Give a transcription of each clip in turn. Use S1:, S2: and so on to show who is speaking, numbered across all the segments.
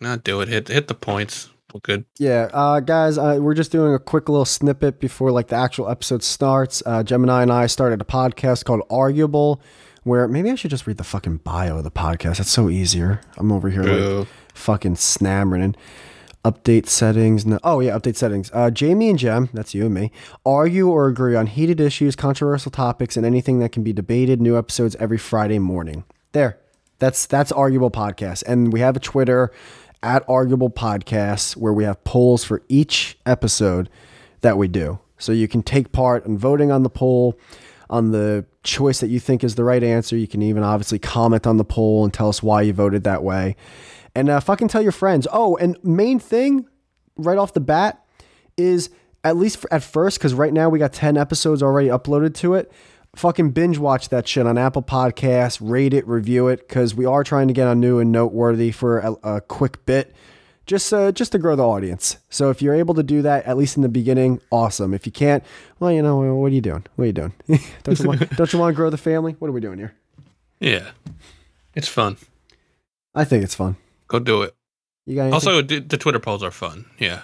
S1: Not do it. Hit hit the points. Well, good.
S2: Yeah, uh, guys, uh, we're just doing a quick little snippet before like the actual episode starts. Uh, Gemineye and I started a podcast called Arguable, where maybe I should just read the fucking bio of the podcast. That's so easier. I'm over here like fucking snammering and update settings. No, oh yeah, update settings. Uh, Jamie and Gem, that's you and me, argue or agree on heated issues, controversial topics, and anything that can be debated. New episodes every Friday morning. There, that's that's arguable podcast, and we have a Twitter at arguable podcasts where we have polls for each episode that we do. So you can take part in voting on the poll on the choice that you think is the right answer. You can even obviously comment on the poll and tell us why you voted that way. And uh, fucking tell your friends. Oh, and main thing right off the bat is at least at first, because right now we got 10 episodes already uploaded to it. Fucking binge watch that shit on Apple Podcasts, rate it, review it, because we are trying to get on new and noteworthy for a, a quick bit, just uh, just to grow the audience. So if you're able to do that, at least in the beginning, awesome. If you can't, well, you know, what are you doing? What are you doing? don't you want don't you want to grow the family? What are we doing here?
S1: Yeah, it's fun.
S2: I think it's fun.
S1: Go do it.
S2: You got anything?
S1: Also, the Twitter polls are fun. Yeah.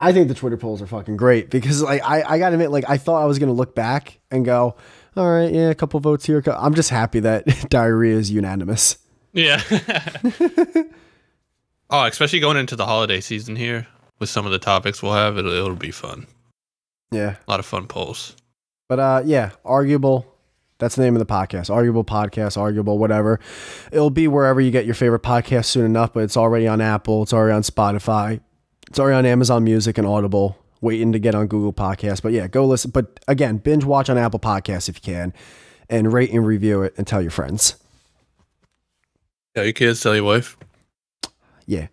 S2: I think the Twitter polls are fucking great because like I, I gotta admit, like I thought I was gonna look back and go, all right, yeah, a couple votes here. I'm just happy that diarrhea is unanimous.
S1: Yeah. oh, especially going into the holiday season here with some of the topics we'll have, it'll, it'll be fun.
S2: Yeah,
S1: A lot of fun polls.
S2: but uh, yeah, arguable. That's the name of the podcast. Arguable podcast, arguable, whatever. It'll be wherever you get your favorite podcast soon enough. But it's already on Apple. It's already on Spotify. It's already on Amazon Music and Audible. Waiting to get on Google Podcasts. But yeah, go listen. But again, binge watch on Apple Podcasts if you can, and rate and review it and tell your friends.
S1: Tell your kids, tell your wife.
S2: Yeah.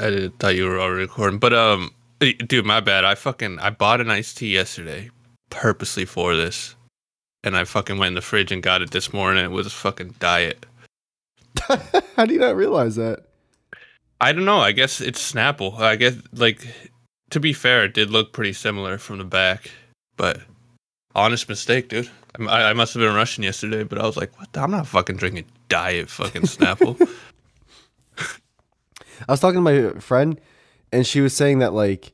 S1: I thought you were already recording, but um, dude, my bad. I fucking I bought an iced tea yesterday, purposely for this, and I fucking went in the fridge and got it this morning. It was a fucking diet.
S2: How do you not realize that?
S1: I don't know. I guess it's Snapple. I guess like to be fair, it did look pretty similar from the back, but honest mistake, dude. I, I must have been rushing yesterday, but I was like, what? The? I'm not fucking drinking diet fucking Snapple.
S2: I was talking to my friend, and she was saying that like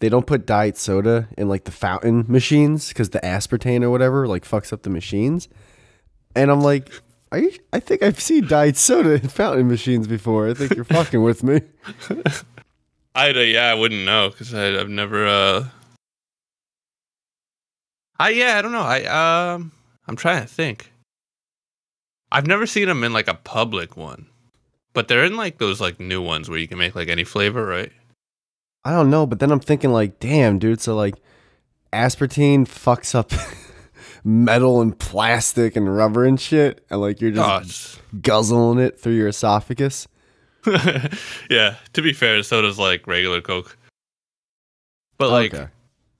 S2: they don't put diet soda in like the fountain machines because the aspartame or whatever like fucks up the machines. And I'm like, are you? I think I've seen diet soda in fountain machines before. I think you're fucking with me.
S1: I uh, yeah, I wouldn't know because I've never. uh I yeah, I don't know. I um, I'm trying to think. I've never seen them in like a public one, but they're in like those like new ones where you can make like any flavor, right?
S2: I don't know, but then I'm thinking like, damn, dude. So like, aspartame fucks up metal and plastic and rubber and shit, and like you're just
S1: Oh,
S2: guzzling it through your esophagus.
S1: yeah. To be fair, so does like regular Coke. But like,
S2: Okay.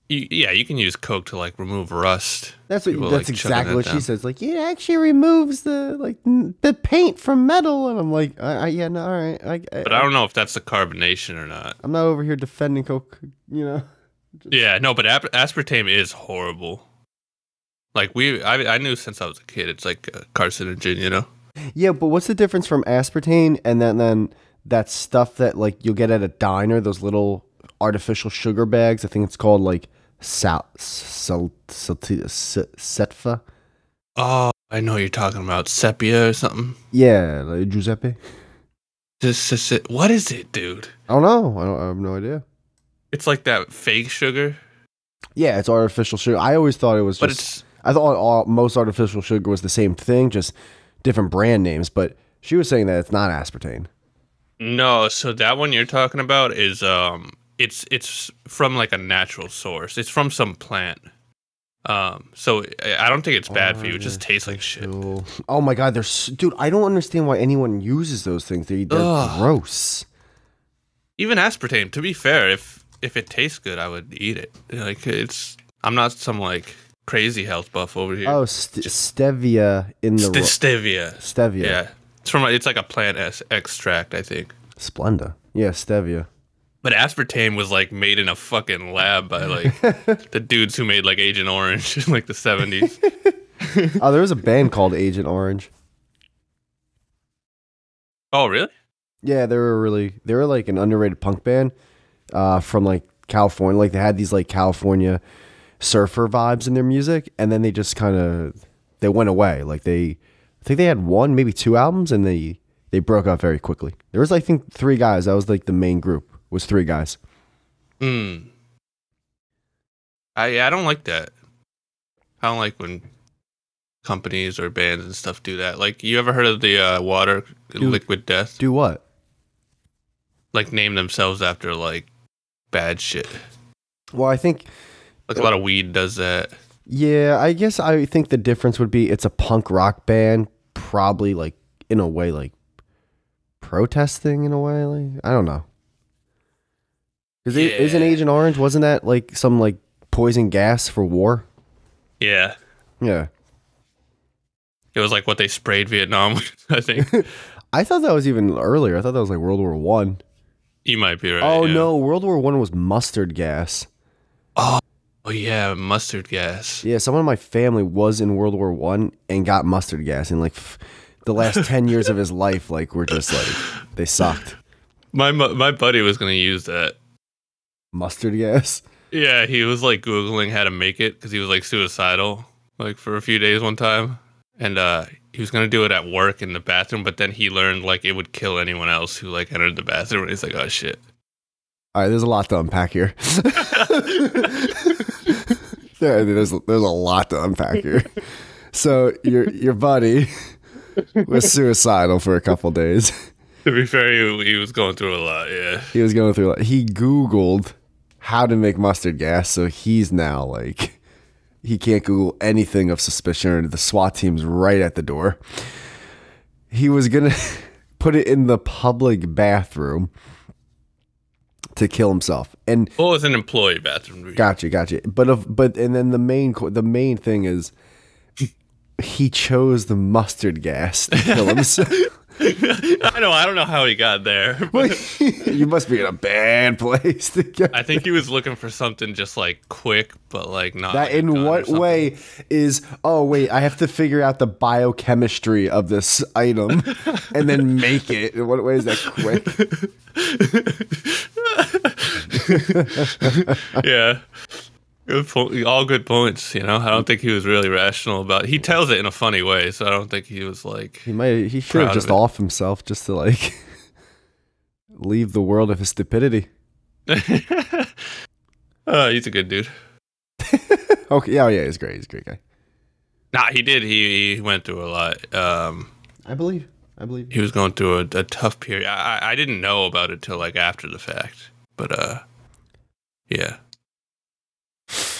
S1: you, yeah, you can use Coke to like remove rust.
S2: That's what.
S1: People,
S2: that's
S1: like,
S2: exactly what she says. Like, it actually removes the like n- the paint from metal, and I'm like, I, I, yeah, no, all right. I, I,
S1: But I don't know if that's the carbonation or not.
S2: I'm not over here defending Coke. You know.
S1: Yeah, no, but ap- aspartame is horrible. Like we, I, I knew since I was a kid, it's like uh, a carcinogen, you know.
S2: Yeah, but what's the difference from aspartame and then then that stuff that like you'll get at a diner? Those little artificial sugar bags. I think it's called like sal sal, sal, setfa.
S1: Oh, I know you're talking about sepia or something.
S2: Yeah, like Giuseppe.
S1: This is it. What is it, dude?
S2: I don't know. I, don't, I have no idea.
S1: It's like that fake sugar,
S2: Yeah, it's artificial sugar. I always thought it was
S1: but
S2: just.
S1: it's
S2: I thought all, most artificial sugar was the same thing, just different brand names. But she was saying that it's not aspartame.
S1: no. So that one you're talking about is um, it's it's from like a natural source. It's from some plant. Um, so I don't think it's bad for you. It just tastes like shit.
S2: Oh my god, they're s- dude. I don't understand why anyone uses those things. They're, they're
S1: Ugh.
S2: gross.
S1: even aspartame to be fair if if it tastes good i would eat it like it's i'm not some like crazy health buff over here
S2: Oh, st- stevia in the
S1: St- stevia
S2: stevia.
S1: yeah it's from it's like a plant es- extract i think
S2: Splenda. Yeah, stevia.
S1: but aspartame was like made in a fucking lab by like the dudes who made like agent orange in like the 70s
S2: Oh, there was a band called Agent Orange.
S1: oh really
S2: Yeah, they were really they were like an underrated punk band uh, from like California. Like they had these like California surfer vibes in their music, and then they just kind of they went away. Like they, I think they had one, maybe two albums, and they they broke up very quickly. There was I think three guys. That was like the main group was three guys.
S1: Hmm. I I don't like that. I don't like when companies or bands and stuff do that. Like, you ever heard of the uh, water liquid death?
S2: Do what?
S1: Like, name themselves after like bad shit.
S2: Well, I think
S1: Like a lot of weed does that.
S2: yeah, I guess I think the difference would be it's a punk rock band, probably like in a way like protesting in a way. Like I don't know. Because
S1: Yeah.
S2: isn't Agent Orange wasn't that like some like poison gas for war?
S1: Yeah.
S2: Yeah.
S1: It was like what they sprayed Vietnam with, I think.
S2: I thought that was even earlier. I thought that was like World War One.
S1: you might be right.
S2: Oh
S1: yeah.
S2: no, World War One was mustard gas.
S1: Oh yeah, mustard gas.
S2: Yeah, someone in my family was in World War One and got mustard gas, and like f- the last ten years of his life, like were just like they sucked.
S1: My my buddy was gonna use that.
S2: Mustard gas.
S1: Yeah, he was like googling how to make it because he was like suicidal, like for a few days one time, and uh he was gonna do it at work in the bathroom, but then he learned like it would kill anyone else who like entered the bathroom, and he's like, oh shit.
S2: All right, there's a lot to unpack here. there, there's there's a lot to unpack here. So your your buddy was suicidal for a couple days.
S1: To be fair, he, he was going through a lot. Yeah.
S2: He was going through. A lot. He Googled how to make mustard gas, so he's now like he can't Google anything of suspicion. The SWAT team's right at the door. He was gonna put it in the public bathroom to kill himself, and
S1: Well, it's an employee bathroom.
S2: Gotcha, gotcha. But of but and then the main the main thing is he chose the mustard gas to kill himself.
S1: I know. I don't know how he got there.
S2: you must be in a bad place to get
S1: I think he was looking for something just like quick, but like not.
S2: that.
S1: like
S2: In what way is? Oh wait, I have to figure out the biochemistry of this item and then make it. In what way is that quick?
S1: yeah. Good po- all good points, you know. I don't think he was really rational about. He tells it in a funny way, so I don't think he was like.
S2: He might. He should have just
S1: it.
S2: off himself just to like leave the world of his stupidity.
S1: oh, he's a good dude.
S2: Okay. Yeah. Oh, yeah. He's great. He's a great guy.
S1: Nah, he did. He, he went through a lot. Um,
S2: I believe. I believe.
S1: he was going through a, a tough period. I, I- I didn't know about it till like after the fact, but uh, yeah.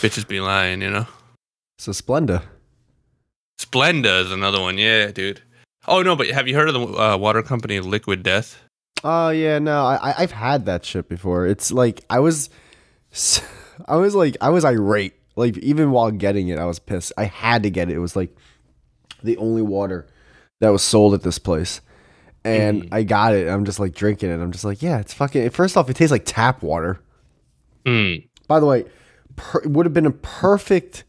S1: Bitches be lying, you know.
S2: So Splenda.
S1: Splenda is another one. Yeah, dude. Oh no, but have you heard of the uh, water company Liquid Death?
S2: Oh yeah, no, I I've had that shit before. It's like I was, I was like I was irate. Like even while getting it, I was pissed. I had to get it. It was like the only water that was sold at this place, and I got it. I'm just like drinking it. I'm just like, yeah, it's fucking. First off, it tastes like tap water.
S1: Mm.
S2: By the way, per, would have been a perfect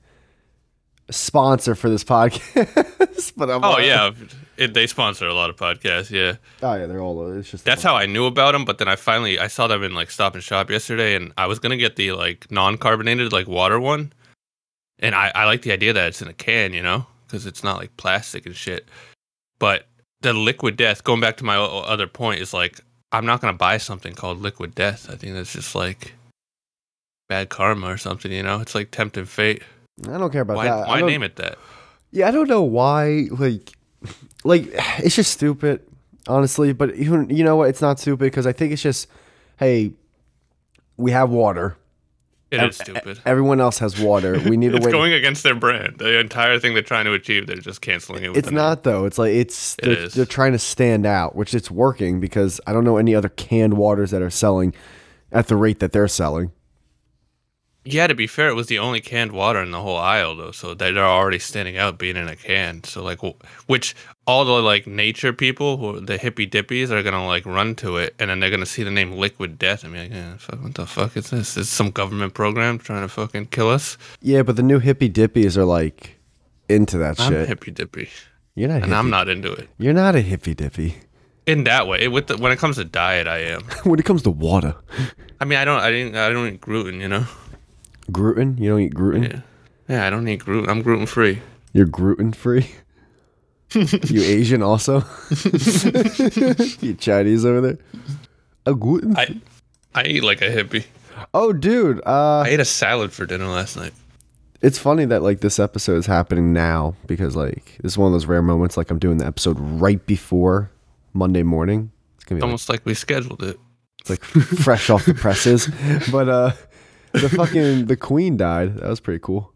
S2: sponsor for this podcast. but I'm
S1: Oh
S2: like-
S1: yeah, it, they sponsor a lot of podcasts. Yeah,
S2: oh yeah, they're all. It's just
S1: that's how I knew about them. But then I finally I saw them in like Stop and Shop yesterday, and I was gonna get the like non-carbonated like water one, and I I like the idea that it's in a can, you know, because it's not like plastic and shit. But the Liquid Death, going back to my o- other point, is like I'm not gonna buy something called Liquid Death. I think that's just like bad karma or something, you know. It's like tempting fate.
S2: I don't care about
S1: Why
S2: that. I
S1: why name it that?
S2: Yeah, I don't know why. Like, like it's just stupid, honestly. But you, you know what? It's not stupid because I think it's just, hey, we have water.
S1: It
S2: Ev-
S1: is stupid.
S2: Everyone else has water. We need a
S1: it's
S2: way. to-
S1: going against their brand. The entire thing they're trying to achieve, they're just canceling it. With
S2: it's not though. It's like it's
S1: It
S2: they're, they're trying to stand out, which it's working because I don't know any other canned waters that are selling at the rate that they're selling.
S1: Yeah, to be fair, it was the only canned water in the whole aisle, though. So they- they're already standing out being in a can. So like, which all the like nature people, who the hippy dippies, are gonna like run to it, and then they're gonna see the name Liquid Death and be like, yeah, fuck, what the fuck is this? Is some government program trying to fucking kill us?
S2: Yeah, but the new hippie dippies are like into that
S1: I'm
S2: shit.
S1: hippy dippy,
S2: You're not.
S1: and
S2: hippie.
S1: I'm not into it.
S2: You're not a hippie dippy.
S1: in that way. With the, when it comes to diet, I am.
S2: when it comes to water,
S1: I mean, I don't, I didn't, I don't eat gluten. You know.
S2: Gluten. You don't eat gluten.
S1: Yeah. Yeah, I don't eat gluten. I'm gluten free.
S2: You're gluten free. you Asian also? you Chinese over there? A gluten?
S1: I, I eat like a hippie.
S2: oh, dude. Uh,
S1: I ate a salad for dinner last night.
S2: it's funny that like this episode is happening now because like this is one of those rare moments. Like I'm doing the episode right before Monday morning. It's gonna be
S1: It's
S2: like,
S1: almost like we scheduled it.
S2: it's like fresh off the presses. But uh, the fucking the queen died. That was pretty cool.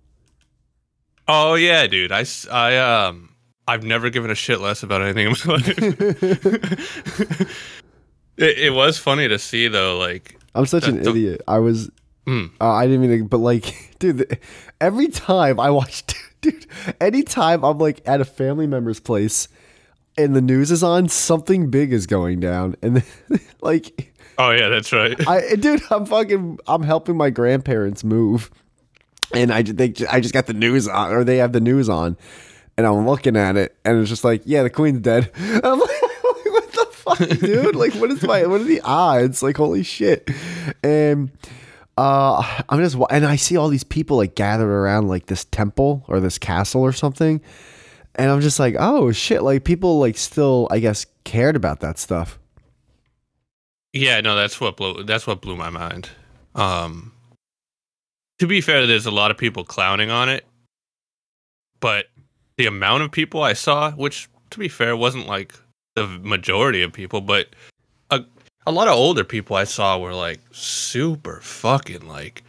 S1: Oh yeah, dude. I I um, I've never given a shit less about anything in my life. it, it was funny to see though, like,
S2: I'm such an
S1: the-
S2: idiot. I was.
S1: mm,
S2: Uh, I didn't mean to, but like, dude, every time I watch, dude, anytime I'm like at a family member's place and the news is on, something big is going down, and like,
S1: oh yeah, that's right.
S2: I, dude, I'm fucking, I'm helping my grandparents move, and I, they, I just got the news on, or they have the news on, and I'm looking at it, and it's just like, yeah, the queen's dead. I'm like, what the fuck, dude? Like, what is my, what are the odds? Like, holy shit, and. Uh, I'm just and I see all these people like gathered around like this temple or this castle or something, and I'm just like, oh shit! Like people like still, I guess, cared about that stuff.
S1: Yeah, no, that's what blew that's what blew my mind. Um to be fair, there's a lot of people clowning on it, but the amount of people I saw, which to be fair wasn't like the majority of people, but a a lot of older people I saw were like super fucking like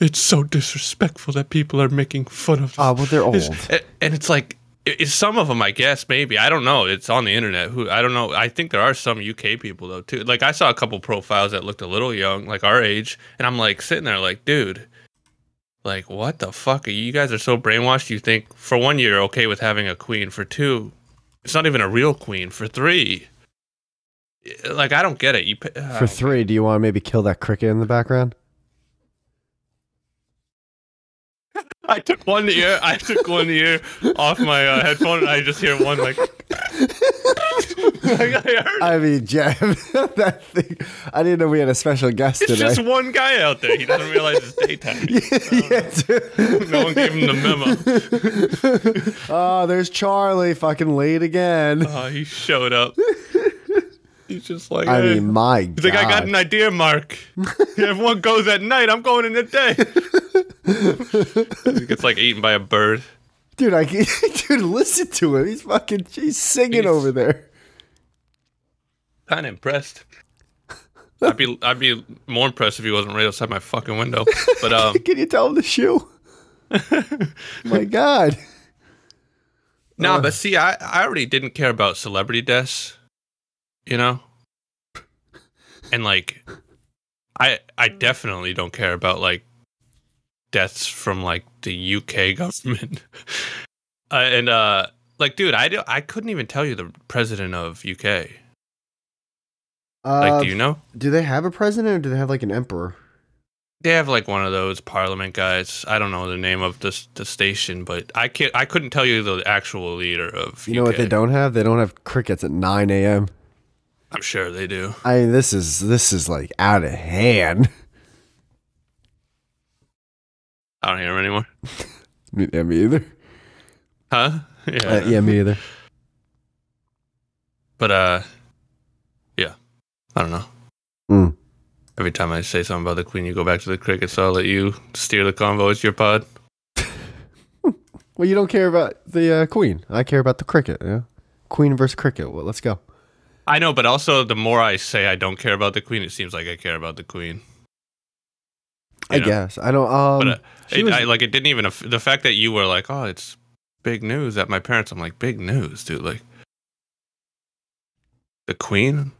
S1: it's so disrespectful that people are making fun of
S2: Oh, well, they're old.
S1: it's- and it's like some of them, I guess, maybe I don't know. It's on the internet. Who I don't know. I think there are some UK people though too. Like I saw a couple profiles that looked a little young, like our age, and I'm like sitting there, like, dude, like what the fuck? Are you guys are so brainwashed. You think for one, you're okay with having a queen. For two, it's not even a real queen. For three, eh, like I don't get it. You pa-
S2: For
S1: oh,
S2: three, do you want to maybe kill that cricket in the background?
S1: I took one ear. I took one ear off my uh, headphone, and I just hear one like. like I heard.
S2: I mean, Jeff, that thing. I didn't know we had a special guest
S1: It's
S2: today.
S1: just one guy out there. He doesn't realize it's daytime.
S2: yeah.
S1: No one gave him the memo.
S2: Oh, there's Charlie, fucking late again.
S1: Oh, he showed up. He's just like,
S2: I
S1: hey.
S2: mean, my
S1: He's like, I got an idea, Mark. Everyone goes at night. I'm going in the day. he gets like eaten by a bird.
S2: dude, I dude, listen to him. He's fucking, he's singing
S1: He's-
S2: over there.
S1: Kind of impressed. I'd be I'd be more impressed if he wasn't right outside my fucking window. But um,
S2: Can you tell him to shoe? my God.
S1: nah. But see, I I already didn't care about celebrity deaths, you know. And like, I I definitely don't care about like deaths from like the UK government. uh, and uh, like, dude, I do, I couldn't even tell you the president of UK. Like,
S2: Uh,
S1: do you know?
S2: do they have a president or do they have like an emperor?
S1: They have like one of those parliament guys. I don't know the name of the the station, but I can't. I couldn't tell you the actual leader of.
S2: You know what they don't have? They don't have crickets at 9 a.m.
S1: I'm sure they do.
S2: I mean, this is this is like out of hand.
S1: I don't hear him anymore.
S2: Me- yeah, me either.
S1: Huh? Yeah.
S2: Uh, yeah, me either.
S1: But uh, yeah. I don't know.
S2: Mm.
S1: Every time I say something about the queen, you go back to the cricket. So I'll let you steer the convo. It's your pod.
S2: Well, you don't care about the uh, queen. I care about the cricket. Yeah, queen versus cricket. Well, let's go.
S1: I know, but also the more I say I don't care about the queen, it seems like I care about the queen.
S2: I
S1: know?
S2: guess I don't. Um,
S1: But uh,
S2: she
S1: it,
S2: was-
S1: I, like it didn't even the fact that you were like, oh, it's big news at my parents. I'm like, big news, dude. Like the Queen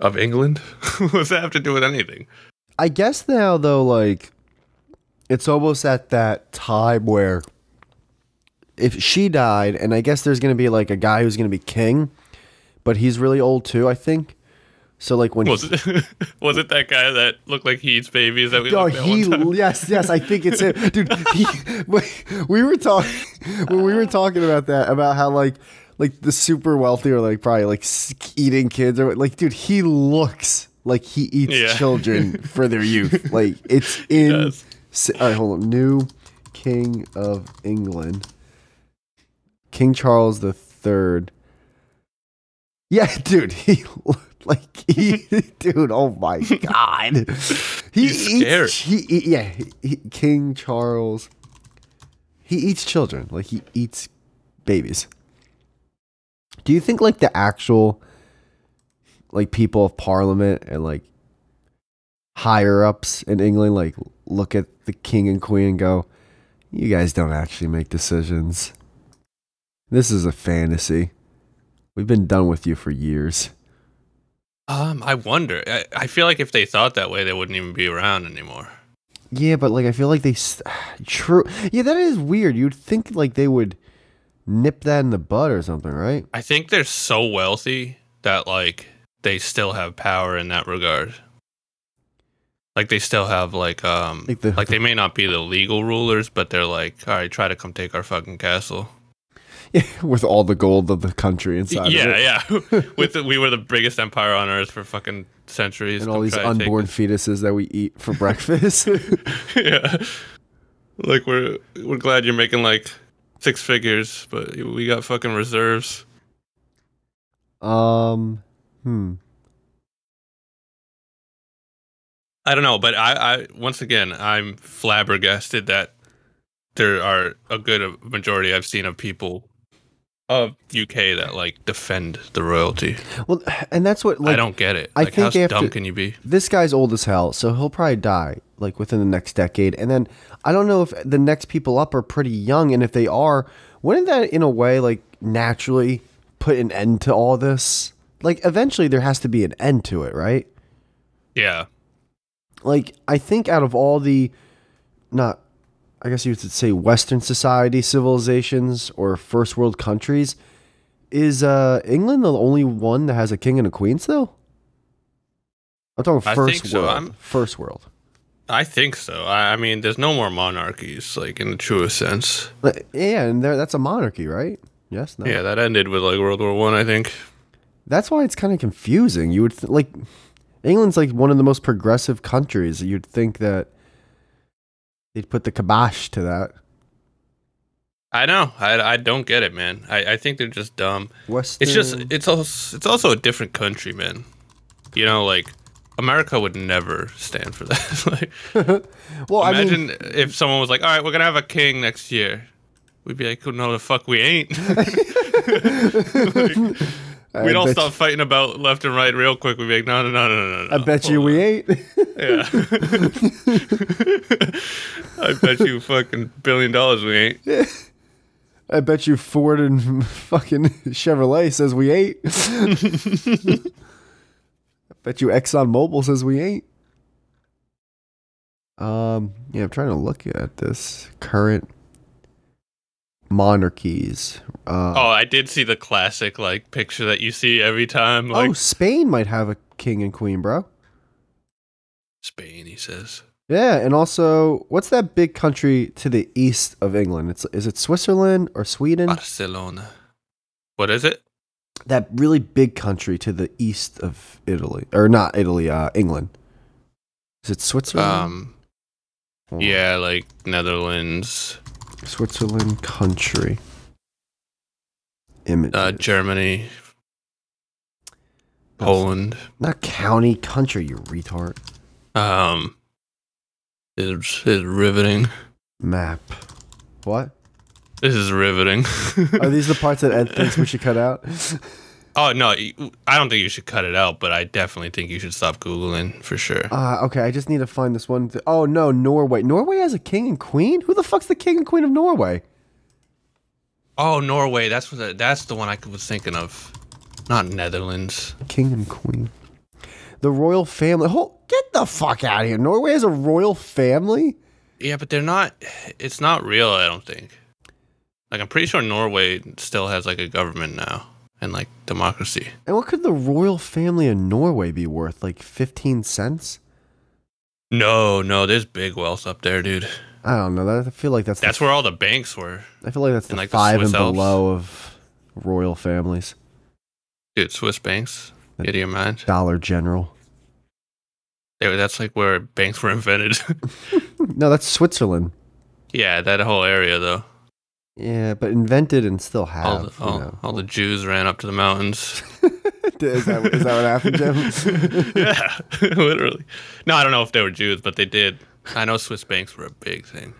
S1: of England. what does that have to do with anything?
S2: I guess now though, like it's almost at that time where if she died, and I guess there's gonna be like a guy who's gonna be king, but he's really old too. I think. So like when
S1: Was it was it that guy that looked like he eats babies that we
S2: Oh, he yes, yes, I think it's him, dude. He, we, we were talking when we were talking about that about how like like the super wealthy are like probably like eating kids or like, dude, he looks like he eats
S1: Yeah.
S2: children for their youth. Like it's in. All right, hold on. New King of England, King Charles the Third. Yeah, dude, he looked like he, dude. Oh my god, he
S1: He's
S2: eats. He, yeah, he- King Charles. He eats children, like he eats babies. Do you think like the actual, like people of Parliament and like higher ups in England, like look at the king and queen and go, "You guys don't actually make decisions. This is a fantasy." We've been done with you for years.
S1: Um, I wonder. I, I feel like if they thought that way, they wouldn't even be around anymore.
S2: Yeah, but like I feel like they s- true. Yeah, that is weird. You'd think like they would nip that in the bud or something, right?
S1: I think they're so wealthy that like they still have power in that regard. Like they still have like um
S2: Like the-
S1: like they may not be the legal rulers, but they're like, all right, try to come take our fucking castle.
S2: Yeah, with all the gold of the country inside of
S1: yeah,
S2: it.
S1: yeah. With the, we were the biggest empire on earth for fucking centuries.
S2: And all these
S1: try to take
S2: unborn fetuses that we eat for breakfast.
S1: yeah. Like we're we're glad you're making like six figures, but we got fucking reserves.
S2: um, hmm.
S1: I don't know, but I, I once again I'm flabbergasted that there are a good majority I've seen of people of UK that like defend the royalty.
S2: Well, and that's what like
S1: I don't get it.
S2: I
S1: Like
S2: think
S1: how dumb can you be?
S2: this guy's old as hell, so he'll probably die like within the next decade. And then I don't know if the next people up are pretty young, and if they are, wouldn't that in a way like naturally put an end to all this? Like eventually there has to be an end to it, right?
S1: Yeah.
S2: Like I think out of all the not I guess you would say Western society civilizations or first world countries, is uh England the only one that has a king and a queen still? I'm talking
S1: I
S2: first
S1: so.
S2: world.
S1: I'm-
S2: First world.
S1: I think so. I, I mean there's no more monarchies, like in the truest sense.
S2: But, yeah, and there that's a monarchy, right? Yes, no.
S1: Yeah, that ended with like World War One, I, think.
S2: That's why it's kind of confusing. You would th- like England's like one of the most progressive countries. You'd think that they'd put the kibosh to that.
S1: I know. I, I don't get it, man. I, I think they're just dumb.
S2: Western.
S1: It's just it's also it's also a different country, man. You know, like America would never stand for that. like,
S2: well, I mean,
S1: imagine if someone was like, "All right, we're gonna have a king next year." We'd be like, "No, the fuck, we ain't."
S2: I
S1: we don't stop fighting about left and right real quick. We'd be like, "No, no, no, no, no, no."
S2: I bet you we ain't.
S1: Yeah. I bet you fucking billion dollars we ain't.
S2: I bet you Ford and fucking Chevrolet says we ain't. I bet you Exxon Mobil says we ain't. Um, yeah, I'm trying to look at this current monarchies. Uh,
S1: Oh, I did see the classic like picture that you see every time, like
S2: oh, Spain might have a king and queen, bro.
S1: Spain. He says.
S2: Yeah, and also, what's that big country to the east of England? It's is it Switzerland or Sweden?
S1: Barcelona. What is it?
S2: that really big country to the east of Italy, or not Italy, uh, England. Is it Switzerland?
S1: Um,
S2: Hold
S1: yeah, like Netherlands,
S2: Switzerland country. Image.
S1: uh, Germany, Poland.
S2: not county, country. You retard.
S1: Um, it's, is riveting.
S2: Map. What?
S1: This is riveting.
S2: Are these the parts that Ed thinks we should cut out?
S1: oh no, I don't think you should cut it out, but I definitely think you should stop googling for sure.
S2: Uh, okay, I just need to find this one. th- oh no, Norway. Norway has a king and queen. Who the fuck's the king and queen of Norway?
S1: Oh, Norway. That's what. The, that's the one I was thinking of. Not Netherlands.
S2: King and queen. The royal family. Oh, get the fuck out of here. Norway has a royal family.
S1: Yeah, but they're not. It's not real. I don't think. Like I'm pretty sure Norway still has like a government now and like democracy.
S2: And what could the royal family in Norway be worth? Like 15 cents?
S1: No, no, there's big wealth up there, dude.
S2: I don't know. That, I feel like that's
S1: That's
S2: the,
S1: where all the banks were.
S2: I feel like that's the
S1: and, like, the
S2: five and
S1: Swiss Alps.
S2: below of royal families.
S1: Dude, Swiss banks. Get in your mind.
S2: Dollar General.
S1: They- That's like where banks were invented.
S2: No, that's Switzerland.
S1: yeah, that whole area though.
S2: Yeah, but invented and still have.
S1: All the,
S2: you know.
S1: all the Jews ran up to the mountains.
S2: is, that, is that what happened, Jim?
S1: yeah, literally. No, I don't know if they were Jews, but they did. I know Swiss banks were a big thing.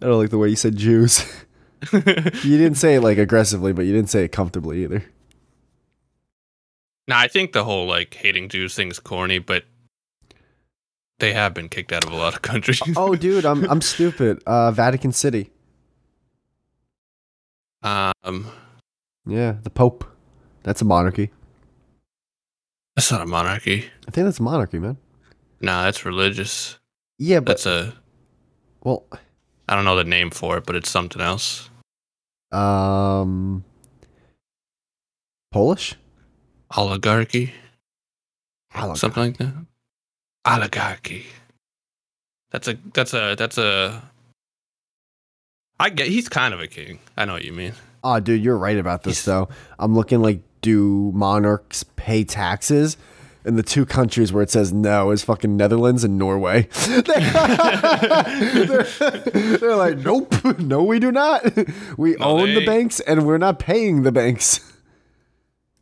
S2: I don't like the way you said Jews. you didn't say it like aggressively, but you didn't say it comfortably either.
S1: Now, I think the whole like hating Jews thing is corny, but they have been kicked out of a lot of countries.
S2: Oh, dude, I'm I'm stupid. Uh, Vatican City.
S1: um,
S2: Yeah, the Pope. That's a monarchy.
S1: that's not a monarchy.
S2: I think that's a monarchy, man.
S1: Nah, that's religious.
S2: Yeah, but
S1: That's a
S2: well,
S1: I don't know the name for it, but it's something else.
S2: um, Polish.
S1: Oligarchy,
S2: Oligarchy.
S1: something like that. Oligarchy. That's a that's a that's a. I get he's kind of a king. I know what you mean.
S2: Oh, dude, you're right about this
S1: He's-
S2: though. I'm looking like, do monarchs pay taxes? And the two countries where it says no is fucking Netherlands and Norway. they're, they're like, nope, no, we do not. We
S1: No,
S2: own the banks and we're not paying the banks.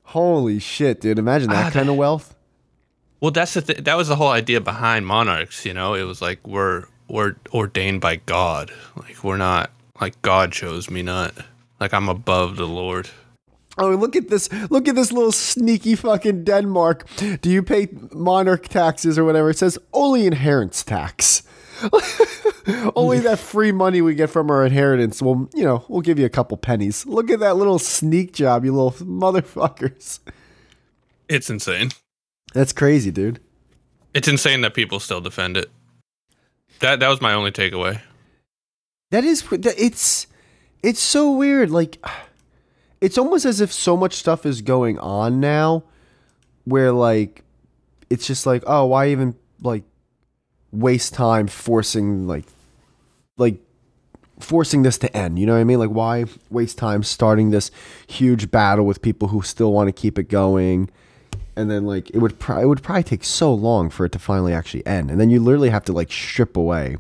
S2: Holy shit, dude! Imagine that
S1: Ah,
S2: kind of wealth.
S1: Well, that's the th- that was the whole idea behind monarchs. You know, it was like we're we're ordained by God. Like we're not like God chose me, not like I'm above the Lord.
S2: Oh, look at this! Look at this little sneaky fucking Denmark. Do you pay monarch taxes or whatever? It says only inheritance tax. only that free money we get from our inheritance. Well, you know, we'll give you a couple pennies. Look at that little sneak job, you little motherfuckers.
S1: It's insane.
S2: That's crazy, dude.
S1: It's insane that people still defend it. That that was my only takeaway.
S2: That is, it's, it's so weird. Like, it's almost as if so much stuff is going on now, where like, it's just like, oh, why even like waste time forcing like, like forcing this to end? You know what I mean? Like, why waste time starting this huge battle with people who still want to keep it going? And then like it would pro- it would probably take so long for it to finally actually end, and then you literally have to like strip away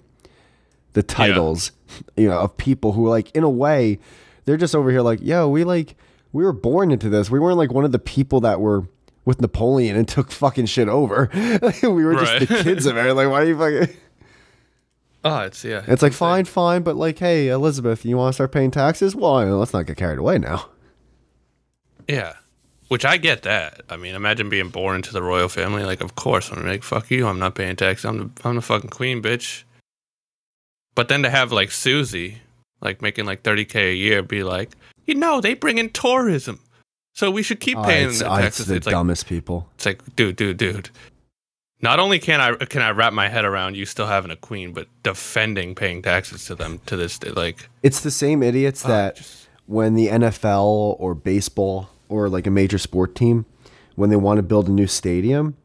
S2: the titles, you know, of people who like in a way they're just over here like, yo, we like we were born into this. We weren't like one of the people that were with Napoleon and took fucking shit over. we were just
S1: Right.
S2: the kids of it. Like, why are you fucking?
S1: Oh, it's yeah.
S2: It's like
S1: insane.
S2: fine, fine, but like, hey, Elizabeth, you want to start paying taxes? Well, I mean, let's not get carried away now.
S1: Yeah. Which I get that. I mean, imagine being born into the royal family. Like, of course, I'm like, fuck you. I'm not paying taxes. I'm the, I'm the fucking queen, bitch. But then to have like Susie, like making like 30k a year, be like, you know, they bring in tourism, so we should keep
S2: Oh,
S1: paying
S2: it's,
S1: the
S2: oh, it's the
S1: It's, like,
S2: dumbest people.
S1: it's like, dude, dude, dude. Not only can I can I wrap my head around you still having a queen, but defending paying taxes to them to this day, like
S2: It's the same idiots
S1: ah,
S2: that
S1: just-
S2: when the NFL or baseball or like a major sport team, when they want to build a new stadium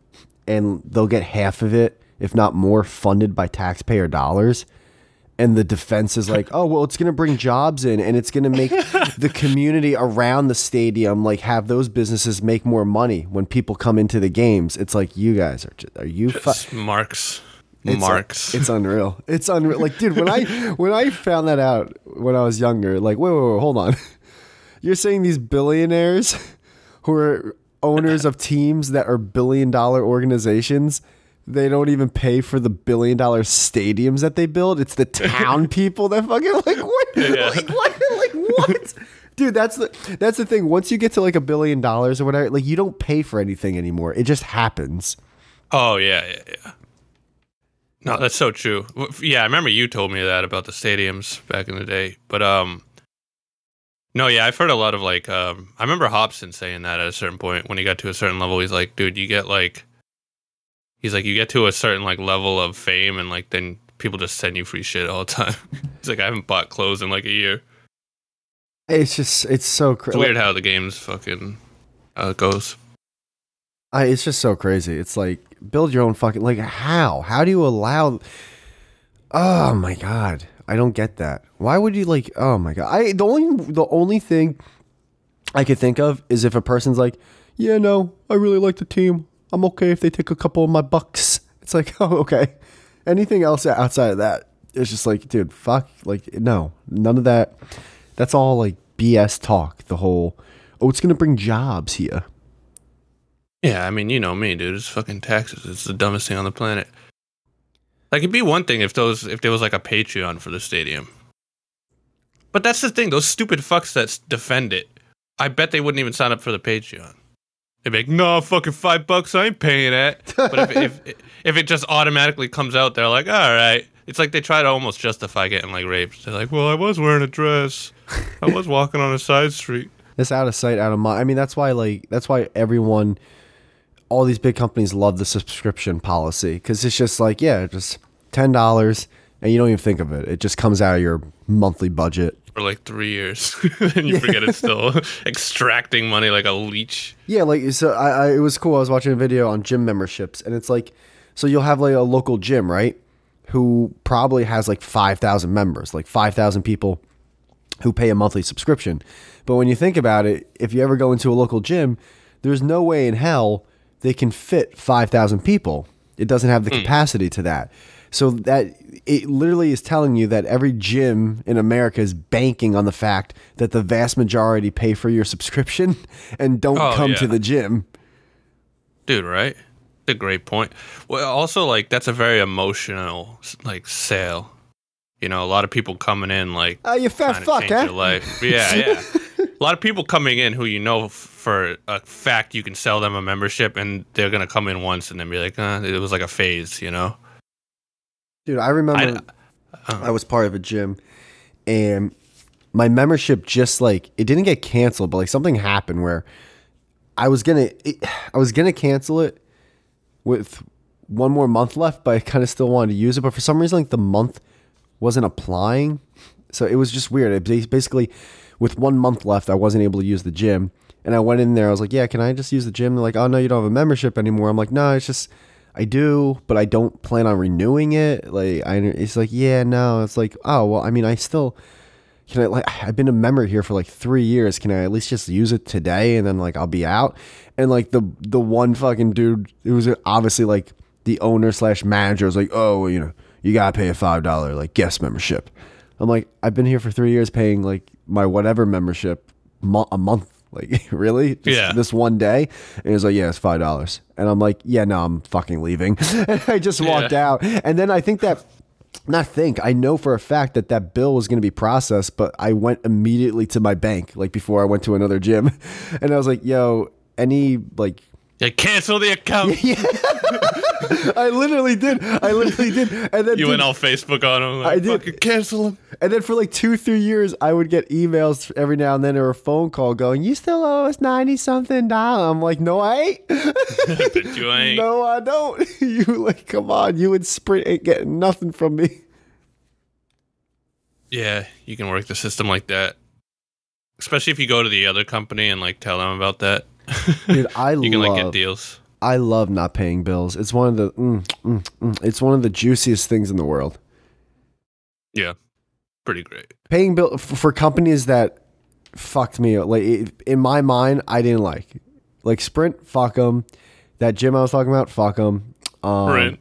S2: and they'll get half of it, if not more, funded by taxpayer dollars. And the defense is like, oh, well, it's going to bring jobs in and it's going to make the community around the stadium, like, have those businesses make more money when people come into the games. It's like, you guys are, just, are you
S1: just marks,
S2: it's,
S1: marks.
S2: It's unreal. It's unreal. Like, dude, when I when I found that out when I was younger, like, wait, wait, wait, hold on. You're saying these billionaires who are owners of teams that are billion dollar organizations, they don't even pay for the billion dollar stadiums that they build. It's the town people that fucking like what?
S1: Yeah.
S2: Like what? Like what? Dude, that's the that's the thing. Once you get to like a billion dollars or whatever, like you don't pay for anything anymore. It just happens.
S1: Oh yeah, yeah, yeah. No, that's so true. Yeah, I remember you told me that about the stadiums back in the day. But um, no, yeah, I've heard a lot of like um. I remember Hobson saying that at a certain point when he got to a certain level, he's like, dude, you get like, he's like, you get to a certain like level of fame, and like then people just send you free shit all the time. he's like, I haven't bought clothes in like a year.
S2: It's just it's so
S1: It's
S2: crazy.
S1: weird how the game's fucking uh, goes.
S2: I, it's just so crazy. It's like build your own fucking like how? How do you allow? Oh my god, I don't get that. Why would you like? Oh my god, I the only the only thing I could think of is if a person's like, "Yeah, no, I really like the team. I'm okay if they take a couple of my bucks." It's like, "Oh, okay." Anything else outside of that, it's just like, dude, fuck, like, no, none of that. That's all like BS talk. The whole, oh, it's gonna bring jobs here.
S1: Yeah, I mean, you know me, dude. It's fucking taxes. It's the dumbest thing on the planet. Like it'd be one thing if those if there was like a Patreon for the stadium. But that's the thing, those stupid fucks that defend it. I bet they wouldn't even sign up for the Patreon. They'd be like, "No, fucking five bucks, I ain't paying that." But if, if if it just automatically comes out, they're like, "All right." It's like they try to almost justify getting like raped. They're like, "Well, I was wearing a dress. I was walking on a side street."
S2: It's out of sight, out of mind. I mean, that's why like that's why everyone, all these big companies love the subscription policy because it's just like, yeah, just ten dollars, and you don't even think of it. It just comes out of your monthly budget.
S1: For like three years, and you forget it's still extracting money like a leech.
S2: Yeah, like so. I, I it was cool. I was watching a video on gym memberships, and it's like, so you'll have like a local gym, right? Who probably has like five thousand members, like five thousand people who pay a monthly subscription. But when you think about it, if you ever go into a local gym, there's no way in hell they can fit 5,000 people. It doesn't have the hmm. capacity to that. So that it literally is telling you that every gym in America is banking on the fact that the vast majority pay for your subscription and don't
S1: Oh,
S2: come to the gym.
S1: dude right? A great point. Well also like that's a very emotional like sale. You know a lot of people coming in like
S2: Oh, you fat fuck, huh?
S1: your life. Yeah yeah. A lot of people coming in who you know for a fact you can sell them a membership and they're gonna come in once and then be like uh, it was like a phase you know
S2: Dude, I remember
S1: uh,
S2: I was part of a gym and my membership just like it didn't get canceled, but like something happened where I was gonna it, I was gonna cancel it with one more month left, but I kind of still wanted to use it. But for some reason, like the month wasn't applying, so it was just weird. It basically, with one month left, I wasn't able to use the gym, and I went in there. I was like, "Yeah, can I just use the gym?" They're like, "Oh no, you don't have a membership anymore." I'm like, "No, it's just." I do, but I don't plan on renewing it. Like, I, it's like, yeah, no. It's like, oh well. I mean, I still can I like I've been a member here for like three years. Can I at least just use it today and then like I'll be out? And like the the one fucking dude who was obviously like the owner slash manager was like, oh, you know, you gotta pay a five dollar like guest membership. I'm like, I've been here for three years paying like my whatever membership mo- a month. Like really? Just
S1: Yeah.
S2: This one day, and he was like, "Yeah, it's five dollars." And I'm like, "Yeah, no, I'm fucking leaving." and I just walked
S1: Yeah.
S2: out. And then I think that not think I know for a fact that that bill was going to be processed, but I went immediately to my bank like before I went to another gym, and I was like, "Yo, any like."
S1: yeah, cancel the account
S2: I literally did. I literally did. And then
S1: you
S2: dude,
S1: went all facebook on them like,
S2: I did.
S1: fucking cancel them
S2: and then for like two, three years, I would get emails every now and then or a phone call going, "You still owe us ninety something dollars." I'm like, "No, I ain't.
S1: ain't
S2: no, I don't." you like, come on, you and Sprint ain't getting nothing from me.
S1: Yeah, you can work the system like that. Especially if you go to the other company and like tell them about that.
S2: Dude, I
S1: you can
S2: love.
S1: like get deals.
S2: I love not paying bills. It's one of the mm, mm, mm, it's one of the juiciest things in the world.
S1: Yeah. Pretty great.
S2: Paying bill for companies that fucked me like it- in my mind I didn't like. Like Sprint, fuck them. That gym I was talking about, fuck them. Um,
S1: right.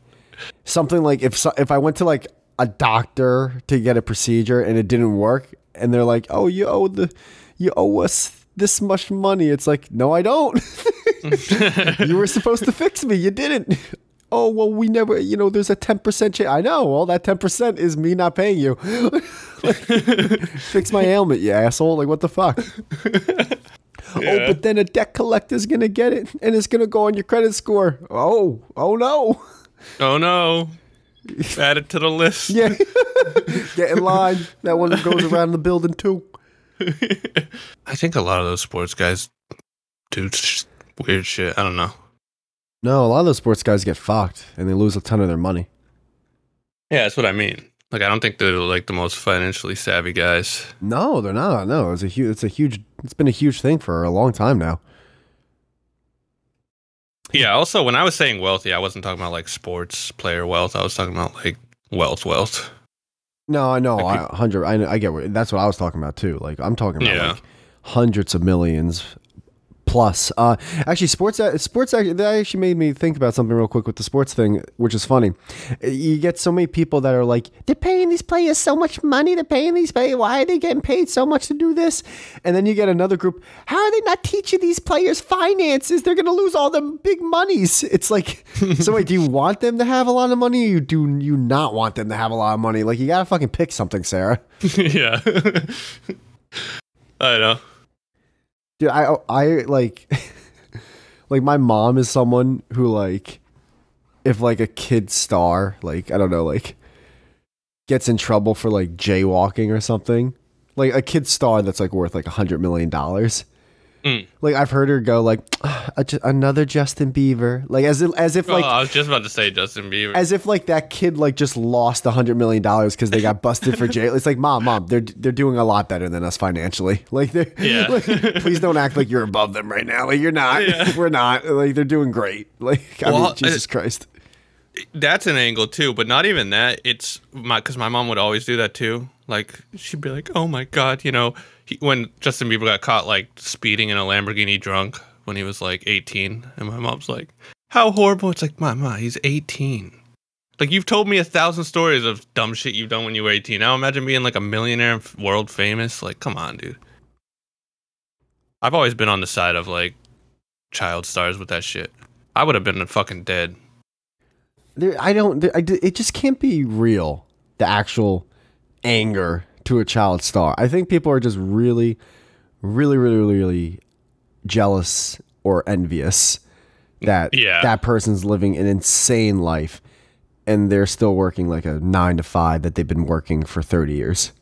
S2: Something like if if I went to like a doctor to get a procedure and it didn't work, and they're like, "Oh, you owe the you owe us this much money," it's like, "No, I don't." you were supposed to fix me. You didn't. Oh well, we never. You know, there's a ten percent chance. I know. Well, that ten percent is me not paying you. fix my ailment, you asshole. Like what the fuck? Oh, but then a debt collector's gonna get it, and it's gonna go on your credit score. Oh, oh no.
S1: Oh no. Add it to the list.
S2: Yeah, get in line. That one goes around the building too.
S1: I think a lot of those sports guys do weird shit. I don't know.
S2: No, a lot of those sports guys get fucked, and they lose a ton of their money.
S1: Yeah, that's what I mean. Like I don't think they're like the most financially savvy guys.
S2: No, they're not. No, it's a huge. It's a huge. It's been a huge thing for a long time now.
S1: Yeah, also when I was saying wealthy, I wasn't talking about like sports player wealth. I was talking about like wealth wealth.
S2: No, I know.
S1: Like
S2: I hundred. I, I get what. That's what I was talking about too. Like I'm talking about
S1: Yeah.
S2: like hundreds of millions plus. Uh, actually, sports uh, sports actually, that actually made me think about something real quick with the sports thing, which is funny. You get so many people that are like, they're paying these players so much money. They're paying these players. Why are they getting paid so much to do this? And then you get another group. How are they not teaching these players finances? They're going to lose all the big monies. It's like, so wait, do you want them to have a lot of money, or do you not want them to have a lot of money? Like, you gotta fucking pick something, Sarah.
S1: yeah. I know.
S2: Dude, I I like like my mom is someone who like if like a kid star, like I don't know, like gets in trouble for like jaywalking or something. Like a kid star that's like worth like a hundred million dollars.
S1: Mm.
S2: Like I've heard her go like "Ah, another Justin Bieber, like as if, as if like
S1: oh, I was just about to say Justin Bieber.
S2: as if like that kid like just lost a hundred million dollars because they got busted for jail. It's like, mom, mom, they're they're doing a lot better than us financially. Like, they're,
S1: Yeah.
S2: like, please don't act like you're above them right now. Like, you're not.
S1: Yeah.
S2: We're not. Like, they're doing great. Like, I
S1: Well,
S2: mean, Jesus Christ.
S1: That's an angle too, but not even that. It's my because my mom would always do that too. Like she'd be like, "Oh my god," you know, he, when Justin Bieber got caught like speeding in a Lamborghini drunk when he was like 18, and my mom's like, "How horrible!" It's like, "Mama, he's 18." Like you've told me a thousand stories of dumb shit you've done when you were 18. Now imagine being like a millionaire, and world famous. Like, come on, dude. I've always been on the side of like child stars with that shit. I would have been fucking dead.
S2: There, I don't. There, I, it just can't be real. The actual anger to a child star. I think people are just really, really, really, really, really jealous or envious that
S1: Yeah.
S2: that person's living an insane life and they're still working like a nine to five that they've been working for 30 years.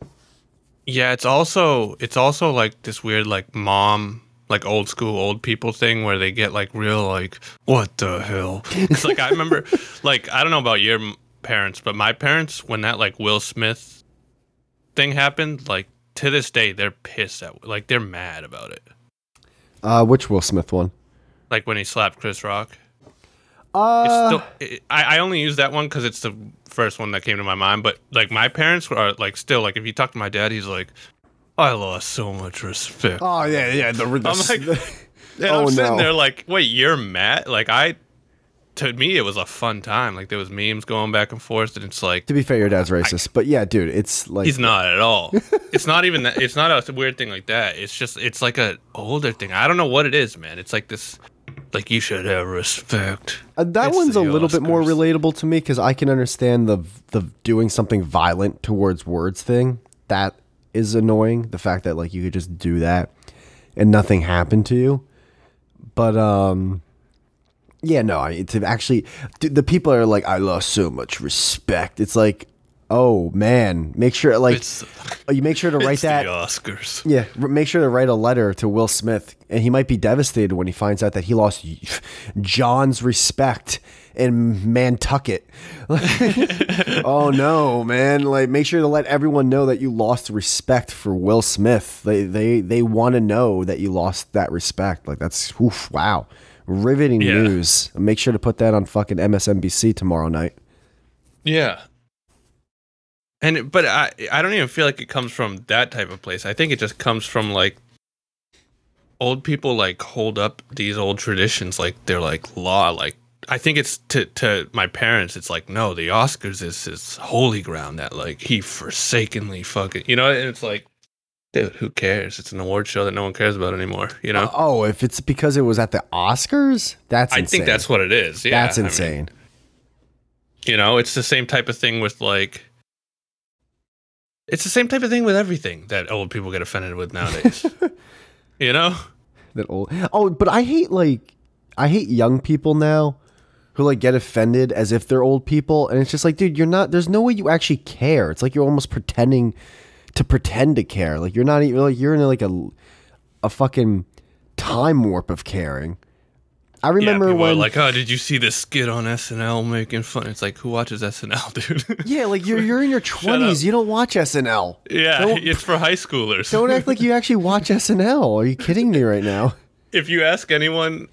S1: Yeah, it's also it's also like this weird like mom like old school old people thing where they get like real like what the hell. It's like I remember like I don't know about your parents, but my parents when that like Will Smith thing happened, like to this day they're pissed at like they're mad about it.
S2: Uh, which Will Smith one?
S1: Like when he slapped Chris Rock.
S2: Uh,
S1: It's still it, I I only use that one cuz it's the first one that came to my mind, but like my parents are like still like if you talk to my dad, he's like I lost so much respect.
S2: oh yeah, yeah. The, the,
S1: I'm like- And
S2: Oh,
S1: I'm sitting
S2: no.
S1: there like, wait, you're mad? Like I, to me, it was a fun time. Like there was memes going back and forth, and it's like
S2: to be fair, your dad's racist, but yeah, dude, it's like
S1: he's not at all. it's not even that. It's not a weird thing like that. It's just it's like a older thing. I don't know what it is, man. It's like this, like you should have respect.
S2: Uh, that
S1: It's
S2: one's a little bit more relatable to me because I can understand the the doing something violent towards words thing. That is annoying. The fact that like you could just do that and nothing happened to you. But um, yeah, no. I to actually the people are like, I lost so much respect. It's like, oh man, make sure like
S1: It's,
S2: you make sure to write
S1: it's
S2: that.
S1: the Oscars.
S2: Yeah, make sure to write a letter to Will Smith, and he might be devastated when he finds out that he lost John's respect in Nantucket. oh no, man! Like, make sure to let everyone know that you lost respect for Will Smith. They they they want to know that you lost that respect. Like, that's oof, wow, riveting
S1: Yeah.
S2: news. Make sure to put that on fucking MSNBC tomorrow night.
S1: Yeah. And but I I don't even feel like it comes from that type of place. I think it just comes from like old people like hold up these old traditions like they're like law like I think it's to to my parents it's like no the Oscars is his holy ground that like he forsakenly fucking you know and it's like dude who cares it's an award show that no one cares about anymore you know uh,
S2: Oh, if it's because it was at the Oscars, that's
S1: I
S2: insane.
S1: think that's what it is yeah
S2: that's
S1: I mean,
S2: insane.
S1: You know, it's the same type of thing with like. It's the same type of thing with everything that old people get offended with nowadays. you know?
S2: that old. Oh, but I hate like I hate young people now who like get offended as if they're old people, and it's just like, dude, you're not. There's no way you actually care. It's like you're almost pretending to pretend to care. Like you're not even like you're in like a a fucking time warp of caring. I remember
S1: yeah,
S2: when
S1: like, oh, did you see this skit on SNL making fun? It's like, who watches SNL, dude?
S2: yeah, like you're you're in your twenties. You don't watch SNL.
S1: yeah,
S2: Don't-
S1: it's for high schoolers.
S2: Don't act like you actually watch SNL. Are you kidding me right now?
S1: if you ask anyone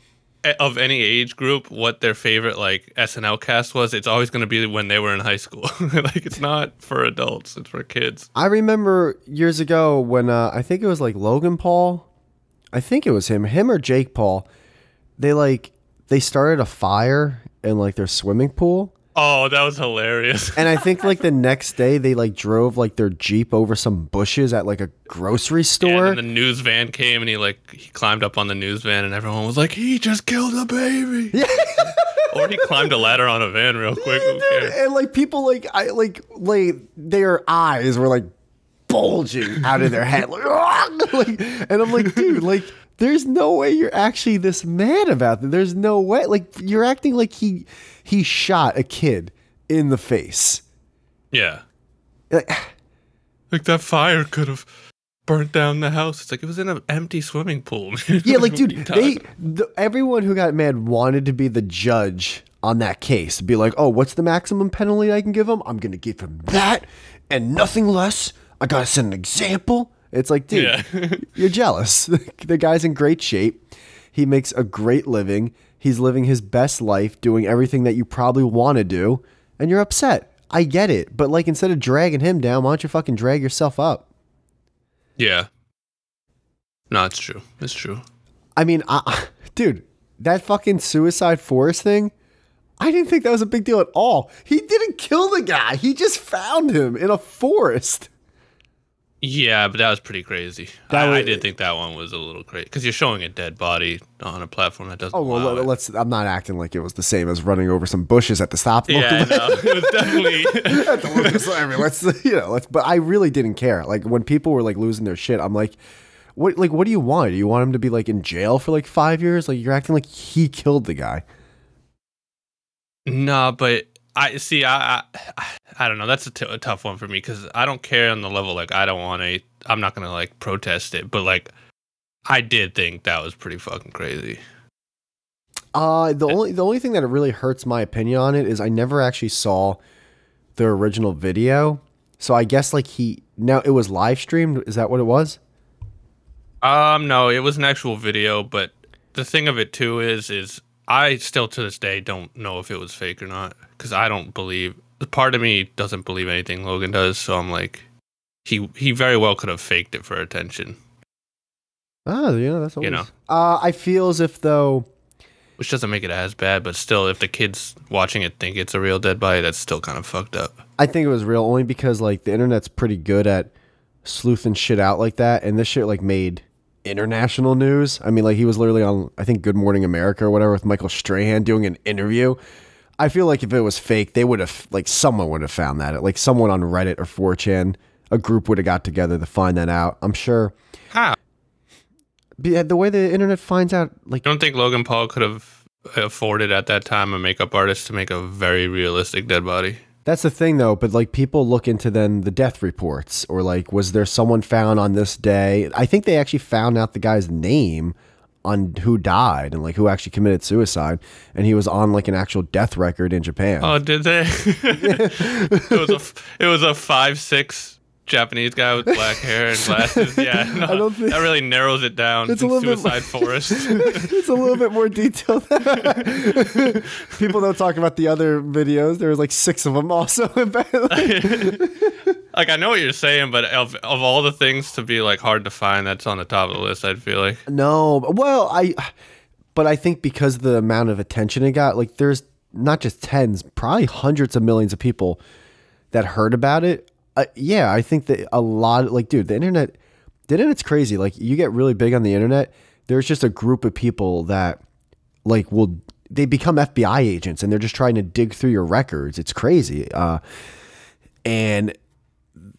S1: of any age group what their favorite like SNL cast was, it's always going to be when they were in high school. like, it's not for adults; it's for kids.
S2: I remember years ago when uh, I think it was like Logan Paul I think it was him, him or Jake Paul. They like they started a fire in like their swimming pool.
S1: Oh, that was hilarious.
S2: And I think like the next day they like drove like their Jeep over some bushes at like a grocery store.
S1: and then the news van came and he like he climbed up on the news van and everyone was like, he just killed a baby. Yeah. or he climbed a ladder on a van real quick. Who cares?
S2: and like people like I like like their eyes were like bulging out of their head like, like and I'm like dude like there's no way you're actually this mad about it there's no way. Like you're acting like he he shot a kid in the face.
S1: Yeah.
S2: Like,
S1: Like that fire could have burnt down the house. It's like it was in an empty swimming pool.
S2: yeah like dude they the, everyone who got mad wanted to be the judge on that case. Be like oh what's the maximum penalty I can give him I'm gonna give him that and nothing less. I gotta set an example it's like dude
S1: Yeah.
S2: You're jealous. the guy's in great shape. He makes a great living. He's living his best life, doing everything that you probably want to do, and you're upset. I get it. But like instead of dragging him down, why don't you fucking drag yourself up?
S1: yeah. No, it's true. It's true.
S2: I mean, I, dude, that fucking suicide forest thing, I didn't think that was a big deal at all. He didn't kill the guy. He just found him in a forest.
S1: Yeah, but that was pretty crazy. I, I
S2: was-
S1: did think that one was a little crazy because you're showing a dead body on a platform that doesn't.
S2: Oh well, let, let's. I'm not acting like it was the same as running over some bushes at the stop.
S1: Yeah, no, it was definitely.
S2: at the Lucas I mean, let's you know, let's. But I really didn't care. Like when people were like losing their shit, I'm like, what? Like, what do you want? Do you want him to be like in jail for like five years? Like you're acting like he killed the guy.
S1: no, but I see. I, I I don't know. That's a, t- a tough one for me because I don't care on the level. Like I don't want to. I'm not gonna like protest it, but like I did think that was pretty fucking crazy.
S2: Uh the only the only thing that really hurts my opinion on it is I never actually saw the original video. So I guess like he now it was live streamed. Is that what it was?
S1: Um, no, it was an actual video, but the thing of it too is, is I still to this day don't know if it was fake or not because I don't believe. Part of me doesn't believe anything Logan does, so I'm like, he he very well could have faked it for attention,
S2: Oh, yeah, that's always.
S1: You know.
S2: Uh, I feel as if though.
S1: which doesn't make it as bad, but still, if the kids watching it think it's a real dead body, that's still kind of fucked up.
S2: I think it was real only because like the internet's pretty good at sleuthing shit out like that, and this shit like made international news. I mean, like he was literally on I think Good Morning America or whatever with Michael Strahan doing an interview. I feel like if it was fake, they would have like someone would have found that. Like someone on Reddit or 4chan, a group would have got together to find that out. I'm sure.
S1: How?
S2: The way the internet finds out, like
S1: I don't think Logan Paul could have afforded at that time a makeup artist to make a very realistic dead body?
S2: That's the thing though, but like people look into then the death reports or like was there someone found on this day? I think they actually found out the guy's name on who died and like who actually committed suicide and he was on like an actual death record in Japan.
S1: Oh, did they? it was a it was a five six Japanese guy with black hair and glasses. Yeah, no,
S2: I don't think-
S1: that really narrows it down.
S2: It's a little bit-
S1: Forest.
S2: it's a little bit more detailed. people don't talk about the other videos. There was like six of them also.
S1: like I know what you're saying, but of of all the things to be like hard to find, that's on the top of the list. I'd feel like.
S2: No, well, I, but I think because the amount of attention it got, like there's not just tens, probably hundreds of millions of people that heard about it. Uh, yeah, I think that a lot, like, dude, the internet, the internet's crazy. Like, you get really big on the internet. There's just a group of people that, like, will they become FBI agents and they're just trying to dig through your records. It's crazy. Uh, and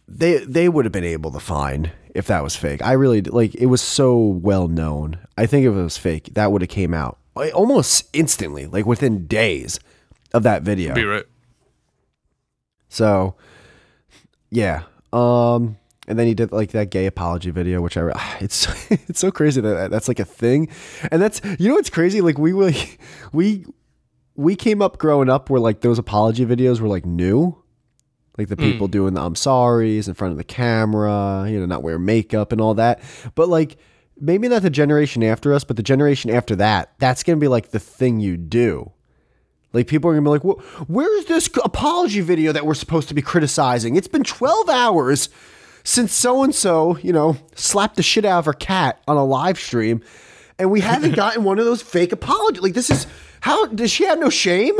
S2: they they would have been able to find if that was fake. I really like it was so well known. I think if it was fake, that would have came out almost instantly, like within days of that video.
S1: Be right.
S2: So, yeah. Um, and then he did like that gay apology video, which I it's it's so crazy that that's like a thing, and that's you know what's crazy? Like we really we we came up growing up where like those apology videos were like new, like the people doing the I'm sorry's in front of the camera, you know, not wear makeup and all that. But like maybe not the generation after us, but the generation after that, that's gonna be like the thing you do. Like people are gonna be like, "Wh- "Where's this apology video that we're supposed to be criticizing? It's been 12 hours since so and so, you know, slapped the shit out of her cat on a live stream, and we haven't gotten one of those fake apologies. Like this is how does she have no shame?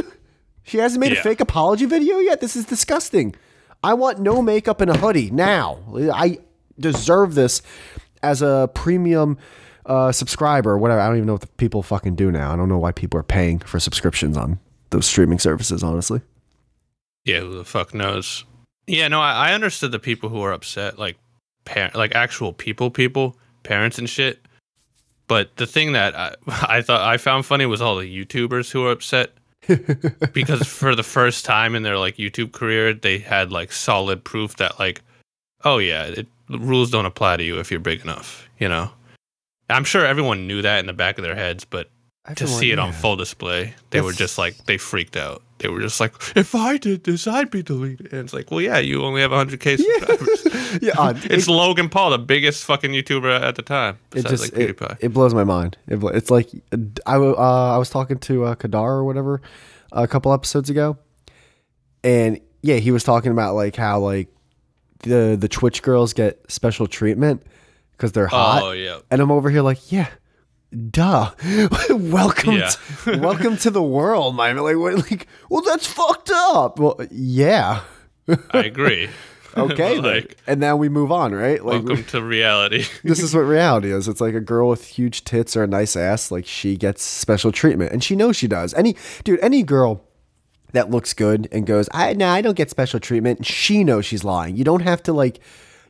S2: She hasn't made a fake apology video yet. This is disgusting. I want no makeup and a hoodie now. I deserve this as a premium uh, subscriber. Whatever. I don't even know what the people fucking do now. I don't know why people are paying for subscriptions on those streaming services. Honestly.
S1: Yeah, who the fuck knows? Yeah, no, I, I understood the people who were upset, like parent, like actual people, people, parents and shit. But the thing that I, I thought I found funny was all the YouTubers who were upset because for the first time in their like YouTube career, they had like solid proof that like, oh yeah, it, the rules don't apply to you if you're big enough. You know, I'm sure everyone knew that in the back of their heads, but to see it on full display, they were just like they freaked out. They were just like, if I did this, I'd be deleted. And it's like, well, yeah, you only have 100k subscribers.
S2: yeah, uh,
S1: it's
S2: it,
S1: Logan Paul, the biggest fucking YouTuber at the time,
S2: it just
S1: like
S2: it,
S1: PewDiePie.
S2: it blows my mind. It, blo- it's like I uh, I was talking to uh, Kadar or whatever a couple episodes ago, and yeah, he was talking about like how like the the Twitch girls get special treatment because they're hot,
S1: oh yeah,
S2: and I'm over here like yeah. Duh! welcome,
S1: Yeah.
S2: to, welcome to the world, man. Like, what, like, well, that's fucked up. Well, yeah,
S1: I agree.
S2: okay,
S1: like,
S2: and now we move on, right? Like,
S1: welcome to reality.
S2: this is what reality is. It's like a girl with huge tits or a nice ass, like she gets special treatment, and she knows she does. Any dude, any girl that looks good and goes, "I no, I don't get special treatment." She knows she's lying. You don't have to like,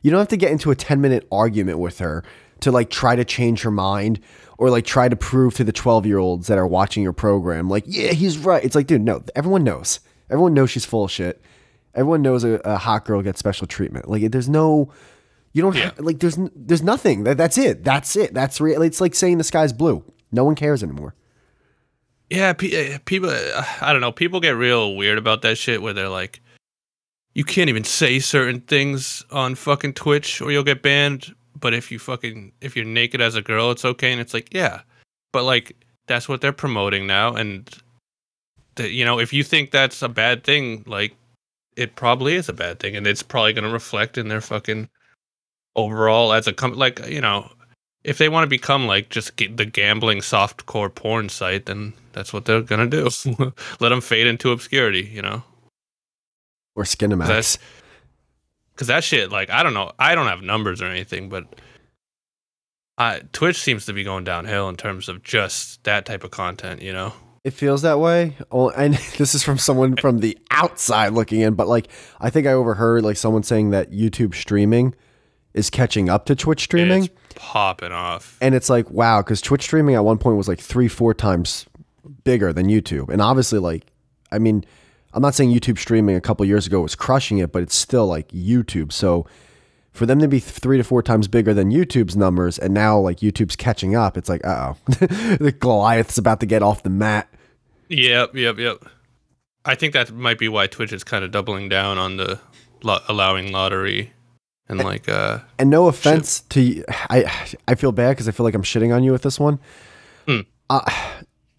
S2: you don't have to get into a ten minute argument with her to like try to change her mind or like try to prove to the twelve year olds that are watching your program, like, yeah, he's right. It's like, dude, no, everyone knows. Everyone knows she's full of shit. Everyone knows a, a hot girl gets special treatment. Like, there's no. You don't
S1: Yeah.
S2: have, like there's there's nothing. That, that's it. That's it. That's real. It's like saying the sky's blue. No one cares anymore.
S1: Yeah, pe- uh, people. I don't know. People get real weird about that shit where they're like, you can't even say certain things on fucking Twitch or you'll get banned. But if you fucking if you're naked as a girl, it's okay. And it's like, yeah, but like that's what they're promoting now. And you know, if you think that's a bad thing, like it probably is a bad thing, and it's probably going to reflect in their fucking overall as a com- like you know if they want to become like just g- the gambling softcore porn site, then that's what they're gonna do. Let them fade into obscurity, you know?
S2: Or Skinamax.
S1: That's- Because that shit, like, I don't know, I don't have numbers or anything, but I, Twitch seems to be going downhill in terms of just that type of content, you know?
S2: It feels that way. Oh, and this is from someone from the outside looking in, but like I think I overheard like someone saying that YouTube streaming is catching up to Twitch streaming.
S1: It's popping off.
S2: and it's like wow because twitch streaming at one point was like three four times bigger than youtube and obviously like i mean i'm not saying youtube streaming a couple years ago was crushing it but it's still like youtube so for them to be three to four times bigger than youtube's numbers and now like youtube's catching up it's like uh-oh the goliath's about to get off the mat
S1: Yep, yep, yep. I think that might be why Twitch is kind of doubling down on the lo- allowing lottery and like uh
S2: and no offense to you, I I feel bad because I feel like I'm shitting on you with this one.
S1: Hmm.
S2: Uh,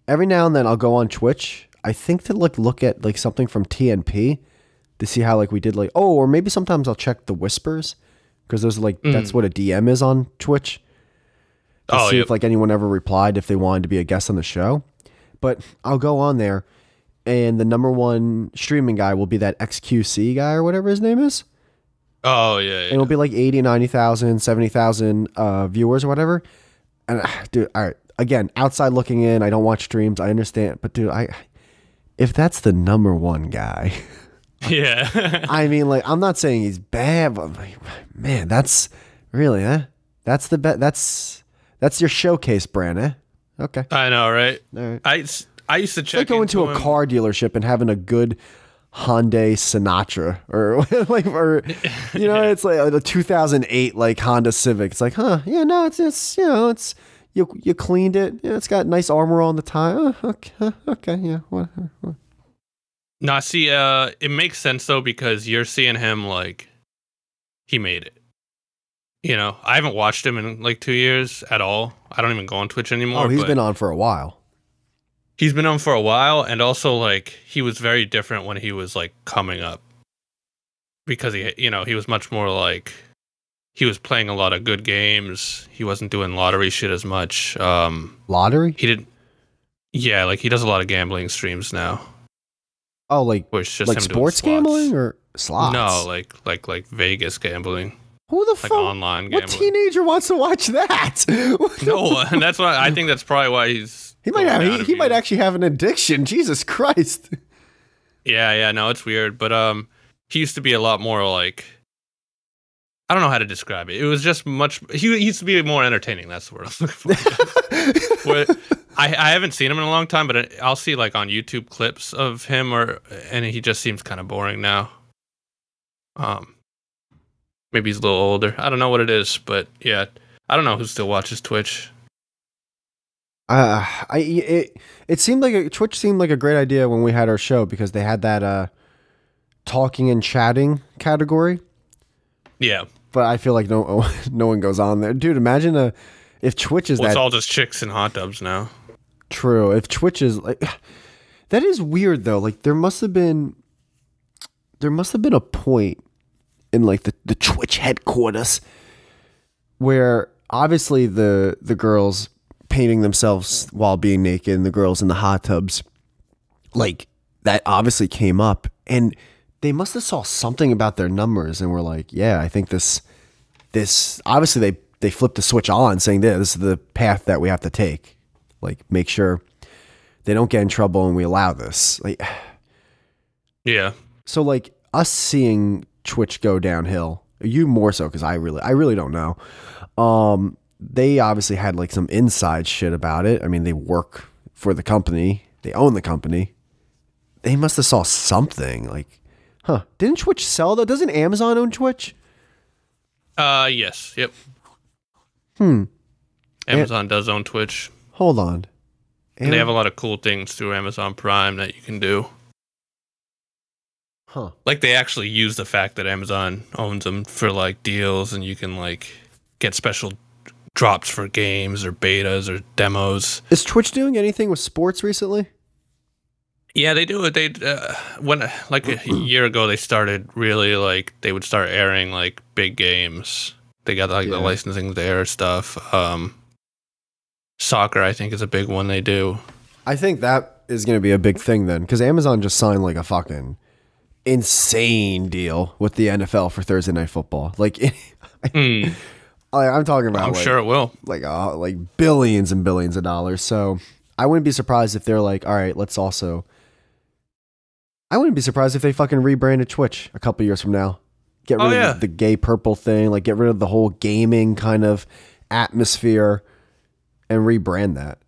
S2: every now and then I'll go on Twitch. I think to look look at like something from TNP to see how like we did like oh or maybe sometimes I'll check the whispers because those like that's what a DM is on Twitch. To
S1: Oh,
S2: see
S1: yep.
S2: if like anyone ever replied if they wanted to be a guest on the show. But I'll go on there and the number one streaming guy will be that XQC guy or whatever his name is.
S1: Oh yeah,
S2: and it'll be like 80 90,000 70,000 uh, viewers or whatever. And uh, dude all right. Again outside looking in I don't watch streams I understand but dude I if that's the number one guy
S1: yeah.
S2: I mean like I'm not saying he's bad but like, man that's really huh that's the bet that's that's your showcase brand eh okay
S1: I know, right?
S2: right
S1: I, I used to check
S2: like going to a
S1: him.
S2: car dealership and having a good Hyundai Sonata or like or you know it's like a 2008 like Honda Civic. It's like, huh? Yeah, no, it's it's you know it's you you cleaned it. Yeah, it's got nice armor on the tire. Oh, okay, okay, yeah.
S1: Nah, see, uh, it makes sense though because you're seeing him like he made it. You know, I haven't watched him in like two years at all. I don't even go on Twitch anymore.
S2: Oh, he's been on for a while.
S1: he's been on for a while, and also like he was very different when he was like coming up because he, you know, he was much more like he was playing a lot of good games. He wasn't doing lottery shit as much. Um,
S2: Lottery?
S1: he did, yeah, like he does a lot of gambling streams now,
S2: Oh, like
S1: it's just
S2: like sports gambling or slots?
S1: No, like like like Vegas gambling,
S2: who the
S1: like
S2: fuck?
S1: online
S2: What teenager wants to watch that?
S1: No, and that's why I think that's probably why he's.
S2: He might have. He, he might actually have an addiction. Jesus Christ!
S1: Yeah, yeah, no, it's weird, but um, he used to be a lot more like. I don't know how to describe it. It was just much. He, he used to be more entertaining. That's the word I was looking for. Where- I, I haven't seen him in a long time, but I'll see like on YouTube clips of him, or and he just seems kind of boring now. Um, maybe he's a little older. I don't know what it is, but yeah, I don't know who still watches Twitch.
S2: Uh, I it it seemed like a, Twitch seemed like a great idea when we had our show because they had that uh talking and chatting category,
S1: Yeah,
S2: but I feel like no no one goes on there, dude. Imagine a if Twitch is
S1: well, it's all just chicks and hot tubs now.
S2: true. If Twitch is like that is weird though. Like there must have been there must have been a point in like the the Twitch headquarters where obviously the the girls painting themselves while being naked and the girls in the hot tubs like that obviously came up and they must have saw something about their numbers and were like yeah i think this this obviously they they flipped the switch on saying "Yeah, this is the path that we have to take like make sure they don't get in trouble and we allow this like
S1: Yeah,
S2: so like us seeing Twitch go downhill, you more so because I really I really don't know. Um, they obviously had like some inside shit about it. I mean, they work for the company, they own the company. They must have saw something like, huh? Didn't Twitch sell though? Doesn't Amazon own Twitch?
S1: Uh, yes, yep.
S2: Hmm.
S1: Amazon does own Twitch,
S2: Hold on.
S1: and they have a lot of cool things through Amazon Prime that you can do.
S2: huh?
S1: Like they actually use the fact that Amazon owns them for like deals, and you can like get special drops for games or betas or demos.
S2: Is Twitch doing anything with sports recently?
S1: Yeah, they do it. They uh, when like a year ago they started really like they would start airing like big games. They got like the
S2: Yeah.
S1: licensing there stuff. Um, soccer, I think, is a big one they do.
S2: I think that is going to be a big thing then, because Amazon just signed like a fucking insane deal with the NFL for Thursday Night Football. Like,
S1: Hmm,
S2: I- I'm talking about
S1: I'm
S2: like,
S1: sure it will.
S2: like uh, like billions and billions of dollars. So I wouldn't be surprised if they're like, all right, let's also. I wouldn't be surprised if they fucking rebranded Twitch a couple years from now. Get rid
S1: Oh,
S2: of
S1: yeah.
S2: the gay purple thing, like get rid of the whole gaming kind of atmosphere, and rebrand that.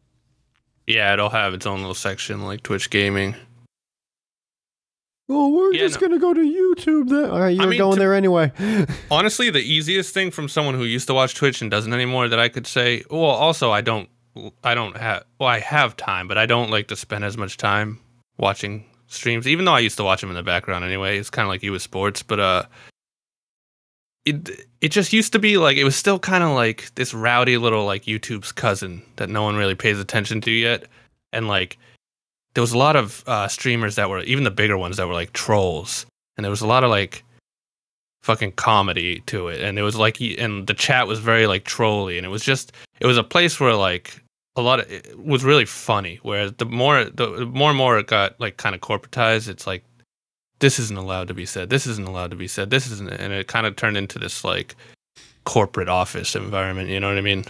S1: Yeah, it'll have its own little section like Twitch gaming.
S2: Oh, we're
S1: Yeah,
S2: just
S1: no.
S2: gonna go to YouTube. Then, all right, you're
S1: mean,
S2: going
S1: to-
S2: there anyway.
S1: Honestly, the easiest thing from someone who used to watch Twitch and doesn't anymore that I could say, well, also I don't, I don't have, well, I have time, but I don't like to spend as much time watching streams, even though I used to watch them in the background anyway. It's kind of like you with sports, but uh, it it just used to be like it was still kind of like this rowdy little like YouTube's cousin that no one really pays attention to yet, and like there was a lot of uh, streamers that were even the bigger ones that were like trolls, and there was a lot of like fucking comedy to it and it was like and the chat was very like trolly and it was just it was a place where like a lot of it was really funny whereas the more the more and more it got like kind of corporatized it's like this isn't allowed to be said this isn't allowed to be said this isn't and it kind of turned into this like corporate office environment you know what i mean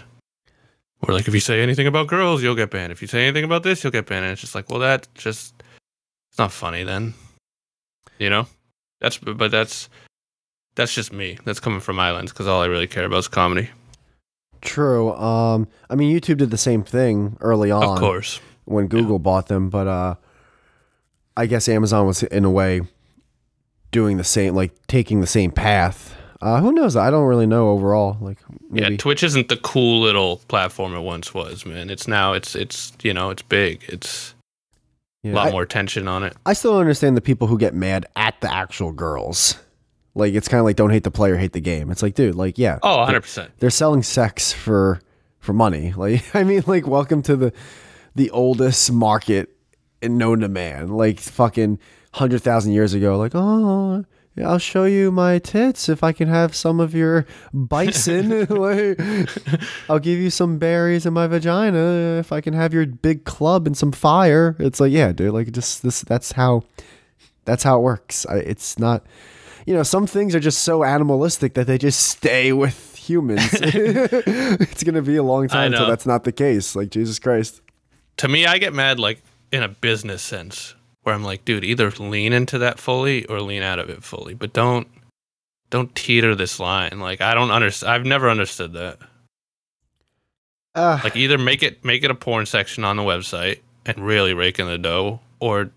S1: where like if you say anything about girls you'll get banned if you say anything about this you'll get banned and it's just like well that just it's not funny then you know that's but that's that's just me. That's coming from my lens because all I really care about is comedy.
S2: True. Um, I mean, YouTube did the same thing early on.
S1: Of course.
S2: when Google bought them, but uh, I guess Amazon was in a way doing the same, like taking the same path. Uh, who knows? I don't really know overall. Like, maybe.
S1: Yeah, Twitch isn't the cool little platform it once was, man. It's now it's it's you know it's big. It's
S2: Yeah,
S1: a lot
S2: I,
S1: more tension on it.
S2: I still understand the people who get mad at the actual girls. Like, it's kind of like don't hate the player, hate the game. It's like, dude, like, yeah,
S1: Oh, 100 percent.
S2: they're selling sex for for money. Like, I mean, like, welcome to the the oldest market and known to man. Like, fucking hundred thousand years ago. Like, oh, I'll show you my tits if I can have some of your bison. Like, I'll give you some berries in my vagina if I can have your big club and some fire. It's like, yeah, dude, like just this. That's how. That's how it works. I, it's not. You know, some things are just so animalistic that they just stay with humans. it's gonna be a long time until that's not the case. Like Jesus Christ.
S1: To me, I get mad like in a business sense, where I'm like, dude, either lean into that fully or lean out of it fully, but don't don't teeter this line. Like I don't understand. I've never understood that.
S2: Uh,
S1: Like either make it make it a porn section on the website and really rake in the dough, or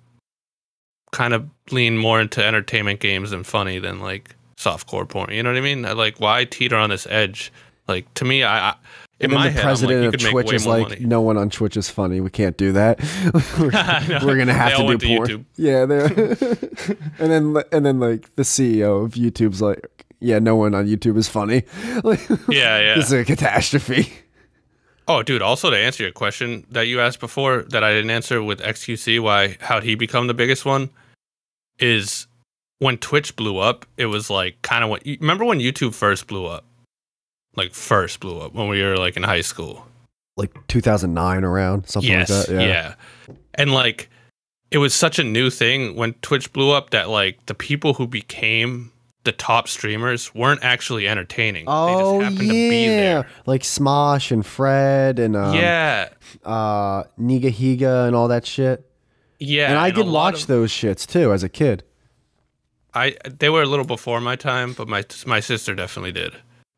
S1: kind of lean more into entertainment games and funny than like softcore porn. You know what I mean? I, like why teeter on this edge? Like to me, I, I in
S2: and then
S1: my
S2: the
S1: head,
S2: president
S1: like,
S2: of Twitch is like,
S1: money.
S2: no one on Twitch is funny. We can't do that. we're, we're gonna have to do
S1: to
S2: porn.
S1: YouTube.
S2: Yeah, they're and then and then like the CEO of YouTube's like, yeah, no one on YouTube is funny. Like,
S1: Yeah, yeah.
S2: this is a catastrophe.
S1: Oh, dude. Also, to answer your question that you asked before that I didn't answer with XQC, why how'd he become the biggest one? Is when Twitch blew up, it was like kind of what. you- Remember when YouTube first blew up? Like first blew up when we were like in high school.
S2: Like 2009 around something
S1: yes,
S2: like that.
S1: yeah.
S2: Yeah.
S1: and like it was such a new thing when Twitch blew up that like the people who became the top streamers weren't actually entertaining.
S2: Oh
S1: they just happened to be
S2: yeah,
S1: there.
S2: like Smosh and Fred and um,
S1: yeah,
S2: uh, Nigahiga and all that shit.
S1: Yeah.
S2: and I
S1: a
S2: did watch
S1: of-
S2: those shits too as a kid.
S1: I they were a little before my time, but my my sister definitely did.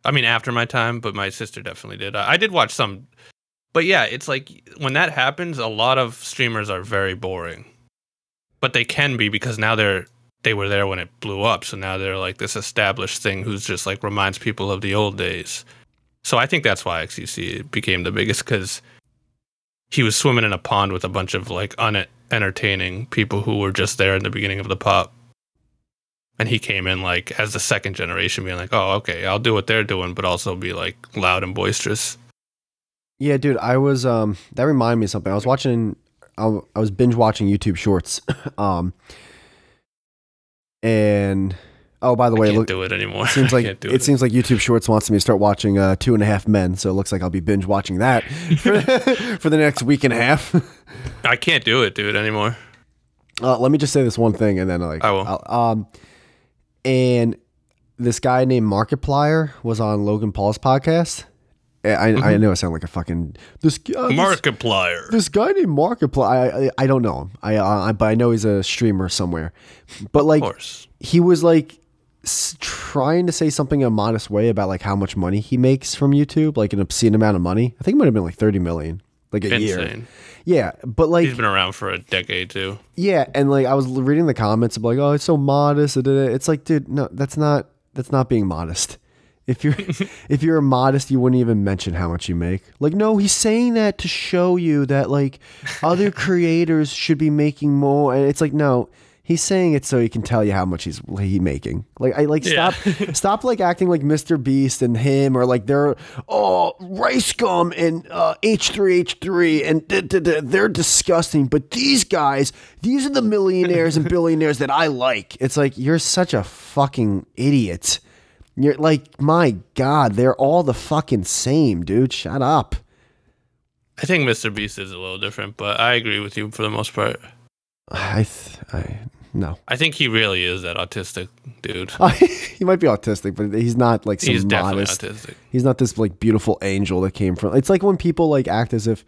S1: I mean, after my time, but my sister definitely did. I, I did watch some, but yeah, it's like when that happens, a lot of streamers are very boring, but they can be because now they're they were there when it blew up, so now they're like this established thing who's just like reminds people of the old days. So I think that's why XQC became the biggest because he was swimming in a pond with a bunch of like unentertaining people who were just there in the beginning of the pop and he came in like as the second generation being like oh okay i'll do what they're doing but also be like loud and boisterous
S2: Yeah, dude, I was um that reminded me of something. I was watching I, I was binge watching YouTube shorts. um and oh by the
S1: i
S2: way,
S1: can't
S2: look
S1: do it anymore
S2: it seems
S1: I
S2: like
S1: can't do
S2: it, seems like YouTube Shorts wants me to start watching uh, Two and a Half Men, so it looks like I'll be binge watching that for, for the next week and a half.
S1: i can't do it dude anymore
S2: Uh, let me just say this one thing, and then like
S1: I will.
S2: I'll- um, and this guy named Markiplier was on Logan Paul's podcast. I, I,
S1: Mm-hmm.
S2: I know I sound like a fucking this uh, this-
S1: markiplier
S2: this guy named Markiplier. I, I I don't know him. I, I but I know he's a streamer somewhere. But
S1: of
S2: like
S1: course
S2: he was like trying to say something in a modest way about like how much money he makes from YouTube, like an obscene amount of money. I think it might have been like thirty million, like a year.
S1: insane
S2: Yeah, but like
S1: he's been around for a decade too
S2: yeah, and like I was reading the comments of like, oh, it's so modest. It's like, dude, no, that's not that's not being modest. If you're if you're modest, you wouldn't even mention how much you make. Like, no, he's saying that to show you that like other creators should be making more. And it's like, no, he's saying it so he can tell you how much he's he making. Like, I like
S1: Yeah.
S2: stop stop like acting like Mr. Beast and him or like they're oh RiceGum and uh, H3H3 and da, da, da, they're disgusting. But these guys, these are the millionaires and billionaires that I like. It's like you're such a fucking idiot. You're like, my God, they're all the fucking same, dude. Shut up.
S1: i think mr beast is a little different but i agree with you for the most part
S2: I, th- I no.
S1: i think he really is that autistic dude
S2: he might be autistic, but he's not like some
S1: he's definitely
S2: modest.
S1: autistic
S2: He's not this like beautiful angel that came from. It's like when people like act as if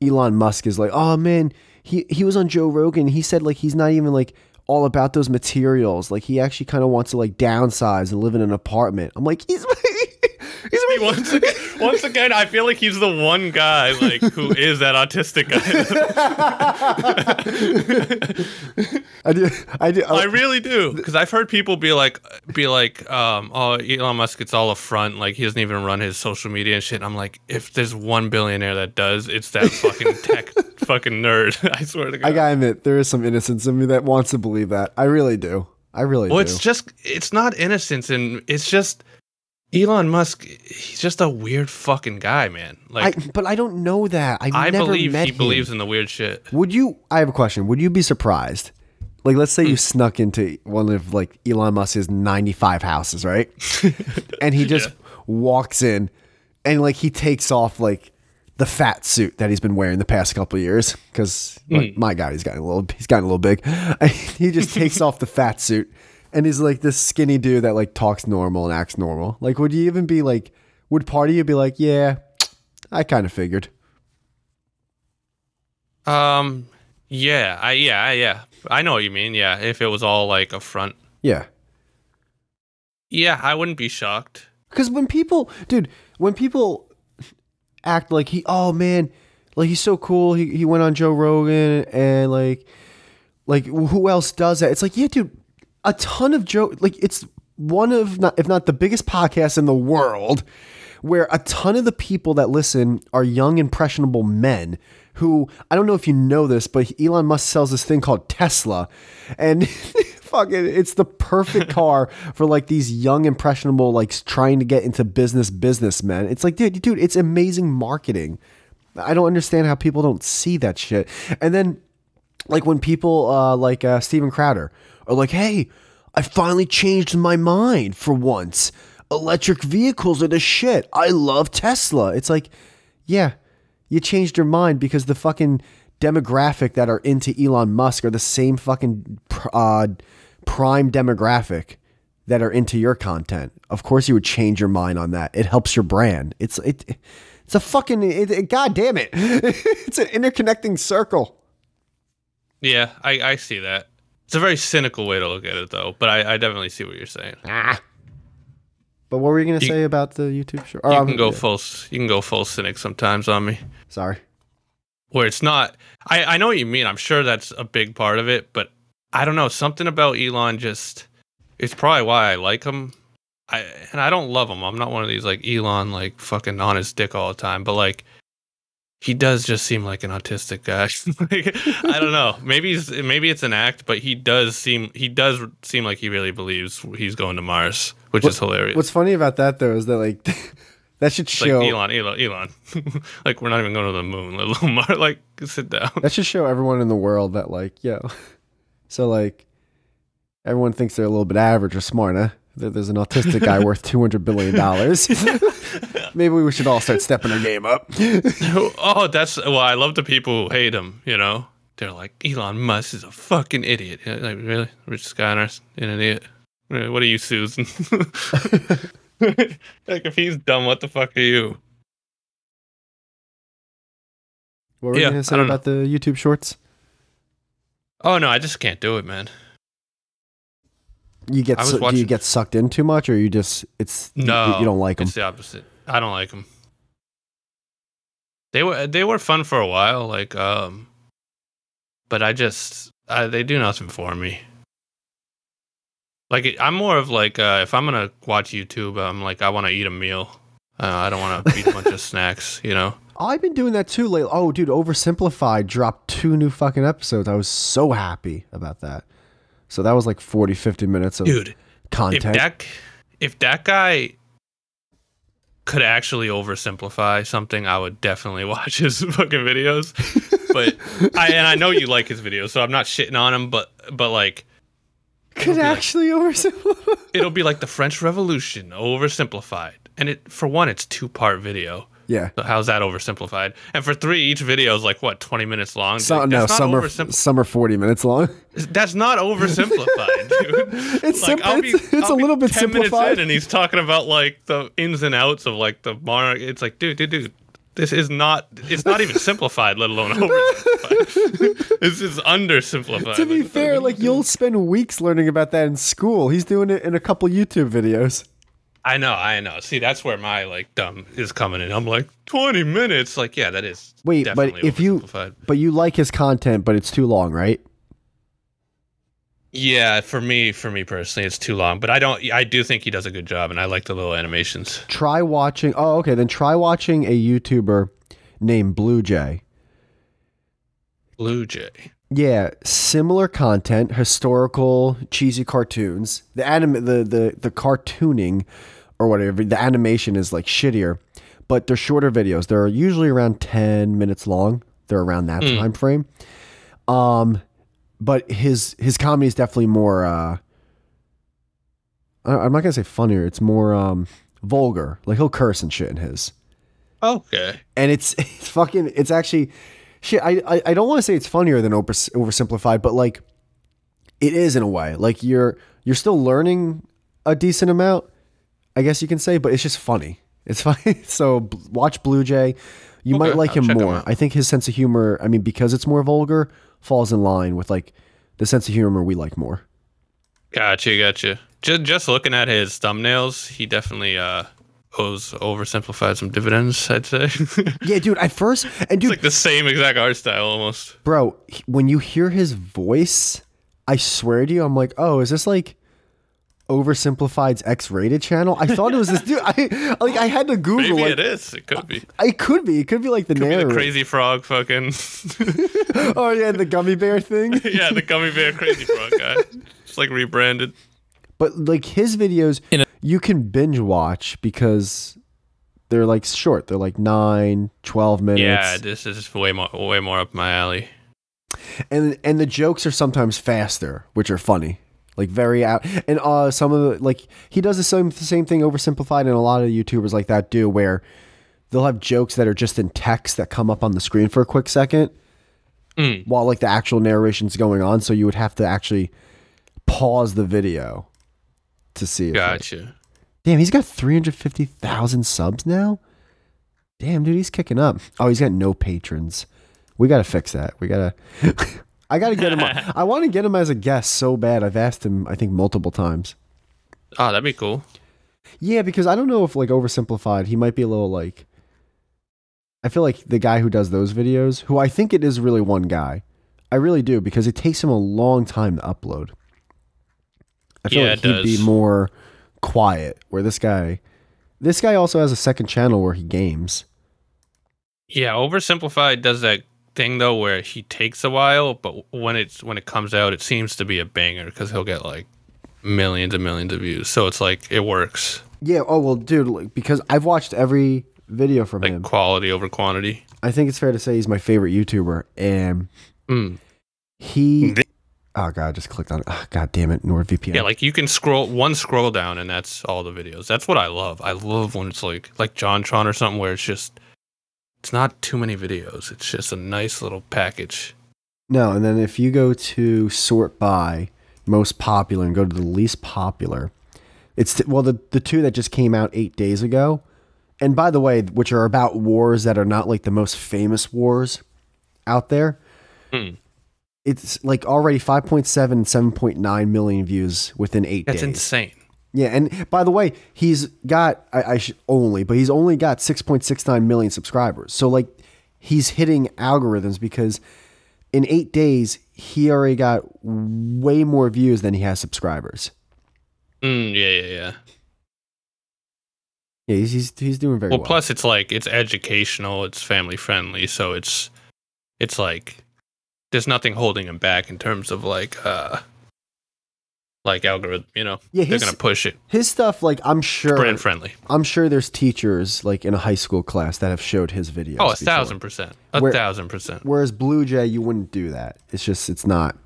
S2: Elon Musk is like, oh man, he he was on Joe Rogan. He said like he's not even like all about those materials. Like he actually kind of wants to like downsize and live in an apartment. I'm like, he's he's
S1: He- once again, once again, I feel like he's the one guy like who is that autistic guy.
S2: I do I do.
S1: I really do because I've heard people be like, be like, um, oh, Elon Musk, it's all a front. Like he doesn't even run his social media and shit. I'm like, if there's one billionaire that does, it's that fucking tech fucking nerd. I swear to God.
S2: I gotta admit, there is some innocence in me that wants to believe that. I really do. I really do.
S1: well,
S2: do.
S1: it's just, it's not innocence, and it's just Elon Musk. He's just a weird fucking guy, man.
S2: I,
S1: Like
S2: but I don't know that. I've
S1: I,
S2: never
S1: believe
S2: met
S1: he
S2: him.
S1: believes in the weird shit.
S2: Would you? I have a question. Would you be surprised? like let's say you hmm. snuck into one of like Elon Musk's 95 houses, right? and he just walks in and like he takes off like the fat suit that he's been wearing the past couple of years because like, hmm. my god, he's gotten a little he's gotten a little big. he just takes off the fat suit and he's like this skinny dude that like talks normal and acts normal. Like, would you even be like? Would part of you be like, yeah, I kind of figured.
S1: Um, yeah, I yeah, I, yeah. I know what you mean. Yeah, if it was all like a front.
S2: Yeah.
S1: Yeah, I wouldn't be shocked.
S2: Because when people, dude, when people act like he, oh man, like he's so cool. He he went on Joe Rogan and like, like who else does that? It's like, yeah, dude, a ton of Joe. Like it's one of not if not the biggest podcast in the world, where a ton of the people that listen are young impressionable men who I don't know if you know this, but Elon Musk sells this thing called Tesla, and fucking it's the perfect car for like these young impressionable like trying to get into business businessmen. It's like, dude, dude, it's amazing marketing. I don't understand how people don't see that shit. And then like when people uh, like uh, Steven Crowder are like, "Hey, I finally changed my mind for once. Electric vehicles are the shit. I love Tesla." It's like, yeah, you changed your mind because the fucking demographic that are into Elon Musk are the same fucking uh, prime demographic that are into your content. Of course, you would change your mind on that. It helps your brand. It's it. It's a fucking. It, it, God damn it! it's an interconnecting circle.
S1: Yeah, I, I see that. It's a very cynical way to look at it, though. But I, I definitely see what you're saying.
S2: Ah. But what were you gonna
S1: You-
S2: say about the YouTube show?
S1: You
S2: Or, um,
S1: can go full. You can go full cynic sometimes on me.
S2: Sorry.
S1: where it's not I, I know what you mean. I'm sure that's a big part of it, but I don't know, something about Elon just it's probably why I like him. I and I don't love him. I'm not one of these like Elon like fucking on his dick all the time, but like he does just seem like an autistic guy. like, I don't know. Maybe he's, maybe it's an act, but he does seem he does seem like he really believes he's going to Mars, which is hilarious.
S2: What's funny about that though is that like that should
S1: It's like
S2: show
S1: Elon, Elon, Elon. like we're not even going to the moon, let alone Mars. Like sit down.
S2: that should show everyone in the world that like yo. So like everyone thinks they're a little bit average or smart, huh? That there's an autistic guy worth two hundred billion dollars. Maybe we should all start stepping our game up.
S1: oh, that's well. I love the people who hate him. You know, they're like Elon Musk is a fucking idiot. Like really, richest guy on earth, an idiot. What are you, Susan? like if he's dumb, what the fuck are you?
S2: What were
S1: Yeah,
S2: you gonna say about the YouTube shorts?
S1: Oh no, I just can't do it, man.
S2: You get su- do you get sucked in too much, or you just it's you-
S1: No,
S2: you, don't like them?
S1: It's the opposite. I don't like them. They were they were fun for a while, like um, but I just uh, they do nothing for me. Like I'm more of like uh, if I'm gonna watch YouTube, I'm like I want to eat a meal. Uh, I don't want to eat a bunch of snacks, you know.
S2: I've been doing that too lately. Oh, dude, Oversimplified dropped two new fucking episodes. I was so happy about that. So that was like 40, 50 minutes of
S1: Dude, if
S2: content.
S1: that if that guy could actually oversimplify something, I would definitely watch his fucking videos. But I and I know you like his videos, so I'm not shitting on him. But but like
S2: could
S1: be like-
S2: actually oversimplify.
S1: it'll be like the French Revolution oversimplified, and it for one, it's two part video.
S2: Yeah.
S1: So how's that oversimplified? And for three, each video is like what 20 minutes long.
S2: So, no, some are, some are 40 minutes long.
S1: That's not oversimplified, dude.
S2: It's
S1: like,
S2: simple-
S1: be,
S2: it's- it's a little bit
S1: 10 minutes
S2: simplified.
S1: in and he's talking about like the ins and outs of like the mar. It's like, dude, dude, dude. This is not. It's not even simplified, let alone oversimplified. this is undersimplified.
S2: to be fair, like you'll spend weeks learning about that in school. He's doing it in a couple YouTube videos.
S1: I know, I know. See, that's where my like dumb is coming in. I'm like, 20 minutes. Like, yeah, that is.
S2: Wait, but if you but you like his content, but it's too long, right?
S1: Yeah, for me, for me personally, it's too long. But I don't. I do think he does a good job, and I like the little animations.
S2: Try watching. Oh, okay. Then try watching a YouTuber named Blue Jay.
S1: Blue Jay.
S2: Yeah, similar content, historical, cheesy cartoons. The anim the the the cartooning or whatever, the animation is like shittier, but they're shorter videos. They're usually around 10 minutes long. They're around that time frame. Um but his his comedy is definitely more. Uh, I'm not gonna say funnier. It's more um, vulgar. Like he'll curse and shit in his,
S1: Okay.
S2: and it's it's fucking. It's actually shit. I I, I don't want to say it's funnier than over, oversimplified, but like it is in a way. Like you're you're still learning a decent amount, I guess you can say, but it's just funny. It's funny. so watch Blue Jay. You
S1: Okay,
S2: might like
S1: I'll
S2: him
S1: check him
S2: more. I think his sense of humor. I mean, because it's more vulgar, falls in line with like the sense of humor we like more.
S1: Gotcha, gotcha. Just just looking at his thumbnails, he definitely uh owes oversimplified some dividends. I'd say.
S2: Yeah, dude. At first, and dude,
S1: like the same exact art style almost.
S2: bro, when you hear his voice, I swear to you, I'm like, oh, is this like oversimplified's X-rated channel? I thought it was this dude. I like, I had to Google.
S1: Maybe
S2: like,
S1: it is. It could be.
S2: It could be. It could be like the
S1: Could be the
S2: narrator.
S1: crazy frog fucking.
S2: oh yeah, the gummy bear thing.
S1: yeah, the gummy bear crazy frog guy. It's like rebranded.
S2: But like his videos,
S1: In a-
S2: you can binge watch because they're like short. They're like 9, 12 minutes.
S1: Yeah, this is way more way more up my alley.
S2: and and the jokes are sometimes faster, which are funny. Like very out, and uh, some of the like he does the same the same thing oversimplified, and a lot of YouTubers like that do, where they'll have jokes that are just in text that come up on the screen for a quick second,
S1: Mm.
S2: while like the actual narration's going on. So you would have to actually pause the video to see.
S1: Gotcha.
S2: Damn, he's got 350,000 subs now? Damn, dude, he's kicking up. Oh, he's got no patrons. We got to fix that. We got to I got to get him on- I want to get him as a guest so bad. I've asked him I think multiple times.
S1: Oh, that'd be cool.
S2: Yeah, because I don't know if like oversimplified, he might be a little like I feel like the guy who does those videos, who I think it is really one guy. I really do because it takes him a long time to upload. I feel
S1: Yeah,
S2: like
S1: it
S2: he'd be more quiet where this guy this guy also has a second channel where he games.
S1: Yeah, oversimplified does that thing though where he takes a while, but when it's when it comes out, it seems to be a banger because he'll get like millions and millions of views. So it's like it works,
S2: Yeah, oh well dude, like, because I've watched every video from
S1: like
S2: him.
S1: quality over quantity.
S2: I think it's fair to say he's my favorite YouTuber and
S1: Mm.
S2: he Oh god, I just clicked on it. Oh, god damn it, NordVPN.
S1: Yeah, like you can scroll one scroll down and that's all the videos. That's what I love. I love when it's like like JonTron or something where it's just it's not too many videos. It's just a nice little package.
S2: No, and then if you go to sort by most popular and go to the least popular, it's well the the two that just came out eight days ago, and by the way, which are about wars that are not like the most famous wars out there.
S1: Hmm.
S2: It's like already 5.7, 7.9 million views within eight
S1: That's
S2: days.
S1: That's insane.
S2: Yeah, and by the way, he's got I, I should only, but he's only got 6.69 million subscribers. So like he's hitting algorithms because in 8 days he already got way more views than he has subscribers.
S1: Mm, yeah, yeah, yeah.
S2: Yeah, he's he's, he's doing very
S1: well,
S2: well.
S1: plus it's like it's educational, it's family friendly, so it's it's like there's nothing holding him back in terms of like uh like algorithm, you know.
S2: Yeah,
S1: They're gonna push it.
S2: his stuff like I'm sure
S1: Brand friendly.
S2: I'm sure there's teachers like in a high school class that have showed his videos.
S1: Oh, a
S2: before.
S1: thousand percent. A
S2: Where-
S1: thousand percent.
S2: Whereas Blue Jay, you wouldn't do that. It's just it's not.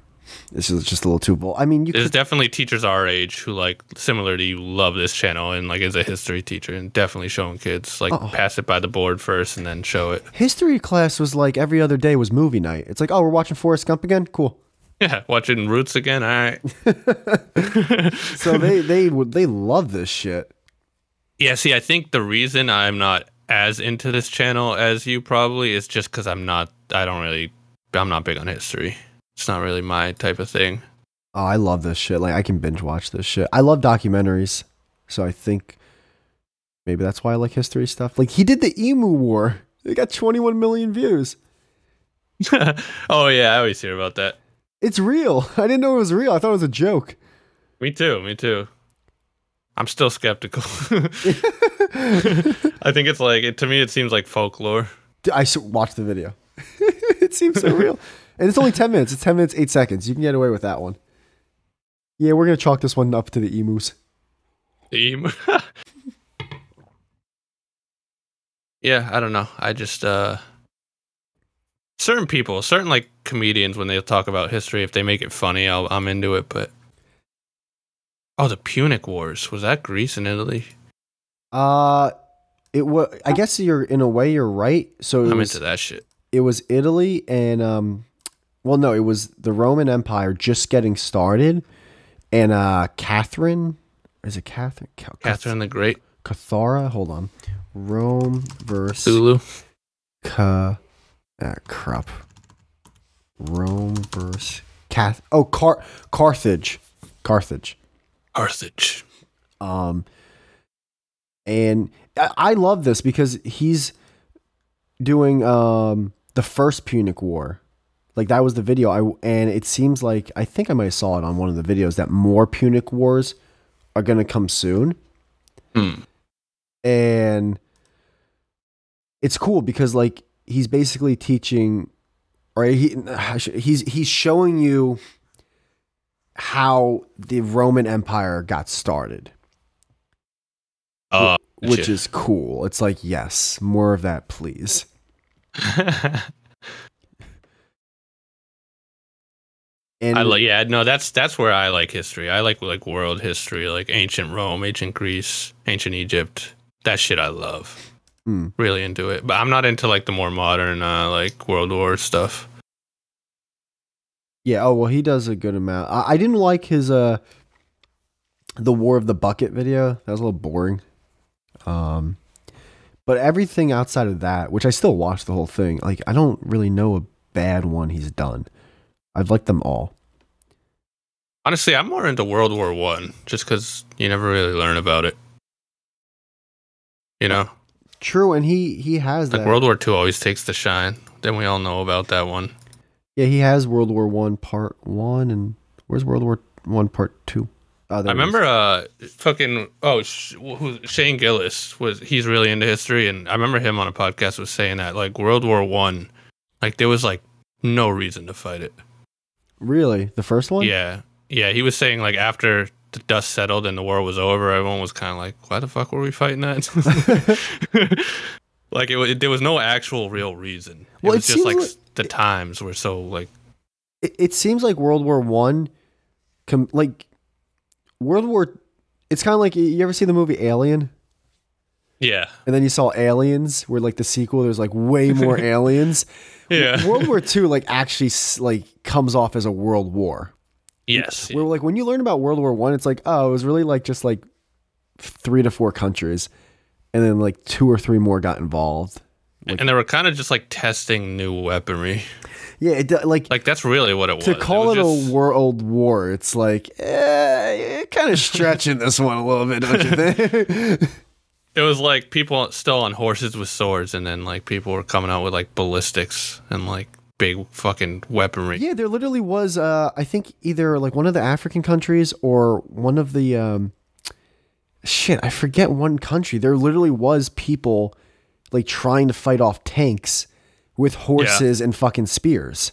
S2: It's just, it's just a little too bold. I mean, you
S1: There's
S2: could,
S1: definitely teachers our age who like similar to you love this channel and like is a history teacher and definitely showing kids like
S2: Oh.
S1: pass it by the board first and then show it.
S2: history class was like every other day was movie night. It's like, oh, we're watching Forrest Gump again. Cool.
S1: Yeah, watching Roots again. All right.
S2: So they they would they love this shit.
S1: Yeah, see, I think the reason I'm not as into this channel as you probably is just because I'm not. I don't really. I'm not big on history. It's not really my type of thing.
S2: Oh, I love this shit. Like I can binge watch this shit. I love documentaries, so I think maybe that's why I like history stuff. Like he did the Emu War. It got 21 million views.
S1: oh yeah, I always hear about that.
S2: It's real. I didn't know it was real. I thought it was a joke.
S1: Me too. Me too. I'm still skeptical. I think it's like it, to me. It seems like folklore.
S2: I watched the video. it seems so real. And it's only 10 minutes. It's 10 minutes, 8 seconds. You can get away with that one. Yeah, we're going to chalk this one up to the emus.
S1: Theme. yeah, I don't know. I just uh certain people, certain like comedians, when they talk about history, if they make it funny, I'll, I'm into it. But oh, the Punic Wars was that Greece and Italy?
S2: Uh it was. I guess you're in a way you're right. So it
S1: I'm
S2: was,
S1: into that shit.
S2: it was Italy and um, well, no, it was the Roman Empire just getting started, and uh, Catherine, is it Catherine? Ca-
S1: Catherine the Great,
S2: Cathara. Hold on, Rome versus
S1: Zulu.
S2: Ca. Ah, crap. Rome versus Cath. Oh, Car- Carthage, Carthage.
S1: Carthage.
S2: Um, and I, I love this because he's doing um the first Punic War. Like that was the video. I and it seems like I think I might have saw it on one of the videos that more Punic Wars are gonna come soon.
S1: Hmm.
S2: And it's cool because like he's basically teaching, or he he's he's showing you how the Roman Empire got started
S1: Uh,
S2: which is cool. It's like, yes, more of that, please. And
S1: I like yeah no that's that's where I like history. I like like world history, like ancient Rome, ancient Greece, ancient Egypt. That shit I love.
S2: Mm.
S1: Really into it, but I'm not into like the more modern uh, like World War stuff.
S2: yeah, oh well, he does a good amount. I, I didn't like his uh, the War of the Bucket video. That was a little boring. Um, but everything outside of that, which I still watched the whole thing, like I don't really know a bad one he's done. I've liked them all.
S1: Honestly, I'm more into World War One, just because you never really learn about it. You know,
S2: True, and he he has
S1: like
S2: that.
S1: World War Two always takes the shine. Then we all know about that one.
S2: yeah, he has World War One Part One, and where's World War One Part Two? Oh,
S1: I
S2: there it is.
S1: remember, uh, fucking oh, sh- who, Shane Gillis was he's really into history, and I remember him on a podcast was saying that like World War One, like there was like no reason to fight it.
S2: Really, the first one?
S1: Yeah, yeah. He was saying like after the dust settled and the war was over, everyone was kind of like, "Why the fuck were we fighting that?" like it, wa- there was no actual real reason. It
S2: Well, it
S1: just like
S2: like-
S1: the times were so like
S2: It, it seems like World War One, com- like World War. It's kind of like you ever see the movie Alien,
S1: yeah,
S2: and then you saw Aliens, where like the sequel, there's like way more aliens.
S1: yeah,
S2: World War Two, like actually, like comes off as a world war.
S1: Yes,
S2: Where like when you learn about World War One, it's like oh, it was really like just like three to four countries, and then like two or three more got involved.
S1: and they were kind of just like testing new weaponry.
S2: Yeah, it like
S1: Like that's really what it was.
S2: to call it,
S1: was just-
S2: a world war, it's like eh, kind of stretching this one a little bit, don't you think?
S1: It was like people still on horses with swords, and then like people were coming out with like ballistics and like big fucking weaponry.
S2: yeah, there literally was. Uh, I think either like one of the African countries or one of the um, shit. I forget one country. There literally was people like trying to fight off tanks with horses and fucking spears.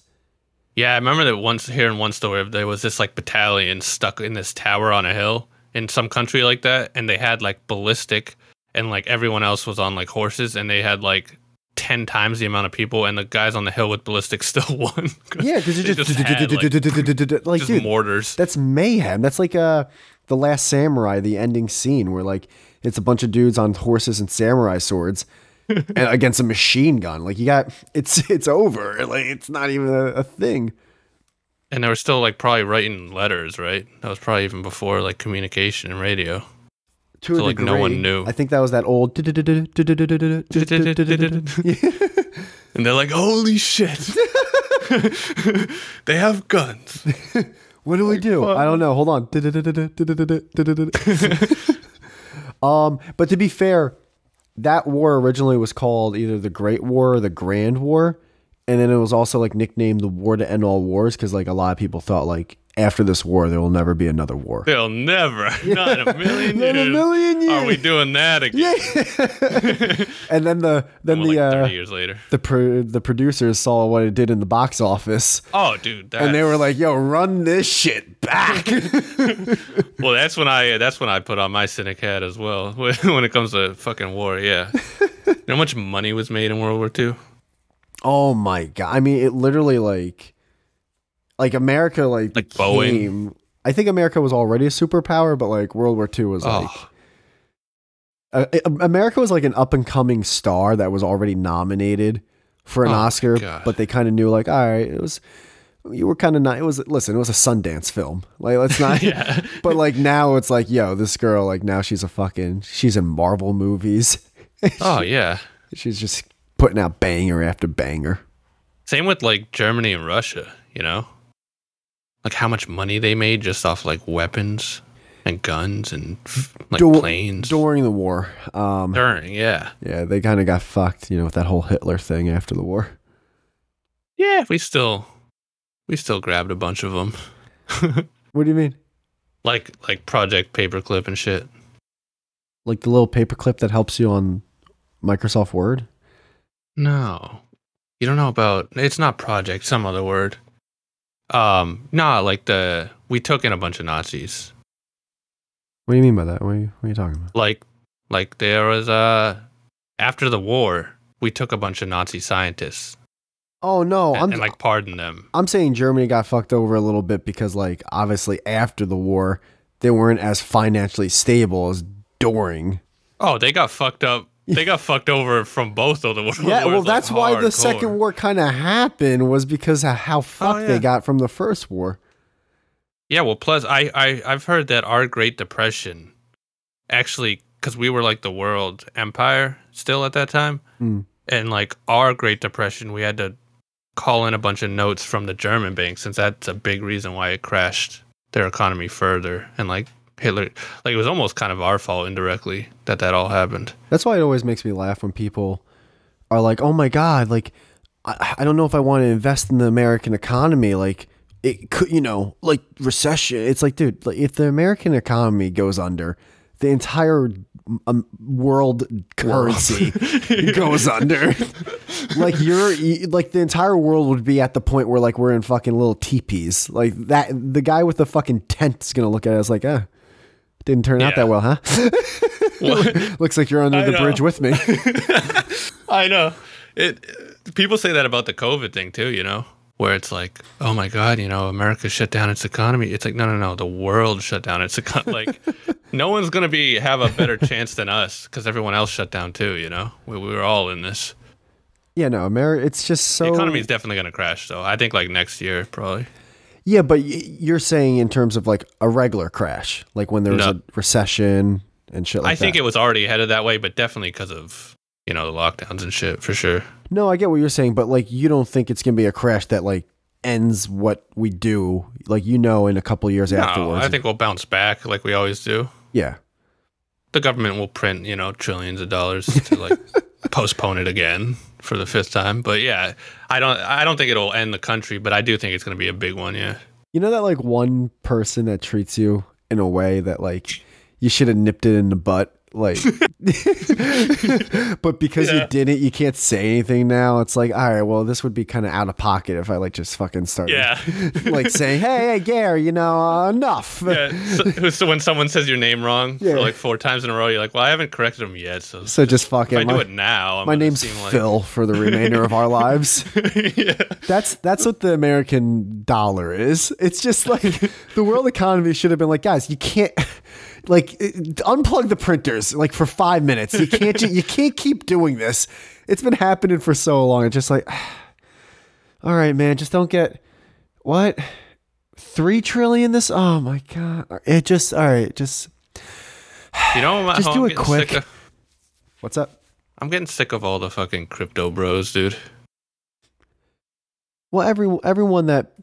S1: Yeah, I remember that once hearing one story. There was this like battalion stuck in this tower on a hill in some country like that, and they had like ballistic, and like everyone else was on like horses, and they had like ten times the amount of people, and the guys on the hill with ballistics still won.
S2: Yeah, because it just,
S1: like,
S2: like,
S1: just
S2: dude,
S1: mortars.
S2: That's mayhem. That's like uh the last samurai, the ending scene where like it's a bunch of dudes on horses and samurai swords and against a machine gun. Like you got it's it's over. Like it's not even a, a thing.
S1: And they were still like probably writing letters, right? That was probably even before like communication and radio.
S2: To a
S1: So, like, no one knew.
S2: I think that was that old.
S1: And they're like, "Holy shit! they have guns."
S2: What do we do? I don't know. Hold on. um, but to be fair, that war originally was called either the Great War or the Grand War, and then it was also like nicknamed the War to End All Wars because like a lot of people thought like after this war there will never be another war.
S1: They'll never, not in a million
S2: Not in a
S1: years,
S2: million
S1: are we
S2: years.
S1: doing that again. Yeah.
S2: And then the then
S1: Well,
S2: the
S1: like
S2: uh,
S1: thirty years later.
S2: the pro- the producers saw what it did in the box office,
S1: Oh, dude,
S2: and they were like, "Yo, run this shit back."
S1: "Well, that's when I that's when I put on my cynic hat as well when when it comes to fucking war." Yeah, you know how much money was made in World War II?
S2: Oh my god! I mean, it literally like, like America like
S1: Like Boeing?
S2: I think America was already a superpower, but like World War II was like.
S1: Oh,
S2: Uh, America was like an up and coming star that was already nominated for an
S1: Oh
S2: Oscar,
S1: God.
S2: but they kind of knew like, all right, it was you were kind of not. It was listen, it was a Sundance film. Like let's not.
S1: yeah.
S2: But like now it's like, yo, this girl like now she's a fucking she's in Marvel movies.
S1: Oh yeah.
S2: she's just putting out banger after banger.
S1: Same with like Germany and Russia, you know? Like how much money they made just off like weapons and guns and like
S2: Dur-
S1: planes.
S2: during the war. Um,
S1: During, yeah.
S2: yeah, they kind of got fucked, you know, with that whole Hitler thing after the war.
S1: Yeah, we still we still grabbed a bunch of them.
S2: What do you mean?
S1: like like Project Paperclip and shit.
S2: Like the little paperclip that helps you on Microsoft Word?
S1: No. You don't know about it's not project, some other word. Um, nah, like the we took in a bunch of Nazis.
S2: What do you mean by that? What are you, what are you talking about?
S1: Like like there was a after the war, we took a bunch of Nazi scientists
S2: Oh no,
S1: and,
S2: I'm
S1: and like pardon them.
S2: I'm saying Germany got fucked over a little bit because like obviously after the war they weren't as financially stable as during.
S1: Oh, they got fucked up. They got fucked over from both of the world.
S2: Yeah, well
S1: wars, like,
S2: that's why the second war kind of happened was because of how fucked
S1: yeah.
S2: they got from the first war.
S1: Yeah, well, plus I, I I've heard that our Great Depression, actually, because we were like the world empire still at that time,
S2: Mm.
S1: and like our Great Depression, we had to call in a bunch of notes from the German bank since that's a big reason why it crashed their economy further, and like Hitler, like it was almost kind of our fault indirectly that that all happened.
S2: That's why it always makes me laugh when people are like, "Oh my god, like I, I don't know if I want to invest in the American economy." Like it could, you know, like recession. It's like, dude, like if the American economy goes under, the entire um, world currency goes under. like you're you- like the entire world would be at the point where like we're in fucking little teepees. Like that, the guy with the fucking tent is gonna look at us like, "Ah, didn't turn out that well, huh?" Looks like you're under
S1: I
S2: the
S1: know.
S2: bridge with me.
S1: I know. It people say that about the COVID thing too, you know, where it's like, oh my god, you know, America shut down its economy. It's like, no, no, no, the world shut down its economy. Like, no one's gonna be have a better chance than us because everyone else shut down too. You know, we, we were all in this.
S2: Yeah, no, America. It's just so.
S1: The economy is definitely gonna crash, though. I think like next year, probably.
S2: Yeah, but you're saying in terms of like a regular crash, like when there was
S1: No.
S2: a recession and shit like
S1: I think
S2: that.
S1: it was already headed that way, but definitely because of you know the lockdowns and shit for sure.
S2: no, I get what you're saying, but like you don't think it's gonna be a crash that like ends what we do, like you know, in a couple years
S1: No,
S2: afterwards.
S1: I think we'll bounce back like we always do.
S2: yeah,
S1: the government will print, you know, trillions of dollars to like postpone it again for the fifth time. But yeah, I don't I don't think it'll end the country, but I do think it's going to be a big one, yeah.
S2: you know that like one person that treats you in a way that like you should have nipped it in the butt, like. but because you didn't, you can't say anything now. It's like, all right, well, this would be kind of out of pocket if I like just fucking started
S1: Yeah.
S2: like saying, "Hey, hey, Gary, you know, uh, enough."
S1: yeah. So, so when someone says your name wrong
S2: Yeah.
S1: for like four times in a row, you're like, "Well, I haven't corrected them yet." So,
S2: So just fuck
S1: if
S2: it.
S1: I do it now, I'm
S2: my name's
S1: seem like,
S2: Phil for the remainder of our lives.
S1: yeah.
S2: That's that's what the American dollar is. It's just like the world economy should have been like, guys, you can't like uh, unplug the printers like for five minutes. You can't you can't keep doing this. It's been happening for so long. It's just like, all right, man, just don't get what three trillion. This oh my god, it just all right, just
S1: You know, what,
S2: Just do it quick.
S1: of-
S2: what's up?
S1: I'm getting sick of all the fucking crypto bros, dude.
S2: Well, every everyone that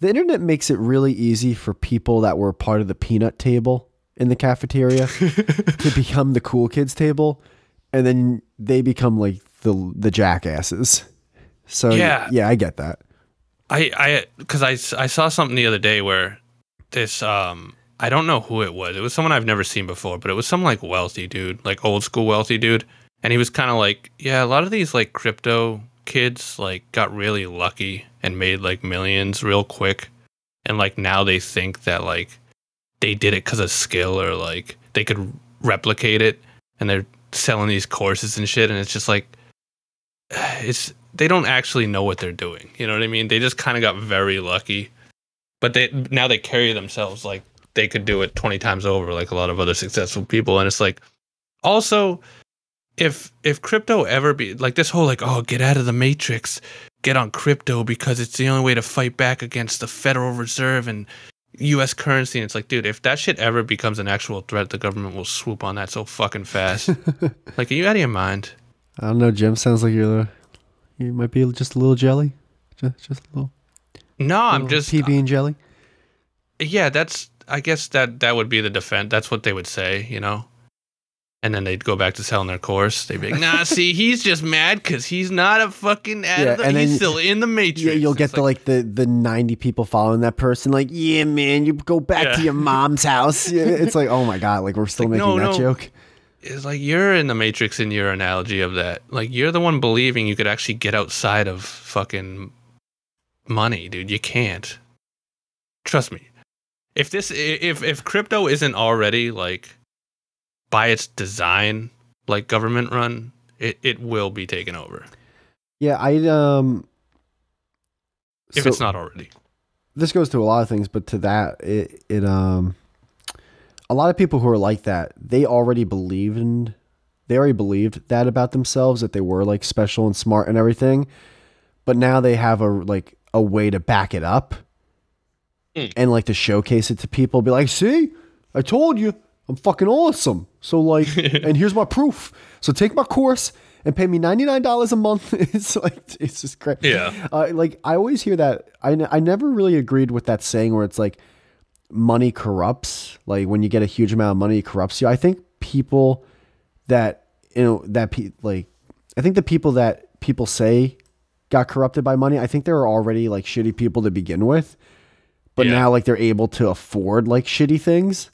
S2: the internet makes it really easy for people that were part of the peanut table in the cafeteria to become the cool kids table, and then they become like the the jackasses. So
S1: Yeah.
S2: yeah, I get that.
S1: I I because I I saw something the other day where this um I don't know who it was. It was someone I've never seen before, but it was some like wealthy dude, like old school wealthy dude, and he was kind of like, yeah, a lot of these like crypto kids like got really lucky and made like millions real quick, and like now they think that like they did it because of skill or like they could replicate it, and they're selling these courses and shit, and it's just like it's they don't actually know what they're doing. You know what I mean? They just kind of got very lucky, but they now they carry themselves like they could do it twenty times over, like a lot of other successful people. And it's like, also, if if crypto ever be like this whole like oh get out of the matrix, get on crypto because it's the only way to fight back against the Federal Reserve and U.S. currency. And it's like, dude, if that shit ever becomes an actual threat, the government will swoop on that so fucking fast. like, are you out of your mind?
S2: I don't know, Gem. Sounds like you're you might be just a little jelly, just just a little.
S1: No, I'm just
S2: PB and jelly.
S1: Yeah, that's. I guess that that would be the defense. That's what they would say, you know. And then they'd go back to selling their course. They'd be like, "Nah, see, he's just mad because he's not a fucking. Out
S2: Yeah,
S1: the,
S2: and
S1: he's
S2: then-
S1: still in the matrix."
S2: Yeah, you'll get
S1: It's
S2: the like the the ninety people following that person. Like, yeah, man, you go back to your mom's house. It's like, oh my god, like we're still
S1: like,
S2: making
S1: no,
S2: that
S1: no.
S2: joke.
S1: It's like you're in the matrix in your analogy of that. Like you're the one believing you could actually get outside of fucking money, dude. You can't. Trust me. If this if if crypto isn't already like by its design like government run, it, it will be taken over.
S2: Yeah, I um.
S1: If
S2: so
S1: it's not already.
S2: this goes to a lot of things, but to that, it it um. A lot of people who are like that, they already believed in, they already believed that about themselves that they were like special and smart and everything, but now they have a like a way to back it up,
S1: Mm.
S2: and like to showcase it to people. Be like, see, I told you, I'm fucking awesome. So like, and here's my proof. So take my course and pay me ninety nine dollars a month. it's like it's just great.
S1: Yeah.
S2: Uh, like I always hear that. I n- I never really agreed with that saying where it's like money corrupts. Like when you get a huge amount of money, it corrupts you. I think people that you know that pe- like I think the people that people say got corrupted by money. I think they're already like shitty people to begin with, but
S1: Yeah.
S2: now like they're able to afford like shitty things.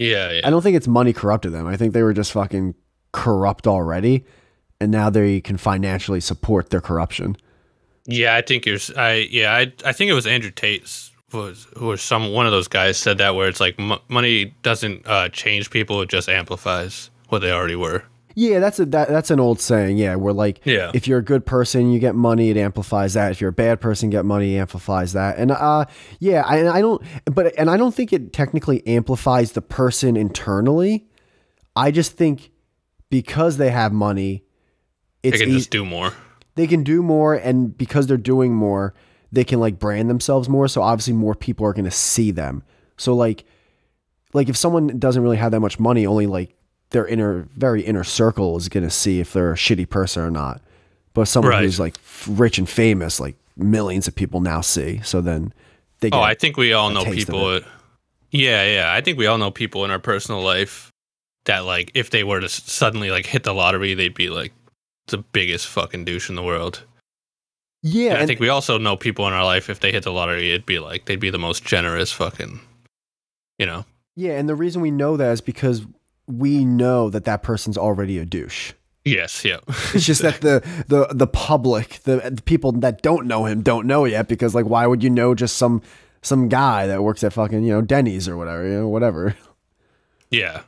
S1: Yeah, yeah.
S2: I don't think it's money corrupted them. I think they were just fucking corrupt already, and now they can financially support their corruption.
S1: Yeah, I think you're. s- I yeah, I I think it was Andrew Tate was who was some one of those guys said that where it's like m- money doesn't uh, change people; it just amplifies what they already were.
S2: Yeah, that's a that, that's an old saying. Yeah, where like
S1: Yeah.
S2: if you're a good person, you get money, it amplifies that. If you're a bad person, get money, it amplifies that. And uh, yeah, I, I don't, but and I don't think it technically amplifies the person internally. I just think because they have money,
S1: They
S2: it's
S1: can
S2: eas-
S1: just do more.
S2: they can do more, and because they're doing more, they can like brand themselves more. So obviously, more people are going to see them. So like, like if someone doesn't really have that much money, only like their inner, very inner circle is going to see if they're a shitty person or not. But someone
S1: Right.
S2: who's like rich and famous, like millions of people now see. So then they oh, get.
S1: Oh, I think we all know people. Yeah, yeah. I think we all know people in our personal life that, like, if they were to suddenly like hit the lottery, they'd be like the biggest fucking douche in the world.
S2: yeah,
S1: And I think we also know people in our life if they hit the lottery, it'd be like they'd be the most generous fucking, you know.
S2: yeah, and the reason we know that is because we know that that person's already a douche.
S1: Yes, yeah.
S2: It's just that the the the public, the, the people that don't know him, don't know yet because like, why would you know just some some guy that works at fucking you know Denny's or whatever, you know, whatever.
S1: Yeah.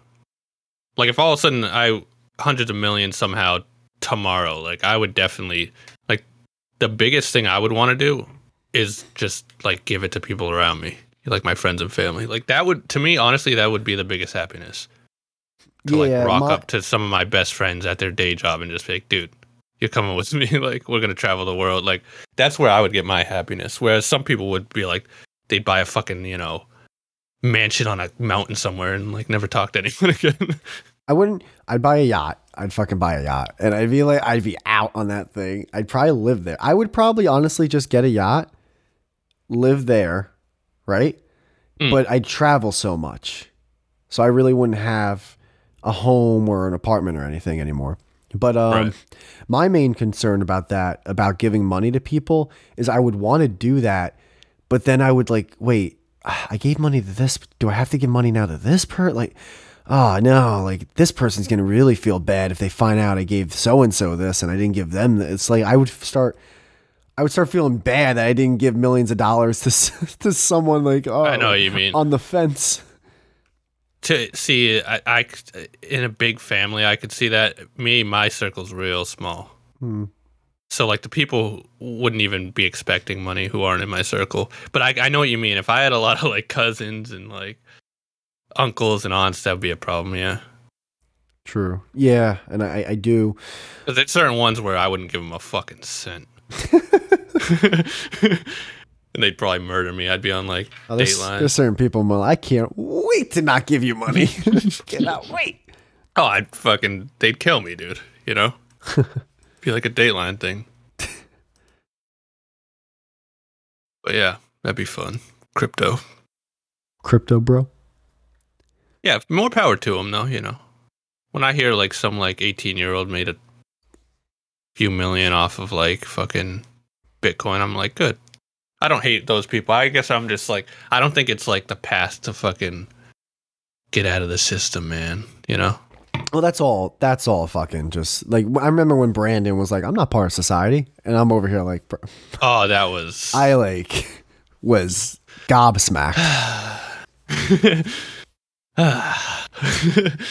S1: Like if all of a sudden I hundreds of millions somehow tomorrow, like I would definitely like the biggest thing I would want to do is just like give it to people around me, like my friends and family. Like that would to me honestly that would be the biggest happiness. To like rock
S2: my-
S1: up to some of my best friends at their day job and just be like, dude, you're coming with me. like we're gonna travel the world. Like that's where I would get my happiness. Whereas some people would be like they'd buy a fucking, you know, mansion on a mountain somewhere and like never talk to anyone again.
S2: I wouldn't. I'd buy a yacht. I'd fucking buy a yacht, and I'd be like, I'd be out on that thing. I'd probably live there. I would probably honestly just get a yacht, live there, right?
S1: Mm.
S2: But I'd travel so much, so I really wouldn't have a home or an apartment or anything anymore. But um,
S1: Right.
S2: my main concern about that, about giving money to people, is I would want to do that, but then I would like, wait, I gave money to this. Do I have to give money now to this person? Like, oh no, like this person's gonna really feel bad if they find out I gave so and so this and I didn't give them. This. It's like I would start. I would start feeling bad that I didn't give millions of dollars to to someone like oh
S1: I know what you mean.
S2: on the fence.
S1: To see, I, I in a big family, I could see that. Me, my circle's real small.
S2: Hmm.
S1: So like the people wouldn't even be expecting money who aren't in my circle. But I, I know what you mean. If I had a lot of like cousins and like uncles and aunts, that would be a problem. Yeah.
S2: True. Yeah, and I, I do.
S1: There's certain ones where I wouldn't give them a fucking cent. and they'd probably murder me. I'd be on like
S2: Oh, there's,
S1: Dateline.
S2: there's certain people. I'm like, I can't wait to not give you money. Cannot wait.
S1: Oh, I'd fucking they'd kill me, dude. You know? be like a Dateline thing. But yeah, that'd be fun. Crypto.
S2: Crypto, bro.
S1: Yeah, more power to them though, you know. When I hear like some like 18 year old made a few million off of like fucking Bitcoin, I'm like, good. I don't hate those people. I guess I'm just like, I don't think it's like the path to fucking get out of the system, man. You know?
S2: Well, that's all. That's all. Fucking just like I remember when Brandon was like, "I'm not part of society," and I'm over here like, bro,
S1: Oh, that was.
S2: I like was gobsmacked. I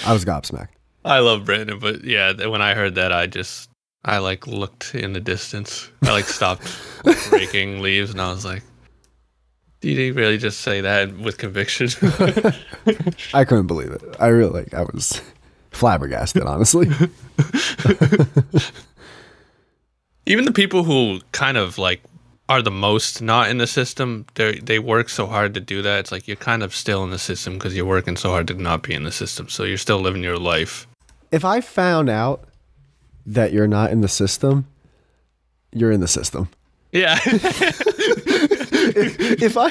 S2: was gobsmacked.
S1: I love Brandon, but yeah, when I heard that, I just I like looked in the distance. I like stopped raking leaves, and I was like, "Did he really just say that with conviction?"
S2: I couldn't believe it. I really like. I was flabbergasted, honestly.
S1: Even the people who kind of like are the most not in the system, they they work so hard to do that. It's like you're kind of still in the system because you're working so hard to not be in the system. So you're still living your life.
S2: if I found out that you're not in the system, you're in the system.
S1: Yeah,
S2: If I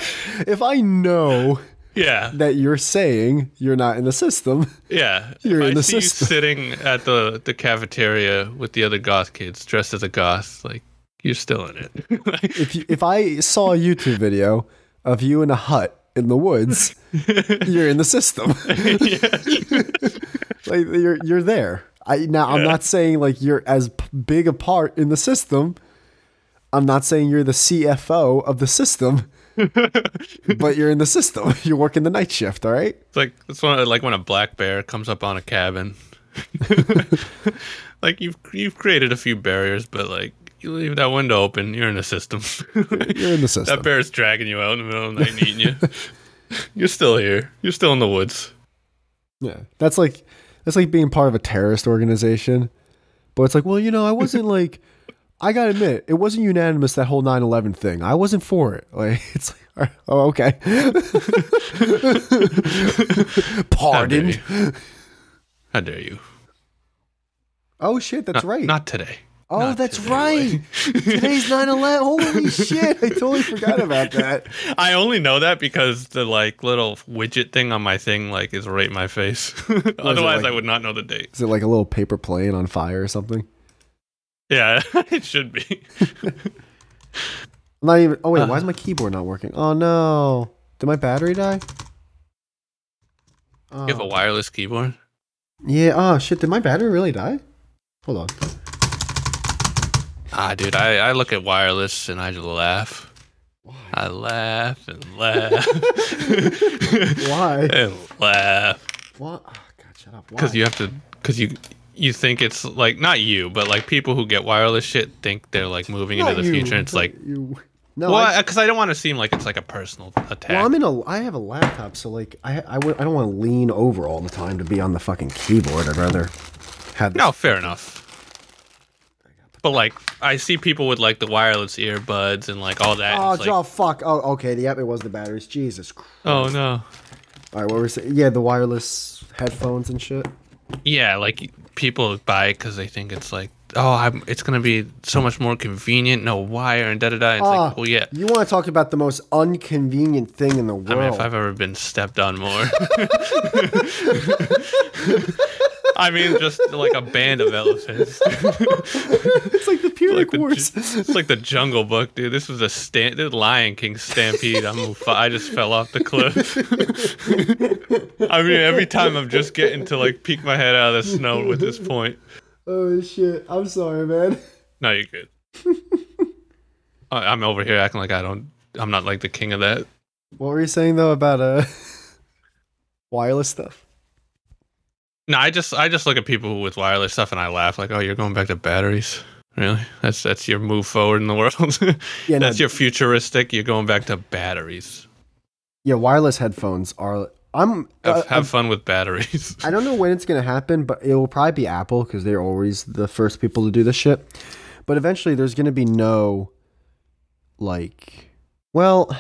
S2: if I know
S1: yeah,
S2: that you're saying you're not in the system,
S1: yeah.
S2: You're
S1: if
S2: in
S1: I
S2: the
S1: see
S2: system.
S1: you sitting at the the cafeteria with the other goth kids dressed as a goth, like you're still in it.
S2: if you, if I saw a YouTube video of you in a hut in the woods, you're in the system. like you're you're there. I now I'm not saying like you're as big a part in the system. I'm not saying you're the CFO of the system, but you're in the system. You're working the night shift, all right?
S1: It's like it's one like when a black bear comes up on a cabin. like you've you've created a few barriers, but like you leave that window open, you're in the system.
S2: You're in the system.
S1: that bear's dragging you out in the middle of the night and eating you. you're still here. You're still in the woods.
S2: Yeah, that's like that's like being part of a terrorist organization. But it's like, well, you know, I wasn't like. I gotta admit, it wasn't unanimous that whole 9/11 thing. I wasn't for it. Like, it's like, oh, okay.
S1: How dare
S2: Pardon.
S1: you? How dare you?
S2: Oh shit, that's
S1: Not,
S2: right.
S1: Not today.
S2: Oh, that's
S1: today,
S2: right. Today's 9/11. Holy shit! I totally forgot about that.
S1: I only know that because the like little widget thing on my thing like is right in my face. Otherwise,
S2: like-
S1: I would not know the date.
S2: Is it like a little paper plane on fire or something?
S1: Yeah, it should be.
S2: I'm not even. Oh wait, why
S1: Uh.
S2: is my keyboard not working? Oh no! Did my battery die? Oh.
S1: You have a wireless keyboard.
S2: Yeah. Oh shit! Did my battery really die? Hold on.
S1: Ah, dude, I, I look at wireless and I just laugh. Why? I laugh and laugh
S2: Why?
S1: and laugh
S2: What? Oh, God, shut up.
S1: because you have to because you you think it's like not you but like people who get wireless shit think they're like moving
S2: Not
S1: into the
S2: you,
S1: future. And it's like
S2: you. No.
S1: well because I, don't want to seem like it's like a personal attack.
S2: well, I'm in a. I have a laptop, so like, I I, I don't want to lean over all the time to be on the fucking keyboard. I'd rather have.
S1: no, fair enough. But like I see people with like the wireless earbuds and like all that.
S2: Oh,
S1: it's like,
S2: oh, fuck. Oh, okay. Yep, it was the batteries. Jesus Christ.
S1: oh no.
S2: All right, what were we saying? Yeah, the wireless headphones and shit.
S1: Yeah, like people buy it because they think it's like, oh, I'm, it's gonna be so much more convenient, no wire and da da da. It's
S2: Ah,
S1: like, well, yeah.
S2: You want to talk about the most inconvenient thing in the world?
S1: I mean, if I've ever been stepped on more. I mean, just like a band of elephants.
S2: it's like the Punic
S1: like the,
S2: Wars.
S1: it's like the Jungle Book, dude. This was a this Lion King stampede. I'm, I just fell off the cliff. I mean, every time I'm just getting to like peek my head out of the snow with this point.
S2: oh shit! I'm sorry, man.
S1: No, you're good. I- I'm over here acting like I don't. I'm not like the king of that.
S2: What were you saying though about uh wireless stuff?
S1: No, I just I just look at people with wireless stuff and I laugh like, oh, you're going back to batteries. Really? That's that's your move forward in the world.
S2: Yeah, no,
S1: that's your futuristic. You're going back to batteries.
S2: yeah. Wireless headphones are. I'm.
S1: Have,
S2: uh,
S1: have fun with batteries.
S2: I don't know when it's gonna happen, but it will probably be Apple because they're always the first people to do this shit. But eventually, there's gonna be no, like, well,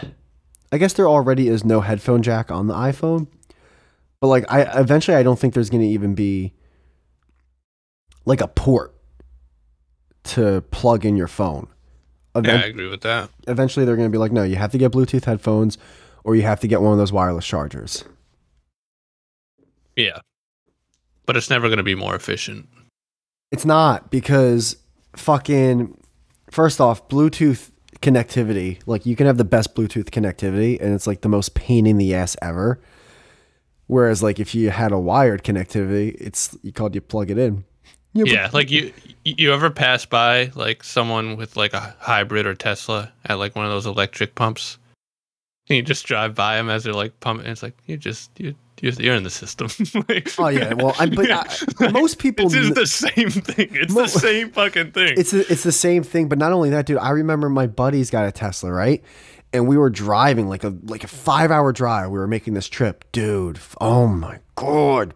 S2: I guess there already is no headphone jack on the iPhone. But like, I eventually, I don't think there's gonna even be like a port to plug in your phone.
S1: yeah, I agree with that.
S2: eventually, they're gonna be like, no, you have to get Bluetooth headphones, or you have to get one of those wireless chargers.
S1: Yeah, but it's never going to be more efficient.
S2: It's not because fucking first off, Bluetooth connectivity, like you can have the best Bluetooth connectivity and it's like the most pain in the ass ever. Whereas like if you had a wired connectivity, it's you called you plug it in. Yeah, but-
S1: Yeah, like you you ever pass by like someone with like a hybrid or Tesla at like one of those electric pumps, and you just drive by them as they're like pumping. It's like you just you you're, you're in the system. Like-
S2: Oh yeah, well, I, but I, most people
S1: It's just
S2: kn-
S1: the same thing. It's
S2: Mo-
S1: the same fucking thing.
S2: it's the- it's the same thing. But not only that, dude. I remember my buddy's got a Tesla, right? And we were driving like a like a five hour drive. We were making this trip, dude. Oh my god!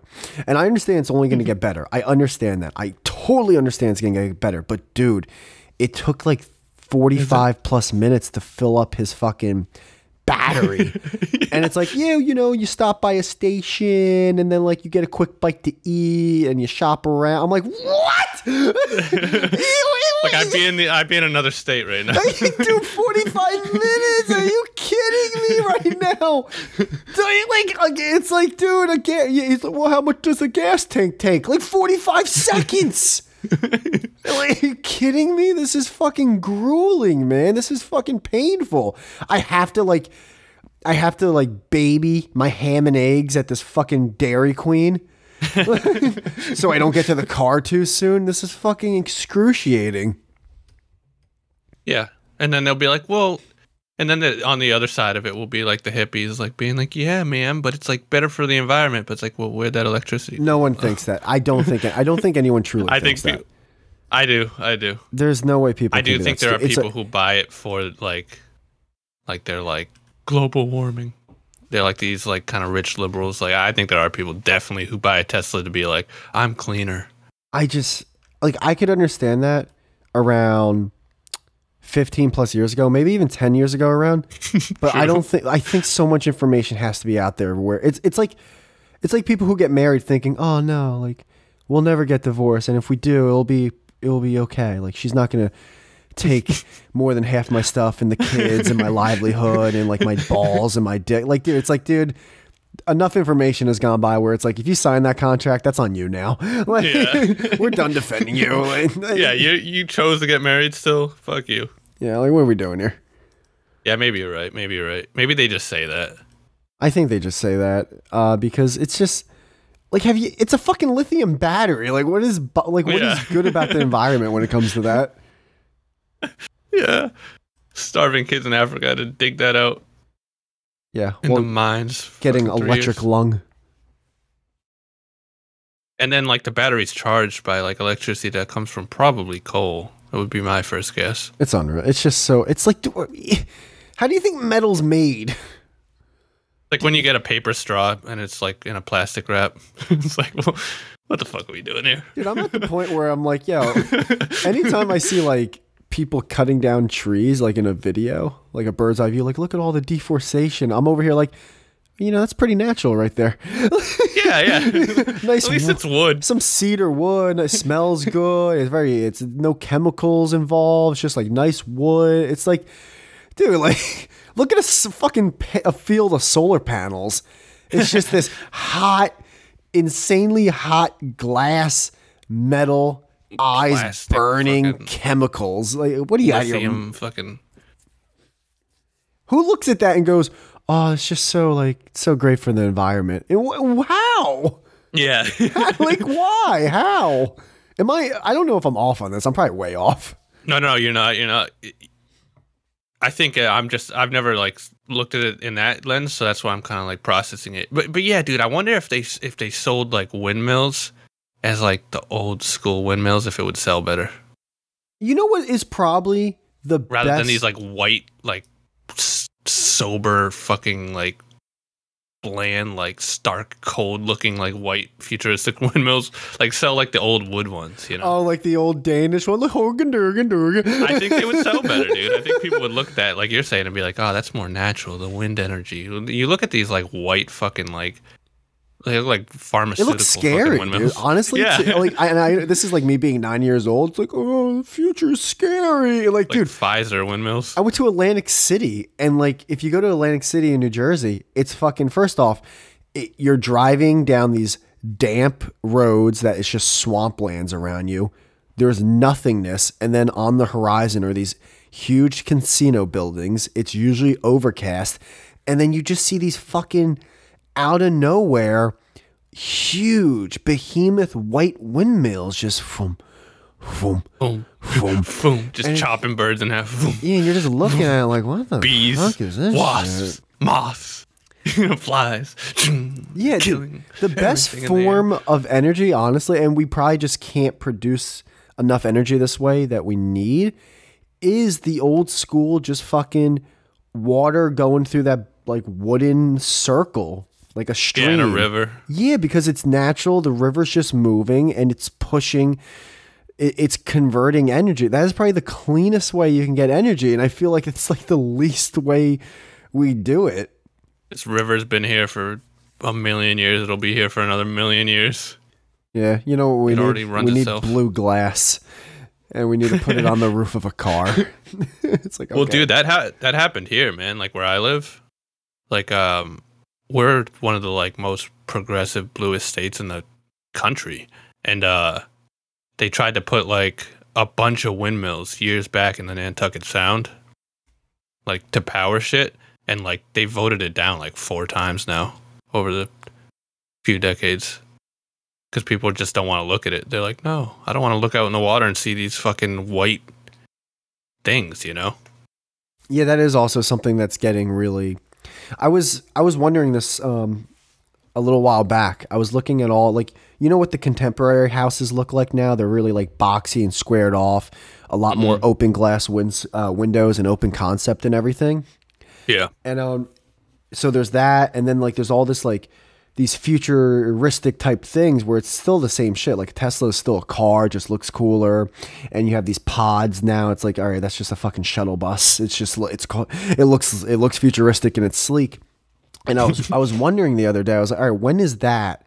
S2: And I understand it's only going to get better. I understand that. I totally understand it's going to get better. But dude, it took like forty five plus minutes to fill up his fucking battery. And it's like, yeah, you know, you stop by a station and then like you get a quick bite to eat and you shop around. I'm like, what?
S1: like I'd be in the I'd be in another state right now.
S2: Dude, 45 minutes? Are you kidding me right now? So you like, like, it's like, dude, again, yeah, he's like, well, how much does a gas tank take? Like 45 seconds. are you kidding me? This is fucking grueling, man. This is fucking painful. I have to like, I have to like baby my ham and eggs at this fucking Dairy Queen. so I don't get to the car too soon. This is fucking excruciating.
S1: Yeah, and then they'll be like, well. And then the, on the other side of it will be like the hippies, like being like, "Yeah, man, but it's like better for the environment." But it's like, well, where'd that electricity?
S2: No one thinks that. I don't think. I don't think anyone truly
S1: I think
S2: thinks that.
S1: peop- I do, I do.
S2: There's no way people.
S1: I do
S2: can
S1: think there are
S2: It's a-
S1: people who buy it for like, like they're like global warming. They're like these like kind of rich liberals. Like I think there are people definitely who buy a Tesla to be like, I'm cleaner.
S2: I just like I could understand that around 15 plus years ago, maybe even 10 years ago around. But I don't think I think so much information has to be out there where it's it's like it's like people who get married thinking, "Oh no, like we'll never get divorced and if we do, it'll be it'll be okay. Like she's not going to take more than half my stuff and the kids and my livelihood and like my balls and my dick. Like dude, it's like dude, enough information has gone by where it's like if you sign that contract, that's on you now. Like
S1: Yeah.
S2: we're done defending you. Like,
S1: Yeah, you you chose to get married still. Fuck you.
S2: Yeah, like what are we doing here?
S1: Yeah, maybe you're right. Maybe you're right. Maybe they just say that.
S2: I think they just say that uh, because it's just like have you? It's a fucking lithium battery. Like what is like what is
S1: Yeah.
S2: good about the environment when it comes to that?
S1: Yeah, starving kids in Africa to dig that out
S2: Yeah,
S1: in
S2: well,
S1: the mines.
S2: getting electric
S1: years.
S2: lung.
S1: and then like the battery's charged by like electricity that comes from probably coal. That would be my first guess.
S2: It's unreal. It's just so. It's like, how do you think metal's made?
S1: Like when you get a paper straw and it's like in a plastic wrap. it's like, well, what the fuck are we doing here?
S2: Dude, I'm at the point where I'm like, yo, anytime I see like people cutting down trees, like in a video, like a bird's eye view, like look at all the deforestation. I'm over here like, you know, that's pretty natural right there.
S1: yeah, yeah.
S2: nice
S1: At least it's wood.
S2: some cedar wood. It smells good. It's very. It's no chemicals involved. It's just like nice wood. It's like, dude, like look at a fucking a field of solar panels. It's just this hot, insanely hot glass metal eyes burning chemicals. Like, what do you got? Your,
S1: fucking.
S2: who looks at that and goes, "Oh, it's just so like so great for the environment." And wh- how?
S1: Yeah.
S2: like why how am i i don't know if i'm off on this i'm probably way off
S1: no, no, you're not. You're not. I think uh, I'm just. I've never like looked at it in that lens, so that's why I'm kind of like processing it. But, but yeah, dude, I wonder if they if they sold like windmills as like the old school windmills, if it would sell better.
S2: You know what is probably the
S1: rather
S2: best
S1: than these like white, like s- sober, fucking like bland, like stark, cold looking, like white futuristic windmills. Like sell like the old wood ones, you know.
S2: Oh, like the old Danish one, like Horgen Durgen Durgen.
S1: I think they would sell better, dude. I think people would look at that, like you're saying, and be like, "Oh, that's more natural. The wind energy." You look at these like white fucking like they look like
S2: It
S1: pharmaceutical.
S2: looks scary, dude. Honestly,
S1: Yeah.
S2: it's- like, I, and I, this is like me being nine years old. It's like, oh, the future's scary. Like,
S1: like
S2: dude,
S1: Pfizer windmills.
S2: I went to Atlantic City, and like, if you go to Atlantic City in New Jersey, it's fucking. First off, it, you're driving down these damp roads that it's just swamplands around you. There's nothingness, and then on the horizon are these huge casino buildings. It's usually overcast, and then you just see these fucking out of nowhere huge behemoth white windmills just from from
S1: Boom,
S2: from
S1: boom, just chopping birds in half. Boom.
S2: yeah, and you're just looking at it like, what the
S1: Bees,
S2: fuck is this?
S1: wasps,
S2: shit?
S1: moths, flies.
S2: Yeah,
S1: killing
S2: the best
S1: in the
S2: form of energy, honestly, and we probably just can't produce enough energy this way that we need, is the old school just fucking water going through that like wooden circle, like a
S1: Yeah,
S2: stream.
S1: in a river.
S2: Yeah, because it's natural. The river's just moving and it's pushing. It's converting energy. That is probably the cleanest way you can get energy, and I feel like it's like the least way we do it.
S1: This river's been here for a million years. It'll be here for another million years.
S2: Yeah, you know what we
S1: It
S2: need?
S1: already runs
S2: we need
S1: itself.
S2: blue glass, and we need to put it on the roof of a car. it's like,
S1: Well, dude, that ha- that happened here, man. Like where I live, like um, we're one of the like most progressive bluest states in the country, and uh, they tried to put like a bunch of windmills years back in the Nantucket Sound, like to power shit, and like they voted it down like four times now over the few decades. Because people just don't want to look at it. They're like, no, I don't want to look out in the water and see these fucking white things, you know?
S2: Yeah, that is also something that's getting really. I was I was wondering this um, a little while back. I was looking at all like you know what the contemporary houses look like now. They're really like boxy and squared off. A lot more open glass wins, uh, windows and open concept and everything.
S1: Yeah.
S2: And um, so there's that, and then like there's all this like these futuristic type things where it's still the same shit. Like Tesla is still a car, just looks cooler, and you have these pods now. It's like all right, that's just a fucking shuttle bus. It's just it's called it looks it looks futuristic and it's sleek. And I was I was wondering the other day. I was like, all right, when is that?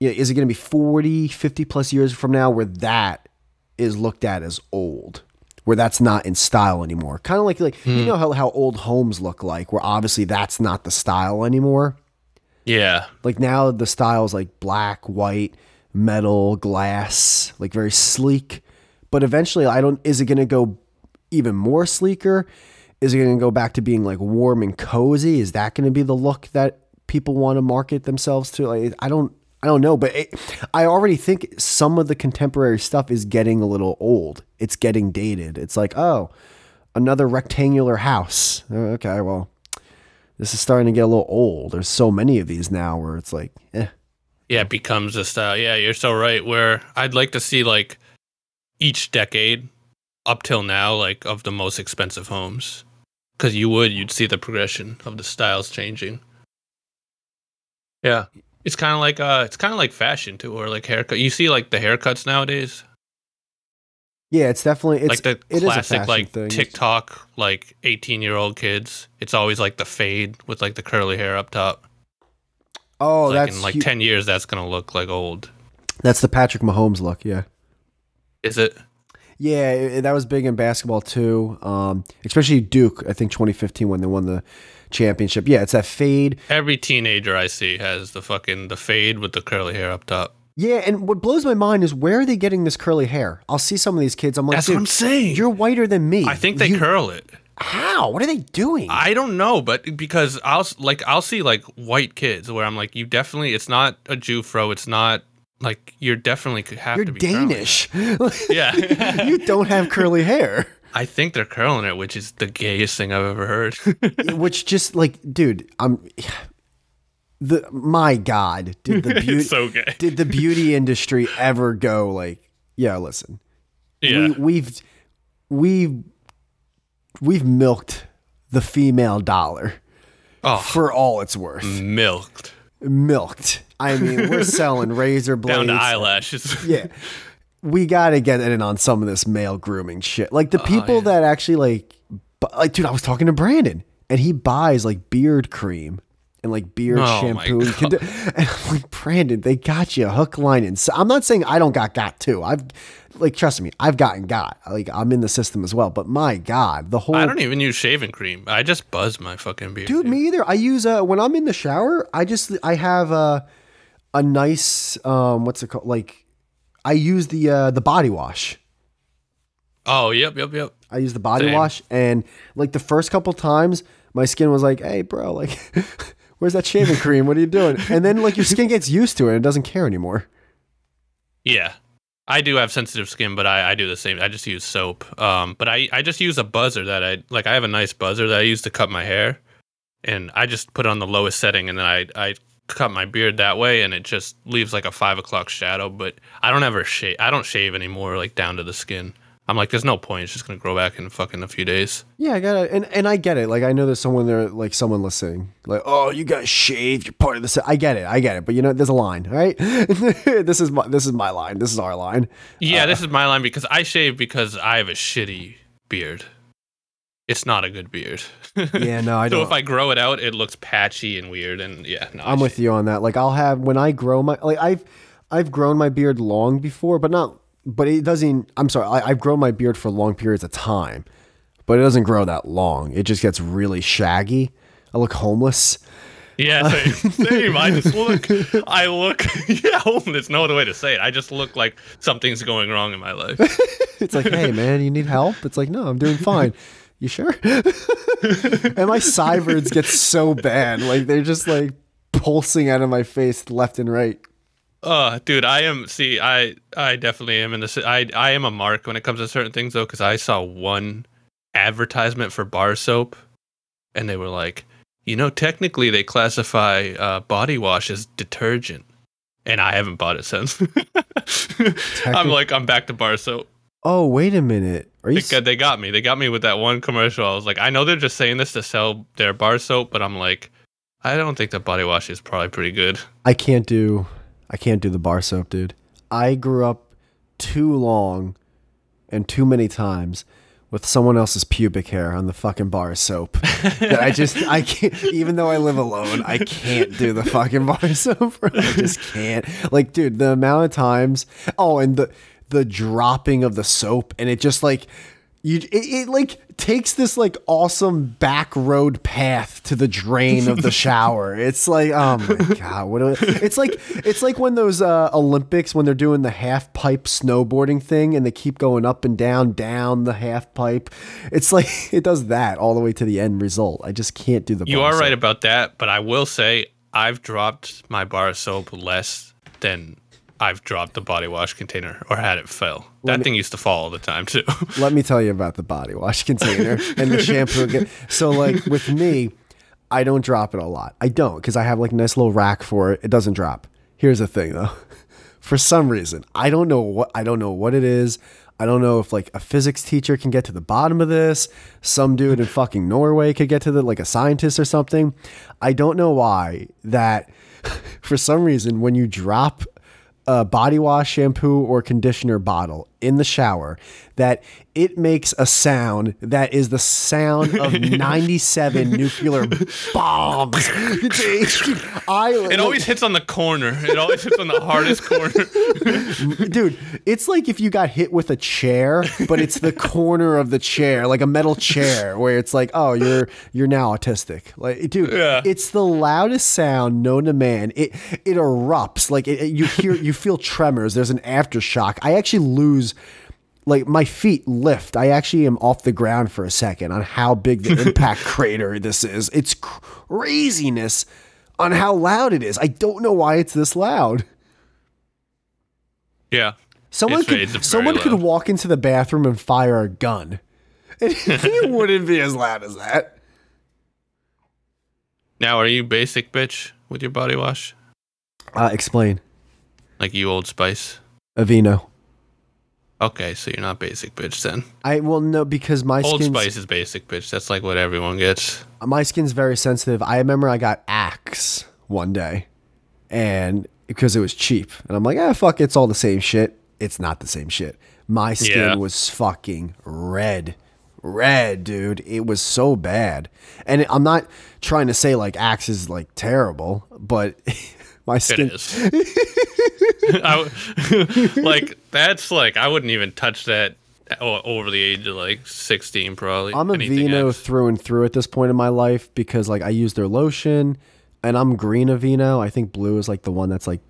S2: Yeah, is it going to be 40, 50 plus years from now where that is looked at as old? Where that's not in style anymore. Kind of like like you hmm. know how, how old homes look like, where obviously that's not the style anymore.
S1: Yeah.
S2: Like now the style is like black, white, metal, glass, like very sleek. But eventually I don't is it gonna go even more sleeker? Is it gonna go back to being like warm and cozy? Is that gonna be the look that people want to market themselves to? Like I don't I don't know, but it, I already think some of the contemporary stuff is getting a little old. It's getting dated. It's like, oh, another rectangular house. Oh, Okay, well, this is starting to get a little old. There's so many of these now where it's like, eh.
S1: Yeah, it becomes a style. Yeah, you're so right. Where I'd like to see like each decade up till now, like of the most expensive homes. Because you would, you'd see the progression of the styles changing. Yeah. It's kind of like uh, it's kind of like fashion too, or like haircut. You see like the haircuts nowadays,
S2: Yeah, it's definitely it's
S1: like the
S2: it is a
S1: classic like
S2: thing.
S1: TikTok like 18 year old kids. It's always like the fade with like the curly hair up top.
S2: Oh,
S1: like
S2: that's
S1: in like
S2: hu-
S1: 10 years, that's gonna look like old.
S2: that's the Patrick Mahomes look. Yeah,
S1: Is it?
S2: yeah, it- that was big in basketball too. Um, especially Duke. I think 2015 when they won the championship. Yeah, it's that fade.
S1: Every teenager I see has the fucking the fade with the curly hair up top.
S2: Yeah, and what blows my mind is where are they getting this curly hair? I'll see some of these kids. I'm like,
S1: That's what I'm saying.
S2: you're whiter than me.
S1: I think they
S2: You-
S1: curl it.
S2: How? What are they doing?
S1: I don't know, but because I'll like I'll see like white kids where I'm like, you definitely it's not a Jew fro. It's not like you're definitely could have
S2: you're
S1: to be.
S2: Danish.
S1: Yeah.
S2: you don't have curly hair.
S1: I think they're curling it, which is the gayest thing I've ever heard.
S2: Which just like, dude, I'm the my God, did the beauty
S1: so
S2: did the beauty industry ever go like, yeah, listen,
S1: Yeah.
S2: we, we've we've we've milked the female dollar
S1: Oh,
S2: for all it's worth.
S1: milked
S2: Milked. I mean, we're selling razor blades.
S1: down to eyelashes.
S2: yeah. We got to get in on some of this male grooming shit. Like the oh, people
S1: yeah.
S2: that actually like, like, dude, I was talking to Brandon and he buys like beard cream and like beard
S1: Oh,
S2: shampoo. And, I'm like, Brandon, they got you hook, line, and so I'm not saying I don't got got too. I've like, trust me, I've gotten got. Like, I'm in the system as well. But my God, the whole
S1: I don't even use shaving cream. I just buzz my fucking beard.
S2: Dude, me either. I use uh when I'm in the shower, I just I have a a nice um what's it called? Like I use the uh the body wash.
S1: Oh, yep, yep, yep.
S2: I use the body
S1: Same.
S2: wash and like the first couple times my skin was like, "Hey, bro, like where's that shaving cream? What are you doing?" And then like your skin gets used to it and doesn't care anymore.
S1: Yeah. I do have sensitive skin, but I, I do the same. I just use soap. Um, but I, I just use a buzzer that I like. I have a nice buzzer that I use to cut my hair, and I just put it on the lowest setting, and then I I cut my beard that way, and it just leaves like a five o'clock shadow. But I don't ever shave. I don't shave anymore, like down to the skin. I'm like, there's no point. It's just gonna grow back in fucking a few days.
S2: Yeah, I got it. And and I get it. Like I know there's someone there like someone listening. Like, "Oh, you got shaved. You're part of this." I get it. I get it. But you know, there's a line, all right? this is my this is my line. This is our line.
S1: Yeah, uh, this is my line because I shave because I have a shitty beard. It's not a good beard.
S2: Yeah, no, I
S1: so
S2: don't.
S1: if I grow it out, it looks patchy and weird, and yeah, no,
S2: I'm with you on that. Like I'll have when I grow my like I've I've grown my beard long before, but not but it doesn't I'm sorry, I, I've grown my beard for long periods of time. But it doesn't grow that long. It just gets really shaggy. I look homeless.
S1: Yeah, uh, same. same. I just look. I look. Yeah, there's no other way to say it. I just look like something's going wrong in my life.
S2: It's like, hey man, you need help? It's like, no, I'm doing fine. You sure? and my sideburns get so bad. Like they're just like pulsing out of my face left and right.
S1: Uh, dude, I am. See, I, I definitely am in this. I, I am a mark when it comes to certain things though, because I saw one advertisement for bar soap, and they were like, you know, technically they classify uh, body wash as detergent, and I haven't bought it since. I'm like, I'm back to bar soap.
S2: Oh, wait a minute. Are you
S1: They got, they got me. They got me with that one commercial. I was like, I know they're just saying this to sell their bar soap, but I'm like, I don't think that body wash is probably pretty good.
S2: I can't do I can't do the bar soap, dude. I grew up too long and too many times with someone else's pubic hair on the fucking bar soap. that I just I can't even though I live alone, I can't do the fucking bar soap. bro. I just can't. Like, dude, the amount of times oh and the the dropping of the soap and it just like you it, it like takes this like awesome back road path to the drain of the shower. It's like oh my god, what do I, it's like it's like when those uh, Olympics when they're doing the half pipe snowboarding thing and they keep going up and down down the half pipe. It's like it does that all the way to the end result. I just can't do the.
S1: You are
S2: soap.
S1: right about that, but I will say I've dropped my bar soap less than I've dropped the body wash container or had it fill. That thing used to fall all the time too.
S2: Let me tell you about the body wash container and the shampoo. again. So, like with me, I don't drop it a lot. I don't because I have like a nice little rack for it. It doesn't drop. Here's the thing though. For some reason, I don't know what I don't know what it is. I don't know if like a physics teacher can get to the bottom of this. Some dude in fucking Norway could get to the like a scientist or something. I don't know why that for some reason when you drop a body wash, shampoo, or conditioner bottle in the shower that it makes a sound that is the sound of 97 nuclear bombs. I,
S1: it always hits on the corner. It always hits on the hardest corner.
S2: dude, it's like if you got hit with a chair, but it's the corner of the chair, like a metal chair, where it's like, oh, you're you're now autistic. Like, dude,
S1: Yeah.
S2: it's the loudest sound known to man. It it erupts. Like it, it- you hear, you feel tremors. There's an aftershock. I actually lose. Like my feet lift. I actually am off the ground for a second on how big the impact crater this is. It's craziness on how loud it is. I don't know why it's this loud.
S1: Yeah.
S2: Someone
S1: It's
S2: could
S1: it's
S2: someone could walk into the bathroom and fire a gun. it wouldn't be as loud as that.
S1: Now, are you basic bitch with your body wash?
S2: Uh, explain.
S1: Like you, Old Spice?
S2: Aveeno.
S1: Okay, so you're not basic bitch then.
S2: I well no because my
S1: Old Spice is basic bitch. That's like what everyone gets.
S2: my skin's very sensitive. I remember I got Axe one day, and because it was cheap, and I'm like, ah, fuck, it's all the same shit. It's not the same shit. My skin
S1: Yeah.
S2: was fucking red, red, dude. It was so bad, and I'm not trying to say like Axe is like terrible, but my skin.
S1: is. I like that's like I wouldn't even touch that over the age of like 16 probably.
S2: I'm a Vino
S1: else.
S2: through and through at this point in my life because like I use their lotion, and I'm green of Vino. I think blue is like the one that's like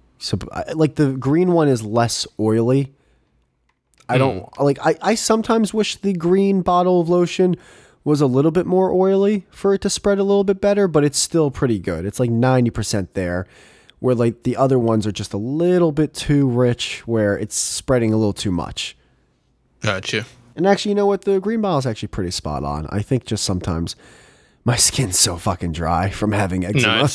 S2: I- like the green one is less oily. I don't hmm. like. I I sometimes wish the green bottle of lotion was a little bit more oily for it to spread a little bit better, but it's still pretty good. It's like ninety percent there. Where like the other ones are just a little bit too rich, where it's spreading a little too much.
S1: Gotcha.
S2: And actually, you know what? The green bottle is actually pretty spot on. I think just sometimes my skin's so fucking dry from having eczema.
S1: No,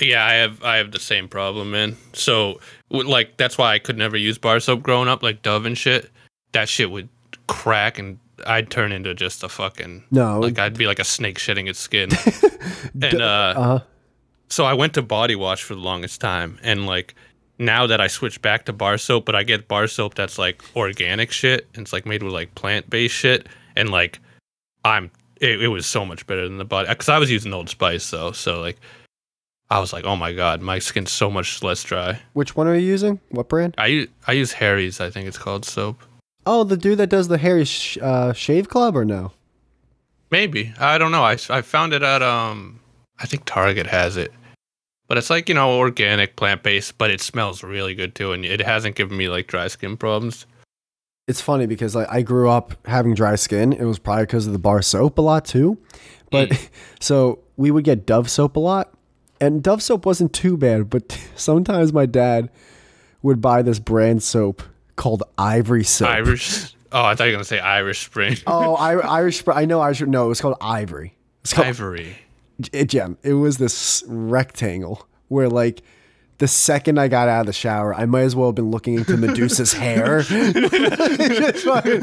S1: yeah, I have I have the same problem, man. So like that's why I could never use bar soap growing up, like Dove and shit. That shit would crack and I'd turn into just a fucking
S2: No.
S1: like I'd be like a snake shedding its skin. and uh
S2: Uh-huh.
S1: So I went to body wash for the longest time and like now that I switched back to bar soap, but I get bar soap that's like organic shit and it's like made with like plant based shit and like I'm it, it was so much better than the body because I was using Old Spice though, so like I was like, oh my god, my skin's so much less dry.
S2: Which one are you using? What brand?
S1: I use I use Harry's, I think it's called soap.
S2: Oh, the dude that does the Harry's sh- uh, Shave Club or no?
S1: Maybe I don't know. I I found it at um I think Target has it, but it's like you know organic plant based, but it smells really good too, and it hasn't given me like dry skin problems.
S2: It's funny because like I grew up having dry skin. It was probably because of the bar soap a lot too. But mm. so we would get Dove soap a lot, and Dove soap wasn't too bad. But sometimes my dad would buy this brand soap called Ivory soap.
S1: Irish. Oh, I thought you were gonna say Irish Spring.
S2: Oh, I, Irish. Spring. I know Irish. No, it was called Ivory. It's called
S1: Ivory.
S2: It, It was this rectangle where like the second I got out of the shower, I might as well have been looking into Medusa's hair. Just fucking-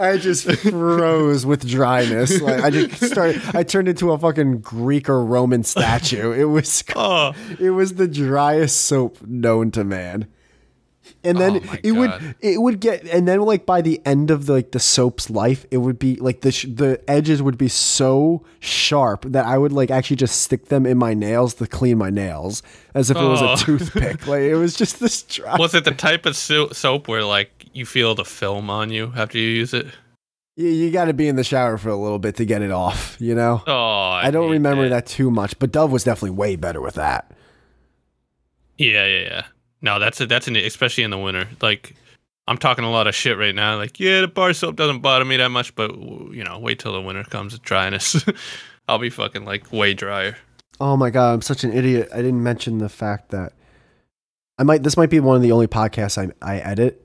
S2: I just froze with dryness. Like I just started. I turned into a fucking Greek or Roman statue. It was.
S1: Oh,
S2: It was the driest soap known to man. And then
S1: Oh
S2: it would it would get and then like by the end of the, like the soap's life it would be like the sh- the edges would be so sharp that I would like actually just stick them in my nails to clean my nails as if it was
S1: Oh.
S2: a toothpick like it was just this dry
S1: was it the type of so- soap where like you feel the film on you after you use it?
S2: you, you got to be in the shower for a little bit to get it off you know
S1: Oh, I,
S2: I don't remember that too much but Dove was definitely way better with that
S1: Yeah, yeah, yeah. No, that's a, that's an especially in the winter. Like I'm talking a lot of shit right now. Like, yeah, the bar soap doesn't bother me that much, but you know, wait till the winter comes with dryness. I'll be fucking like way drier.
S2: Oh my god, I'm such an idiot. I didn't mention the fact that I might this might be one of the only podcasts I I edit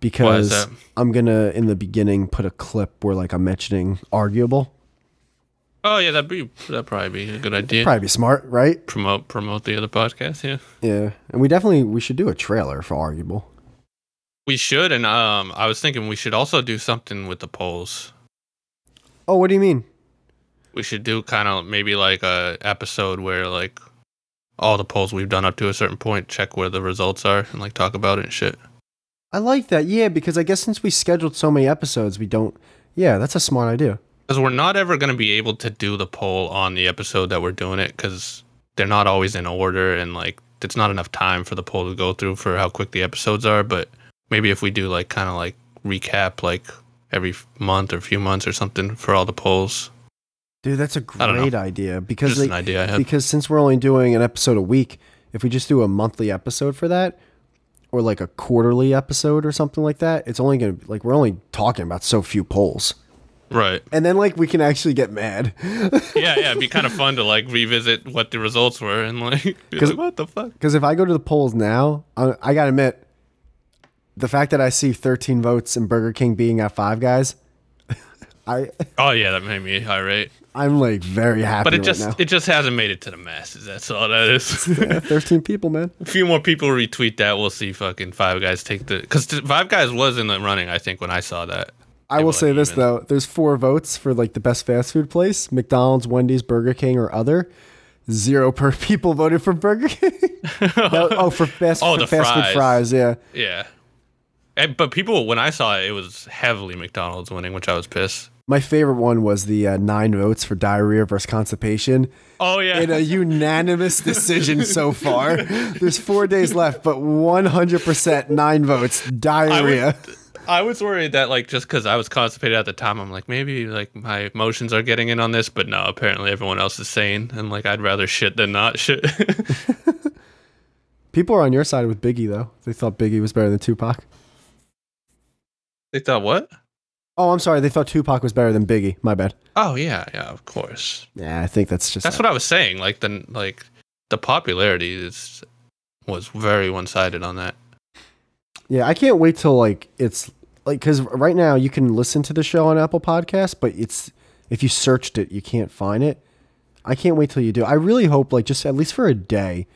S2: because? I'm gonna in the beginning put a clip where like I'm mentioning arguable.
S1: Oh yeah, that'd be that'd probably be a good idea.
S2: Probably be smart, right?
S1: Promote promote the other podcast. Yeah,
S2: Yeah. And we definitely we should do a trailer for arguable.
S1: we should. And um, I was thinking we should also do something with the polls.
S2: Oh, what do you mean?
S1: We should do kind of maybe like a episode where like all the polls we've done up to a certain point, check where the results are, and like talk about it and shit.
S2: I like that. Yeah, because I guess since we scheduled so many episodes, we don't Yeah, that's a smart idea.
S1: Because we're not ever going to be able to do the poll on the episode that we're doing it because they're not always in order and like it's not enough time for the poll to go through for how quick the episodes are. But maybe if we do like kind of like recap like every month or few months or something for all the polls,
S2: Dude, that's a great idea because they,
S1: an idea
S2: because since we're only doing an episode a week, if we just do a monthly episode for that, or like a quarterly episode or something like that, it's only gonna like we're only talking about so few polls,
S1: right.
S2: and then like we can actually get mad.
S1: Yeah, yeah. It'd be kind of fun to like revisit what the results were and like,
S2: 'Cause-
S1: like what the fuck?
S2: Because if I go to the polls now, I, I gotta admit, the fact that I see 13 votes and Burger King being at Five Guys, I
S1: Oh yeah, that made me irate.
S2: I'm like very happy
S1: But it
S2: right
S1: just
S2: now.
S1: it just hasn't made it to the masses. That's all that is.
S2: Yeah, 13 people, man.
S1: a few more people retweet that, we'll see fucking Five Guys take the because Five Guys was in the running. I think when I saw that.
S2: I will say this though: there's four votes for like the best fast food place: McDonald's, Wendy's, Burger King, or other. Zero per people voted for Burger King. No, oh, for fast,
S1: Oh,
S2: for
S1: the
S2: fast food
S1: fries.
S2: fries. Yeah,
S1: Yeah. And, but people, when I saw it, it was heavily McDonald's winning, which I was pissed.
S2: my favorite one was the uh, nine votes for diarrhea versus constipation.
S1: Oh yeah.
S2: in a unanimous decision so far. There's four days left, but 100% nine votes. Diarrhea.
S1: I was worried that like just because I was constipated at the time, I'm like maybe like my emotions are getting in on this, but no. Apparently everyone else is sane, and like I'd rather shit than not shit.
S2: People are on your side with Biggie, though. They thought Biggie was better than Tupac.
S1: they thought what?
S2: Oh, I'm sorry. They thought Tupac was better than Biggie. My bad.
S1: Oh yeah, yeah, of course.
S2: Yeah, I think that's just.
S1: That's what I was saying. Like the like the popularity is was very one sided on that.
S2: Yeah, I can't wait till like it's like because right now you can listen to the show on Apple Podcasts, but it's if you searched it, you can't find it. I can't wait till you do. I really hope like just at least for a day,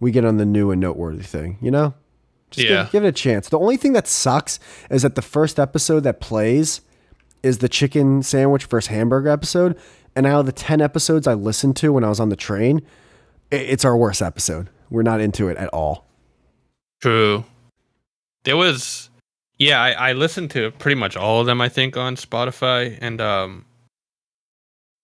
S2: we get on the new and noteworthy thing. You know, just
S1: Yeah.
S2: give, give it a chance. The only thing that sucks is that the first episode that plays is the chicken sandwich versus hamburger episode, and out of the ten episodes I listened to when I was on the train, it's our worst episode. We're not into it at all.
S1: True. There was, yeah, I, I listened to pretty much all of them. I think on Spotify, and um,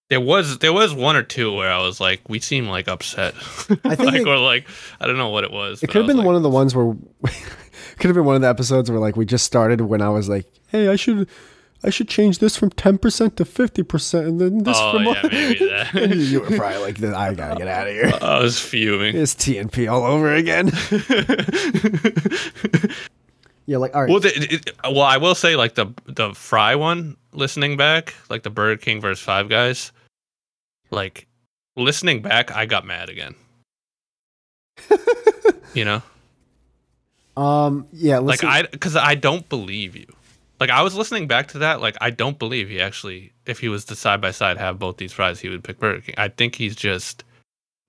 S1: there was there was one or two where I was like, we seem like upset,
S2: I think
S1: like
S2: it-
S1: or like I don't know what it was.
S2: It could have been one of the ones where could have been one of the episodes where like we just started when I was like, "Hey, I should I should change this from 10% to 50% and then this
S1: Oh
S2: from
S1: yeah, maybe
S2: you,
S1: that.
S2: you were probably like, I got to get out of here.
S1: I was fuming.
S2: It's TNP all over again. Yeah, like all right.
S1: well, the, it, well, I will say like the the Fry one. Listening back, like the Burger King versus Five Guys, like listening back, I got mad again. you know.
S2: um yeah,
S1: like I because I don't believe you. Like I was listening back to that, like I don't believe he actually, if he was to side by side have both these fries, he would pick Burger King. I think he's just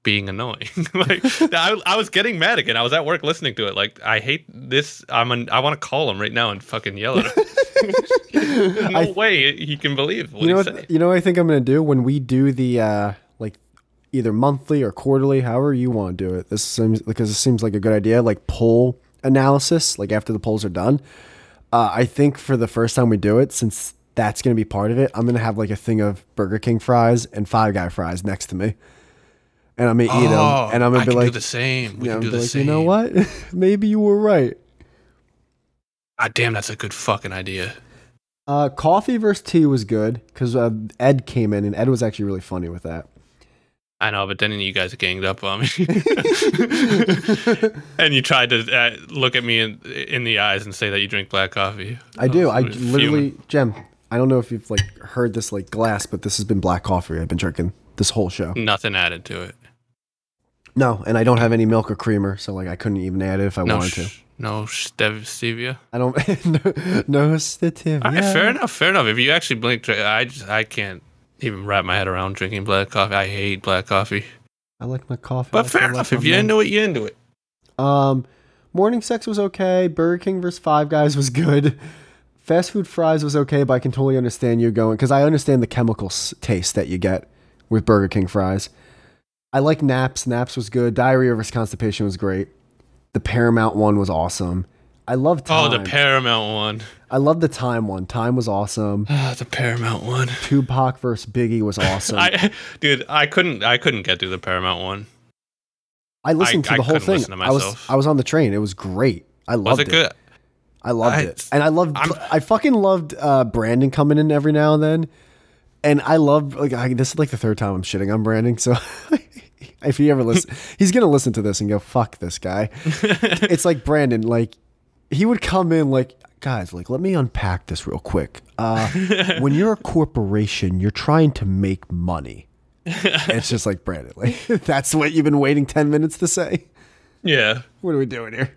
S1: being annoying. like I, I was getting mad again. I was at work listening to it. Like I hate this. I'm an, I want to call him right now and fucking yell at him. No way he can believe what
S2: you know
S1: he's
S2: what
S1: saying.
S2: you know what I think I'm going to do when we do the uh like either monthly or quarterly, however you want to do it. This seems because it seems like a good idea like poll analysis like after the polls are done. Uh, I think for the first time we do it, since that's going to be part of it, I'm going to have like a thing of Burger King fries and Five Guy fries next to me, and I'm going to eat them,
S1: Oh,
S2: and I'm going
S1: I
S2: be
S1: can
S2: like,
S1: do the same. We
S2: yeah,
S1: can do the
S2: like,
S1: same.
S2: you know what? Maybe you were right.
S1: God damn, that's a good fucking idea.
S2: Uh, coffee versus tea was good because uh, Ed came in, and Ed was actually really funny with that.
S1: I know, but then you guys ganged up on me, and you tried to uh, look at me in in the eyes and say that you drink black coffee.
S2: I do. I literally,
S1: fuming.
S2: Gem. I don't know if you've like heard this like glass, but this has been black coffee I've been drinking this whole show.
S1: nothing added to it.
S2: No, and I don't have any milk or creamer, so like I couldn't even add it if I
S1: No,
S2: wanted
S1: sh-
S2: to.
S1: no stev- stevia.
S2: I don't. no, no stevia.
S1: All right, fair enough. Fair enough. If you actually blink, I just I can't even wrap my head around drinking black coffee. I hate black coffee.
S2: I like my coffee.
S1: But
S2: like
S1: fair enough. If you're into it, you're into it.
S2: Um, morning sex was okay. Burger King versus Five Guys was good. Fast food fries was okay, but I can totally understand you going because I understand the chemical taste that you get with Burger King fries. I like naps. Naps was good. Diarrhea versus constipation was great. The Paramount one was awesome. I love time.
S1: Oh, the Paramount one.
S2: I love the time one. Time was awesome.
S1: Ah, the Paramount one.
S2: Tupac versus Biggie was awesome. I,
S1: I, dude, I couldn't, I couldn't get through the Paramount one.
S2: I listened to
S1: I
S2: the whole thing.
S1: to
S2: I was. I was on the train. It was great. I loved
S1: Was it good?
S2: I loved
S1: I-
S2: it, and I loved.
S1: I'm-
S2: I fucking loved uh, Brandon coming in every now and then, and I love like I, this is like the third time I'm shitting on Brandon. So if he ever listen, he's gonna listen to this and go fuck this guy. it's like Brandon, like he would come in like guys, like let me unpack this real quick. Uh, when you're a corporation, you're trying to make money. It's just like Brandon, like that's what you've been waiting ten minutes to say.
S1: Yeah.
S2: What are we doing here?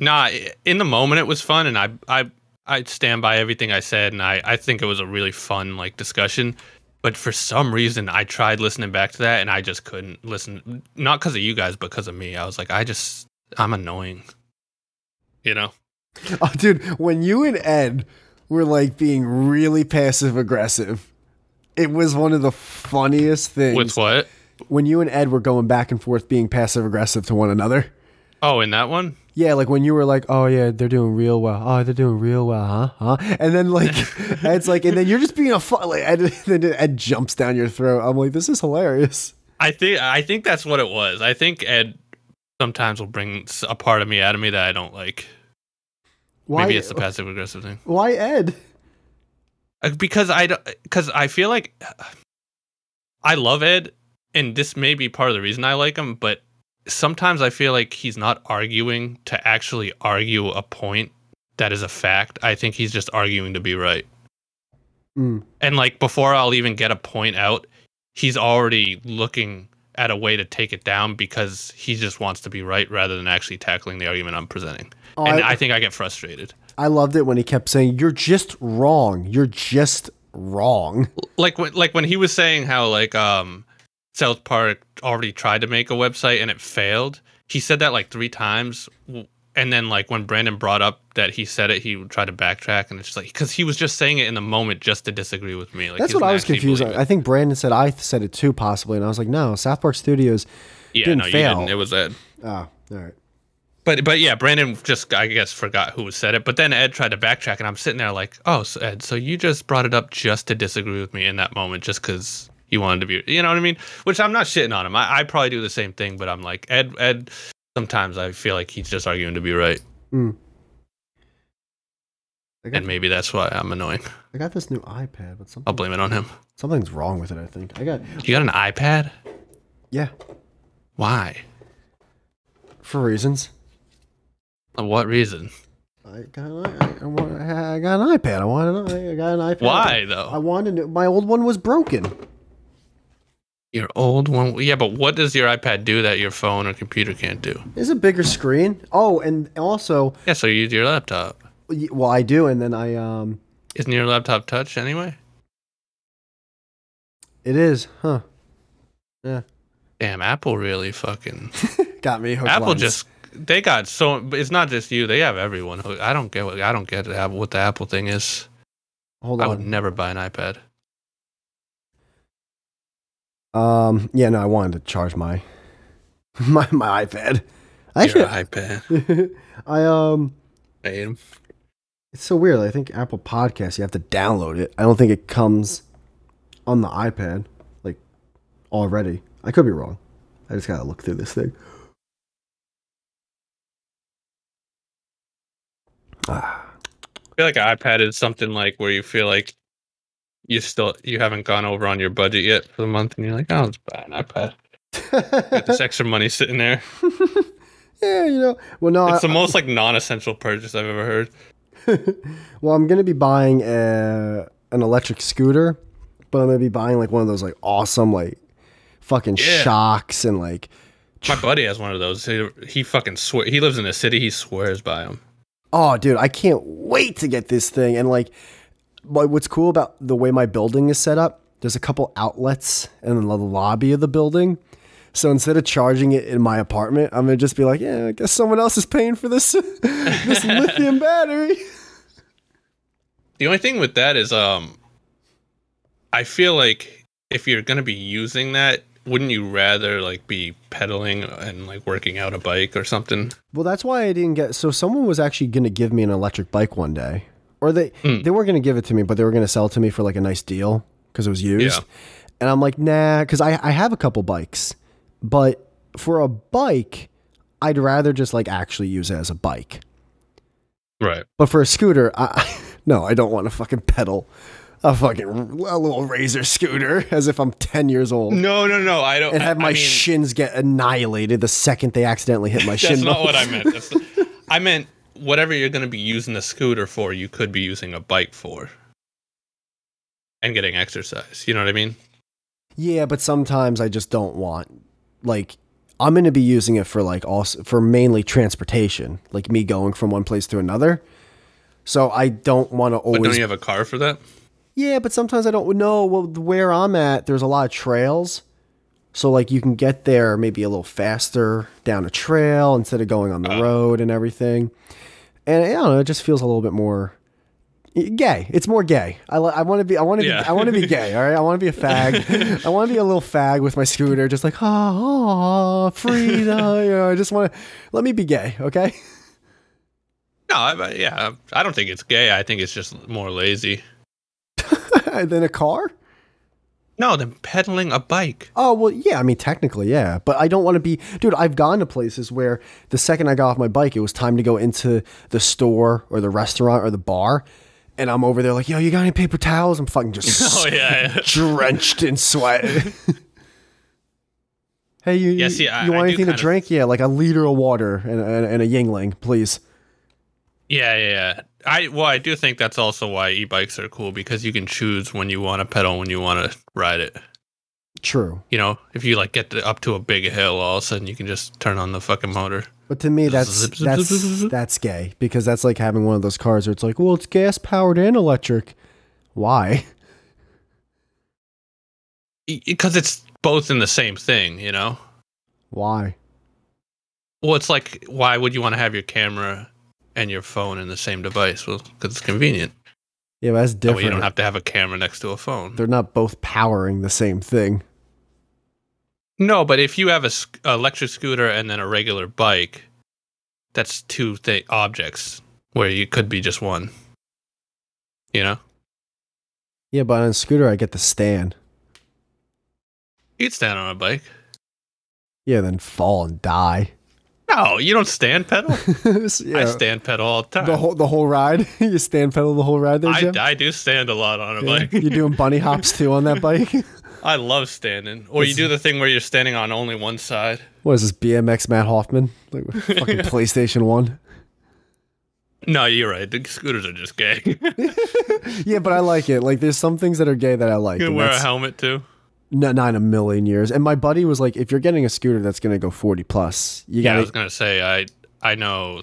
S1: Nah, in the moment it was fun, and I I I stand by everything I said, and I I think it was a really fun like discussion. But for some reason, I tried listening back to that and I just couldn't listen. Not because of you guys, but because of me. I was like, I just, I'm annoying. You know?
S2: Oh, dude, when you and Ed were like being really passive aggressive, it was one of the funniest things.
S1: With what?
S2: When you and Ed were going back and forth being passive aggressive to one another.
S1: Oh, in that one?
S2: Yeah, like when you were like, "Oh yeah, they're doing real well. Oh, they're doing real well, huh? Huh?" And then like, it's like, and then you're just being a fun. Like, Ed, then Ed jumps down your throat. I'm like, this is hilarious.
S1: I think I think that's what it was. I think Ed sometimes will bring a part of me out of me that I don't like.
S2: Why?
S1: Maybe it's the passive aggressive thing.
S2: Why Ed?
S1: Uh, Because I because I feel like I love Ed, and this may be part of the reason I like him. But sometimes I feel like he's not arguing to actually argue a point that is a fact. I think he's just arguing to be right.
S2: Mm.
S1: And like before I'll even get a point out, he's already looking at a way to take it down because he just wants to be right rather than actually tackling the argument I'm presenting.
S2: Oh,
S1: and
S2: I-
S1: I, think I get frustrated.
S2: I loved it when he kept saying, "You're just wrong. You're just wrong."
S1: Like when like when he was saying how like um South Park already tried to make a website and it failed. He said that like three times. And then like when Brandon brought up that he said it, he would try to backtrack and it's just like because he was just saying it in the moment just to disagree with me. Like
S2: That's what I was confused.
S1: believe
S2: on.
S1: it.
S2: I think Brandon said I said it too, possibly, and I was like, "No, South Park Studios."
S1: yeah,
S2: didn't
S1: no,
S2: fail.
S1: didn't. It was Ed.
S2: Oh, all right.
S1: But but yeah, Brandon just I guess forgot who said it. But then Ed tried to backtrack, and I'm sitting there like, oh, so Ed, so you just brought it up just to disagree with me in that moment, just because you wanted to be, you know what I mean? Which I'm not shitting on him. I, I probably do the same thing, but I'm like Ed. Ed. Sometimes I feel like he's just arguing to be right,
S2: Mm. Got,
S1: and maybe that's why I'm annoying.
S2: I got this new iPad, but
S1: I'll blame it on him.
S2: something's wrong with it. I think I got
S1: You got an iPad?
S2: yeah
S1: Why?
S2: for reasons.
S1: For What reason?
S2: I got an, I, I, want, I got an iPad. I wanted an, I got an iPad.
S1: Why though?
S2: I wanted. My old one was broken.
S1: Your old one. Yeah, but what does your iPad do that your phone or computer can't do?
S2: It's a bigger screen. Oh, and also,
S1: Yeah, so you use your laptop.
S2: well, I do, and then I um,
S1: Isn't your laptop touch anyway?
S2: it is, huh? Yeah,
S1: Damn, Apple really fucking.
S2: got me.
S1: Apple
S2: lines.
S1: just they got so. It's not just you. They have everyone. hooked. I don't get what I don't get what the Apple thing is.
S2: hold on.
S1: I would never buy an iPad.
S2: Um, yeah, no, I wanted to charge my my my iPad.
S1: Your
S2: Actually,
S1: iPad.
S2: I um,
S1: I hate 'em.
S2: it's so weird. I think Apple Podcasts you have to download it. I don't think it comes on the iPad like already. I could be wrong. I just gotta look through this thing. Ah,
S1: I feel like an iPad is something like where you feel like you still you haven't gone over on your budget yet for the month, and you're like, oh, let's buy an iPad. Got this extra money sitting there.
S2: yeah, you know. Well, no,
S1: It's
S2: I,
S1: the most like non-essential purchase I've ever heard.
S2: well, I'm gonna be buying a, an electric scooter, but I'm gonna be buying like one of those like awesome like fucking
S1: Yeah.
S2: shocks and like
S1: My buddy has one of those. He, he fucking swear. He lives in the city. He swears by them.
S2: oh dude, I can't wait to get this thing. And like, what's cool about the way my building is set up? There's a couple outlets in the lobby of the building. So instead of charging it in my apartment, I'm gonna just be like, yeah, I guess someone else is paying for this this lithium battery.
S1: The only thing with that is, um, I feel like if you're gonna be using that, wouldn't you rather like be pedaling and like working out a bike or something?
S2: Well, that's why I didn't get. So someone was actually going to give me an electric bike one day, or they
S1: Hmm.
S2: they weren't going to give it to me, but they were going to sell it to me for like a nice deal because it was used.
S1: Yeah.
S2: And I'm like, nah, because I I have a couple bikes, but for a bike, I'd rather just like actually use it as a bike.
S1: Right.
S2: But for a scooter, I no, I don't want to fucking pedal a fucking a little razor scooter as if I'm ten years old.
S1: No, no, no. I don't.
S2: And have
S1: I
S2: my
S1: mean,
S2: shins get annihilated the second they accidentally hit my
S1: That's
S2: shin.
S1: That's
S2: not
S1: what I meant. That's I meant whatever you're gonna be using a scooter for, you could be using a bike for, and getting exercise. You know what I mean?
S2: Yeah, but sometimes I just don't want like I'm going to be using it for like also for mainly transportation, like me going from one place to another. So I don't want to
S1: But don't
S2: always
S1: you have a car for that?
S2: Yeah, but sometimes I don't know. Well, where I'm at, there's a lot of trails. So, like, you can get there maybe a little faster down a trail instead of going on the road and everything. And I don't know, it just feels a little bit more gay. It's more gay. I, I want to be. I want to.
S1: Yeah.
S2: Be, I want to be gay. All right. I want to be a fag. I want to be a little fag with my scooter, just like ah, oh, freedom. you know, I just want to let me be gay. Okay.
S1: No, I, yeah, I don't think it's gay. I think it's just more lazy.
S2: than a car.
S1: No, than pedaling a bike.
S2: Oh well, yeah. I mean, technically, yeah. But I don't want to be, dude. I've gone to places where the second I got off my bike, it was time to go into the store or the restaurant or the bar, and I'm over there like, yo, you got any paper towels? I'm fucking just
S1: Oh yeah, yeah.
S2: drenched in sweat. hey, you,
S1: Yeah,
S2: you-
S1: see, I-
S2: you want
S1: I
S2: anything to
S1: kind of-
S2: drink? Yeah, like a liter of water and, and, and a Yuengling, please.
S1: Yeah, yeah, yeah. I well, I do think that's also why e-bikes are cool because you can choose when you want to pedal, when you want to ride it.
S2: True.
S1: You know, if you like get to, up to a big hill, all of a sudden you can just turn on the fucking motor.
S2: But to me, that's that's that's gay because that's like having one of those cars where it's like, well, it's gas powered and electric. Why?
S1: Because it's both in the same thing, you know.
S2: Why?
S1: Well, it's like, why would you want to have your camera and your phone in the same device? Well, because it's convenient.
S2: Yeah, but that's
S1: That way
S2: different.
S1: you don't have to have a camera next to a phone.
S2: They're not both powering the same thing.
S1: No, but if you have a sc- electric scooter and then a regular bike, that's two th- objects where you could be just one. You know,
S2: Yeah, but on a scooter, I get the stand.
S1: you'd stand on a bike.
S2: Yeah, then fall and die.
S1: No, you don't stand pedal.
S2: yeah.
S1: I stand pedal all the time.
S2: the whole the whole ride. you stand pedal the whole ride there,
S1: I,
S2: Gem.
S1: I do stand a lot on a
S2: Yeah.
S1: bike.
S2: You're doing bunny hops too on that bike.
S1: I love standing. Or you do the thing where you're standing on only one side.
S2: What is this BMX Mat Hoffman? Like fucking PlayStation One.
S1: No, you're right. The scooters are just gay.
S2: Yeah, but I like it. Like, there's some things that are gay that I like.
S1: can wear a helmet too.
S2: No, not in a million years. And my buddy was like, if you're getting a scooter that's gonna go 40 plus, you
S1: Yeah, I was gonna say I I know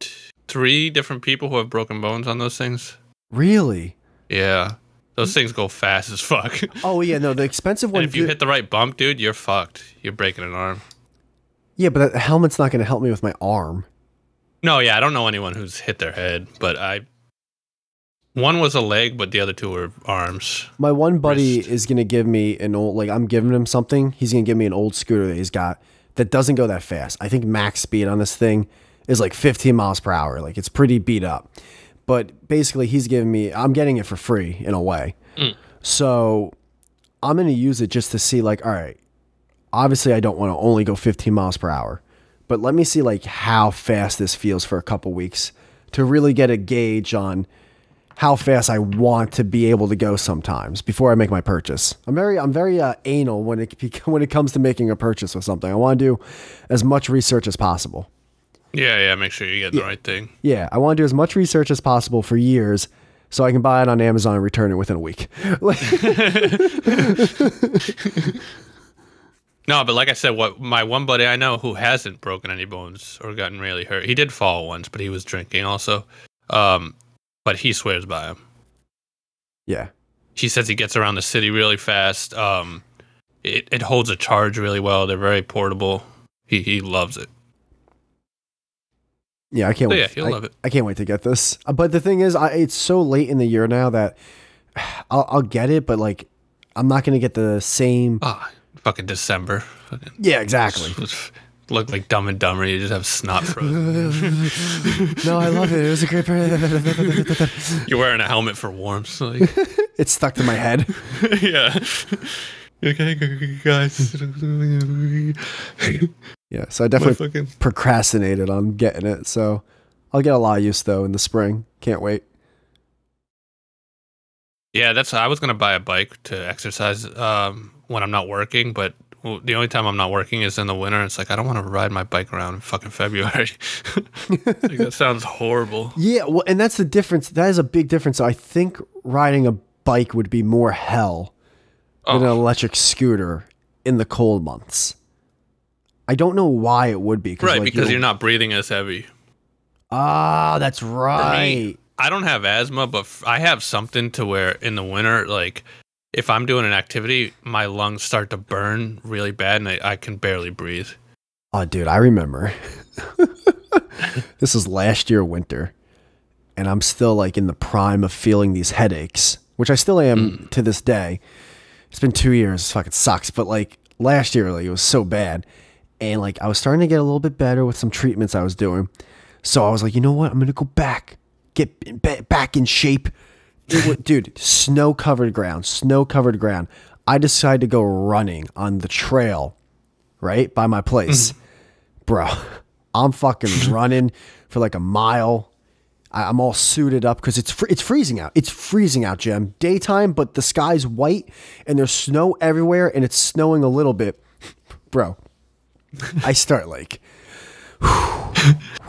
S1: t- three different people who have broken bones on those things.
S2: really?
S1: Yeah, those things go fast as fuck.
S2: Oh yeah, no, the expensive
S1: and
S2: one.
S1: if you hit the right bump, dude, you're fucked. You're breaking an arm.
S2: yeah, but the helmet's not gonna help me with my arm.
S1: No, yeah, I don't know anyone who's hit their head, but I. One was a leg, but the other two were arms.
S2: My one buddy
S1: Wrist.
S2: is gonna give me an old like I'm giving him something. He's gonna give me an old scooter that he's got that doesn't go that fast. I think max speed on this thing is like 15 miles per hour. Like it's pretty beat up. But basically, he's giving me. I'm getting it for free in a way. Mm. So I'm gonna use it just to see like, all right. Obviously, I don't want to only go 15 miles per hour, but let me see like how fast this feels for a couple weeks to really get a gauge on how fast I want to be able to go sometimes before I make my purchase. I'm very I'm very uh, anal when it when it comes to making a purchase with something. I want to do as much research as possible.
S1: Yeah, yeah. Make sure you get the right thing.
S2: Yeah, I want to do as much research as possible for years so I can buy it on Amazon and return it within a week.
S1: No, but like I said, what my one buddy I know who hasn't broken any bones or gotten really hurt. He did fall once, but he was drinking also. Um, but he swears by him.
S2: yeah.
S1: He says he gets around the city really fast. Um, it it holds a charge really well. They're very portable. He he loves it.
S2: Yeah, I can't
S1: So
S2: wait.
S1: yeah, you'll
S2: I,
S1: love it.
S2: I can't wait to get this. Uh, But the thing is, I, it's so late in the year now that I'll, I'll get it, but like I'm not going to get the same.
S1: Ah, fucking December. Fucking
S2: Yeah, exactly.
S1: look like Dumb and Dumber. You just have snot frozen.
S2: no, I love it. It was a great.
S1: You're wearing a helmet for warmth. Like,
S2: it's stuck to my head.
S1: yeah. Okay, guys.
S2: Yeah, so I definitely
S1: fucking
S2: procrastinated on getting it. So I'll get a lot of use though in the spring. Can't wait.
S1: Yeah, that's. I was gonna buy a bike to exercise um, when I'm not working, but well, the only time I'm not working is in the winter. It's like I don't want to ride my bike around in fucking February. like, that sounds horrible.
S2: Yeah, well, and that's the difference. That is a big difference. I think riding a bike would be more hell than an
S1: Oh,
S2: electric scooter in the cold months. I don't know why it would be.
S1: right,
S2: like,
S1: because you're not breathing as heavy.
S2: Ah, that's right.
S1: I don't have asthma, but f- I have something to where in the winter, like if I'm doing an activity, my lungs start to burn really bad, and I, I can barely breathe.
S2: Oh, dude, I remember. this was last year winter, and I'm still like in the prime of feeling these headaches, which I still am mm. to this day. It's been two years. Fucking sucks. But like last year, like it was so bad, and like I was starting to get a little bit better with some treatments I was doing. So I was like, you know what? I'm gonna go back, get back in shape. It wa- dude, snow covered ground, snow covered ground. I decided to go running on the trail, right by my place, mm-hmm. bro. I'm fucking running for like a mile. I- I'm all suited up because it's fr- it's freezing out. It's freezing out, Gem. Daytime, but the sky's white and there's snow everywhere, and it's snowing a little bit, bro. I start like,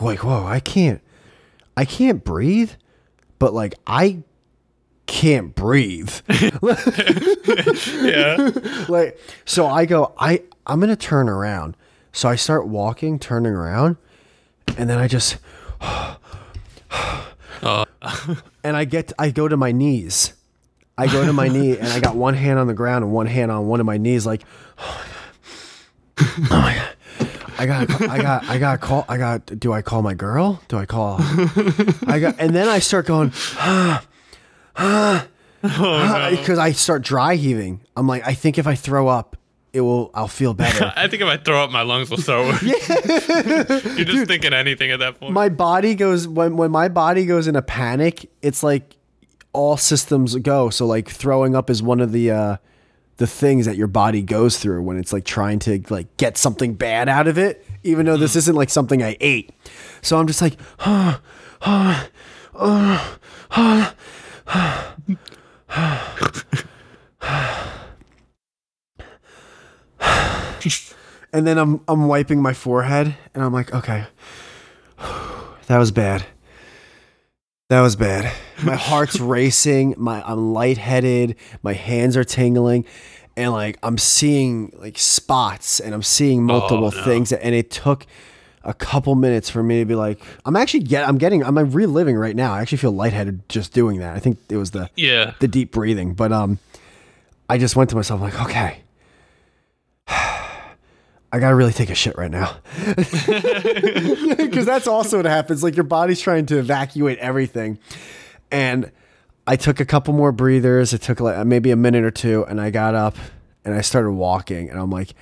S2: like whoa, I can't, I can't breathe, but like I can't breathe.
S1: Yeah.
S2: like so I go I I'm going to turn around. So I start walking, turning around, and then I just uh. and I get I go to my knees. I go to my knee and I got one hand on the ground and one hand on one of my knees like Oh my god. I got I got I got call I got do I call my girl? Do I call I got and then I start going because I start dry heaving. I'm like, I think if I throw up, it will. I'll feel better.
S1: I think if I throw up, my lungs will start working. You're just thinking anything at that point.
S2: my body goes when when my body goes in a panic. It's like all systems go. So like throwing up is one of the uh, the things that your body goes through when it's like trying to like get something bad out of it, even though this isn't like something I ate. So I'm just like, and then I'm I'm wiping my forehead and I'm like, okay, that was bad. That was bad. My heart's racing. My I'm lightheaded. My hands are tingling, and like I'm seeing like spots, and I'm seeing oh, multiple
S1: no.
S2: things. And it took a couple minutes for me to be like, I'm actually get. I'm getting. I'm reliving right now. I actually feel lightheaded just doing that. I think it was the
S1: yeah.
S2: the deep breathing. But um, I just went to myself like, okay, I gotta really take a shit right now, because that's also what happens. Like your body's trying to evacuate everything, and I took a couple more breathers. It took like maybe a minute or two, and I got up and I started walking, and I'm like.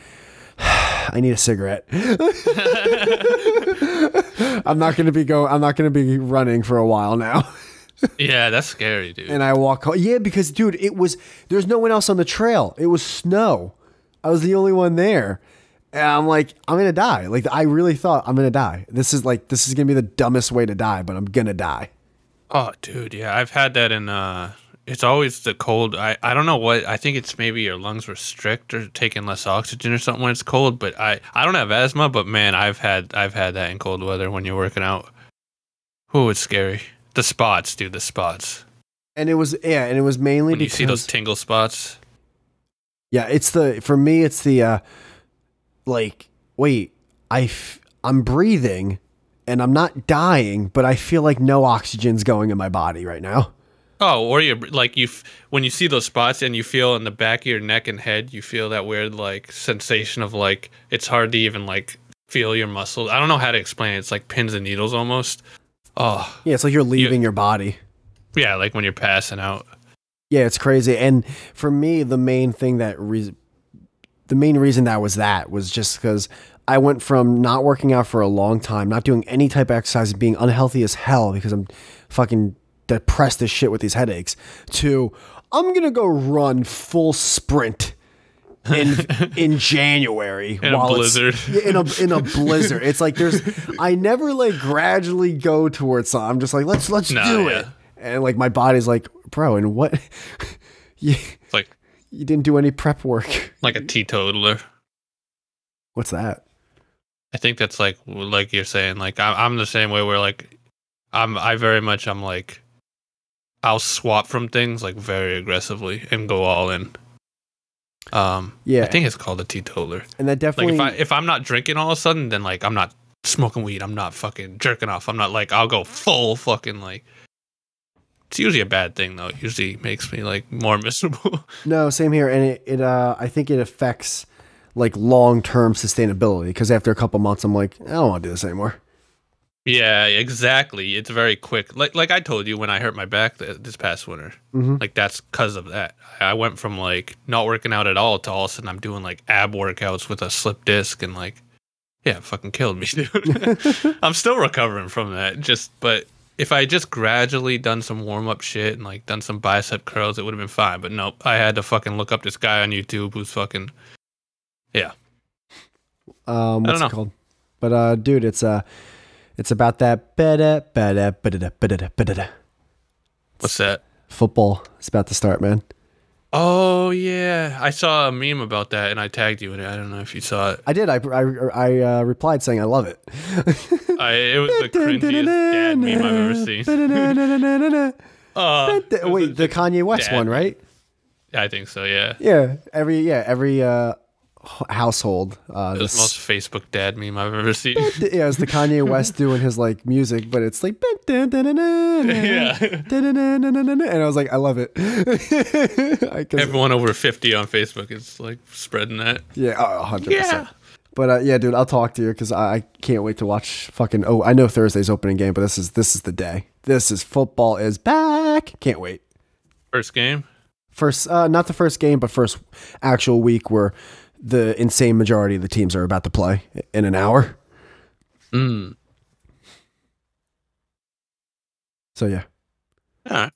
S2: I need a cigarette. I'm not gonna be go. I'm not gonna be running for a while now.
S1: Yeah, that's scary, dude.
S2: and I walk home. Yeah, because dude, it was there's no one else on the trail. It was snow. I was the only one there. And I'm like, I'm gonna die. Like I really thought I'm gonna die. This is like this is gonna be the dumbest way to die, but I'm gonna die.
S1: Oh, dude, yeah, I've had that in. uh It's always the cold. I I don't know what. I think it's maybe your lungs restrict or taking less oxygen or something when it's cold. But I I don't have asthma, but man, I've had I've had that in cold weather when you're working out. Oh, it's scary. The spots, dude. The spots.
S2: And it was yeah, and it was mainly
S1: When you see those tingle spots.
S2: yeah, it's the for me it's the uh like wait, I f- I'm breathing and I'm not dying, but I feel like no oxygen's going in my body right now.
S1: Oh, or you like you when you see those spots and you feel in the back of your neck and head, you feel that weird like sensation of like it's hard to even like feel your muscles. I don't know how to explain it. It's like pins and needles almost. Oh,
S2: Yeah, it's like you're leaving your body.
S1: yeah, like when you're passing out.
S2: Yeah, it's crazy. And for me, the main thing that re- the main reason that was that was just because I went from not working out for a long time, not doing any type of exercise, being unhealthy as hell because I'm fucking depressed as shit with these headaches, to I'm gonna go run full sprint in in January
S1: In a
S2: while it's-
S1: blizzard.
S2: in a in a blizzard. It's like there's I never like gradually go towards something. I'm just like let's let's
S1: No,
S2: do
S1: yeah.
S2: it, and like my body's like, bro, and what? you
S1: It's like
S2: you didn't do any prep work.
S1: like a teetotaler.
S2: What's that?
S1: I think that's like like you're saying. Like I'm I'm the same way. Where like I'm I very much I'm like I'll swap from things like very aggressively and go all in. Um,
S2: Yeah.
S1: I think it's called a teetotaler.
S2: And that definitely, Like
S1: if I if I'm not drinking all of a sudden, then like I'm not smoking weed. I'm not fucking jerking off. I'm not like I'll go full fucking like It's usually a bad thing though. It usually makes me like more miserable.
S2: No, same here, and it, it uh, I think it affects like long term sustainability because after a couple months, I'm like, I don't want to do this anymore.
S1: Yeah, exactly. It's very quick. Like like I told you when I hurt my back th- this past winter.
S2: Mhm.
S1: Like that's because of that. I went from like not working out at all to all of a sudden I'm doing like ab workouts with a slip disc and like yeah, it fucking killed me, dude. I'm still recovering from that. Just but if I just gradually done some warm up shit and like done some bicep curls, it would have been fine. But nope, I had to fucking look up this guy on YouTube who's fucking yeah.
S2: Um, what's
S1: know.
S2: it called? But uh, dude, it's uh, it's about that
S1: what's that?
S2: Football It's about to start, man.
S1: Oh yeah, I saw a meme about that and I tagged you in it. I don't know if you saw it.
S2: I did. I I, I uh, replied saying I love it.
S1: I, it was the cringiest dad meme I've ever seen. Uh,
S2: Wait, the Kanye West
S1: dad
S2: one, right?
S1: Yeah, I think so. Yeah,
S2: Yeah. Every yeah every uh household. Uh,
S1: the most Facebook dad meme I've ever seen.
S2: yeah, it's the Kanye West doing his like music, but it's like
S1: yeah,
S2: and I was like, I love it.
S1: Everyone over fifty on Facebook is like spreading that.
S2: yeah, oh, hundred
S1: Yeah.
S2: percent. But uh, yeah, dude, I'll talk to you because I, I can't wait to watch fucking. Oh, I know Thursday's opening game, but this is this is the day. This is football is back. Can't wait.
S1: First game.
S2: First, uh, not the first game, but first actual week where the insane majority of the teams are about to play in an hour.
S1: Mm.
S2: So yeah,
S1: All right.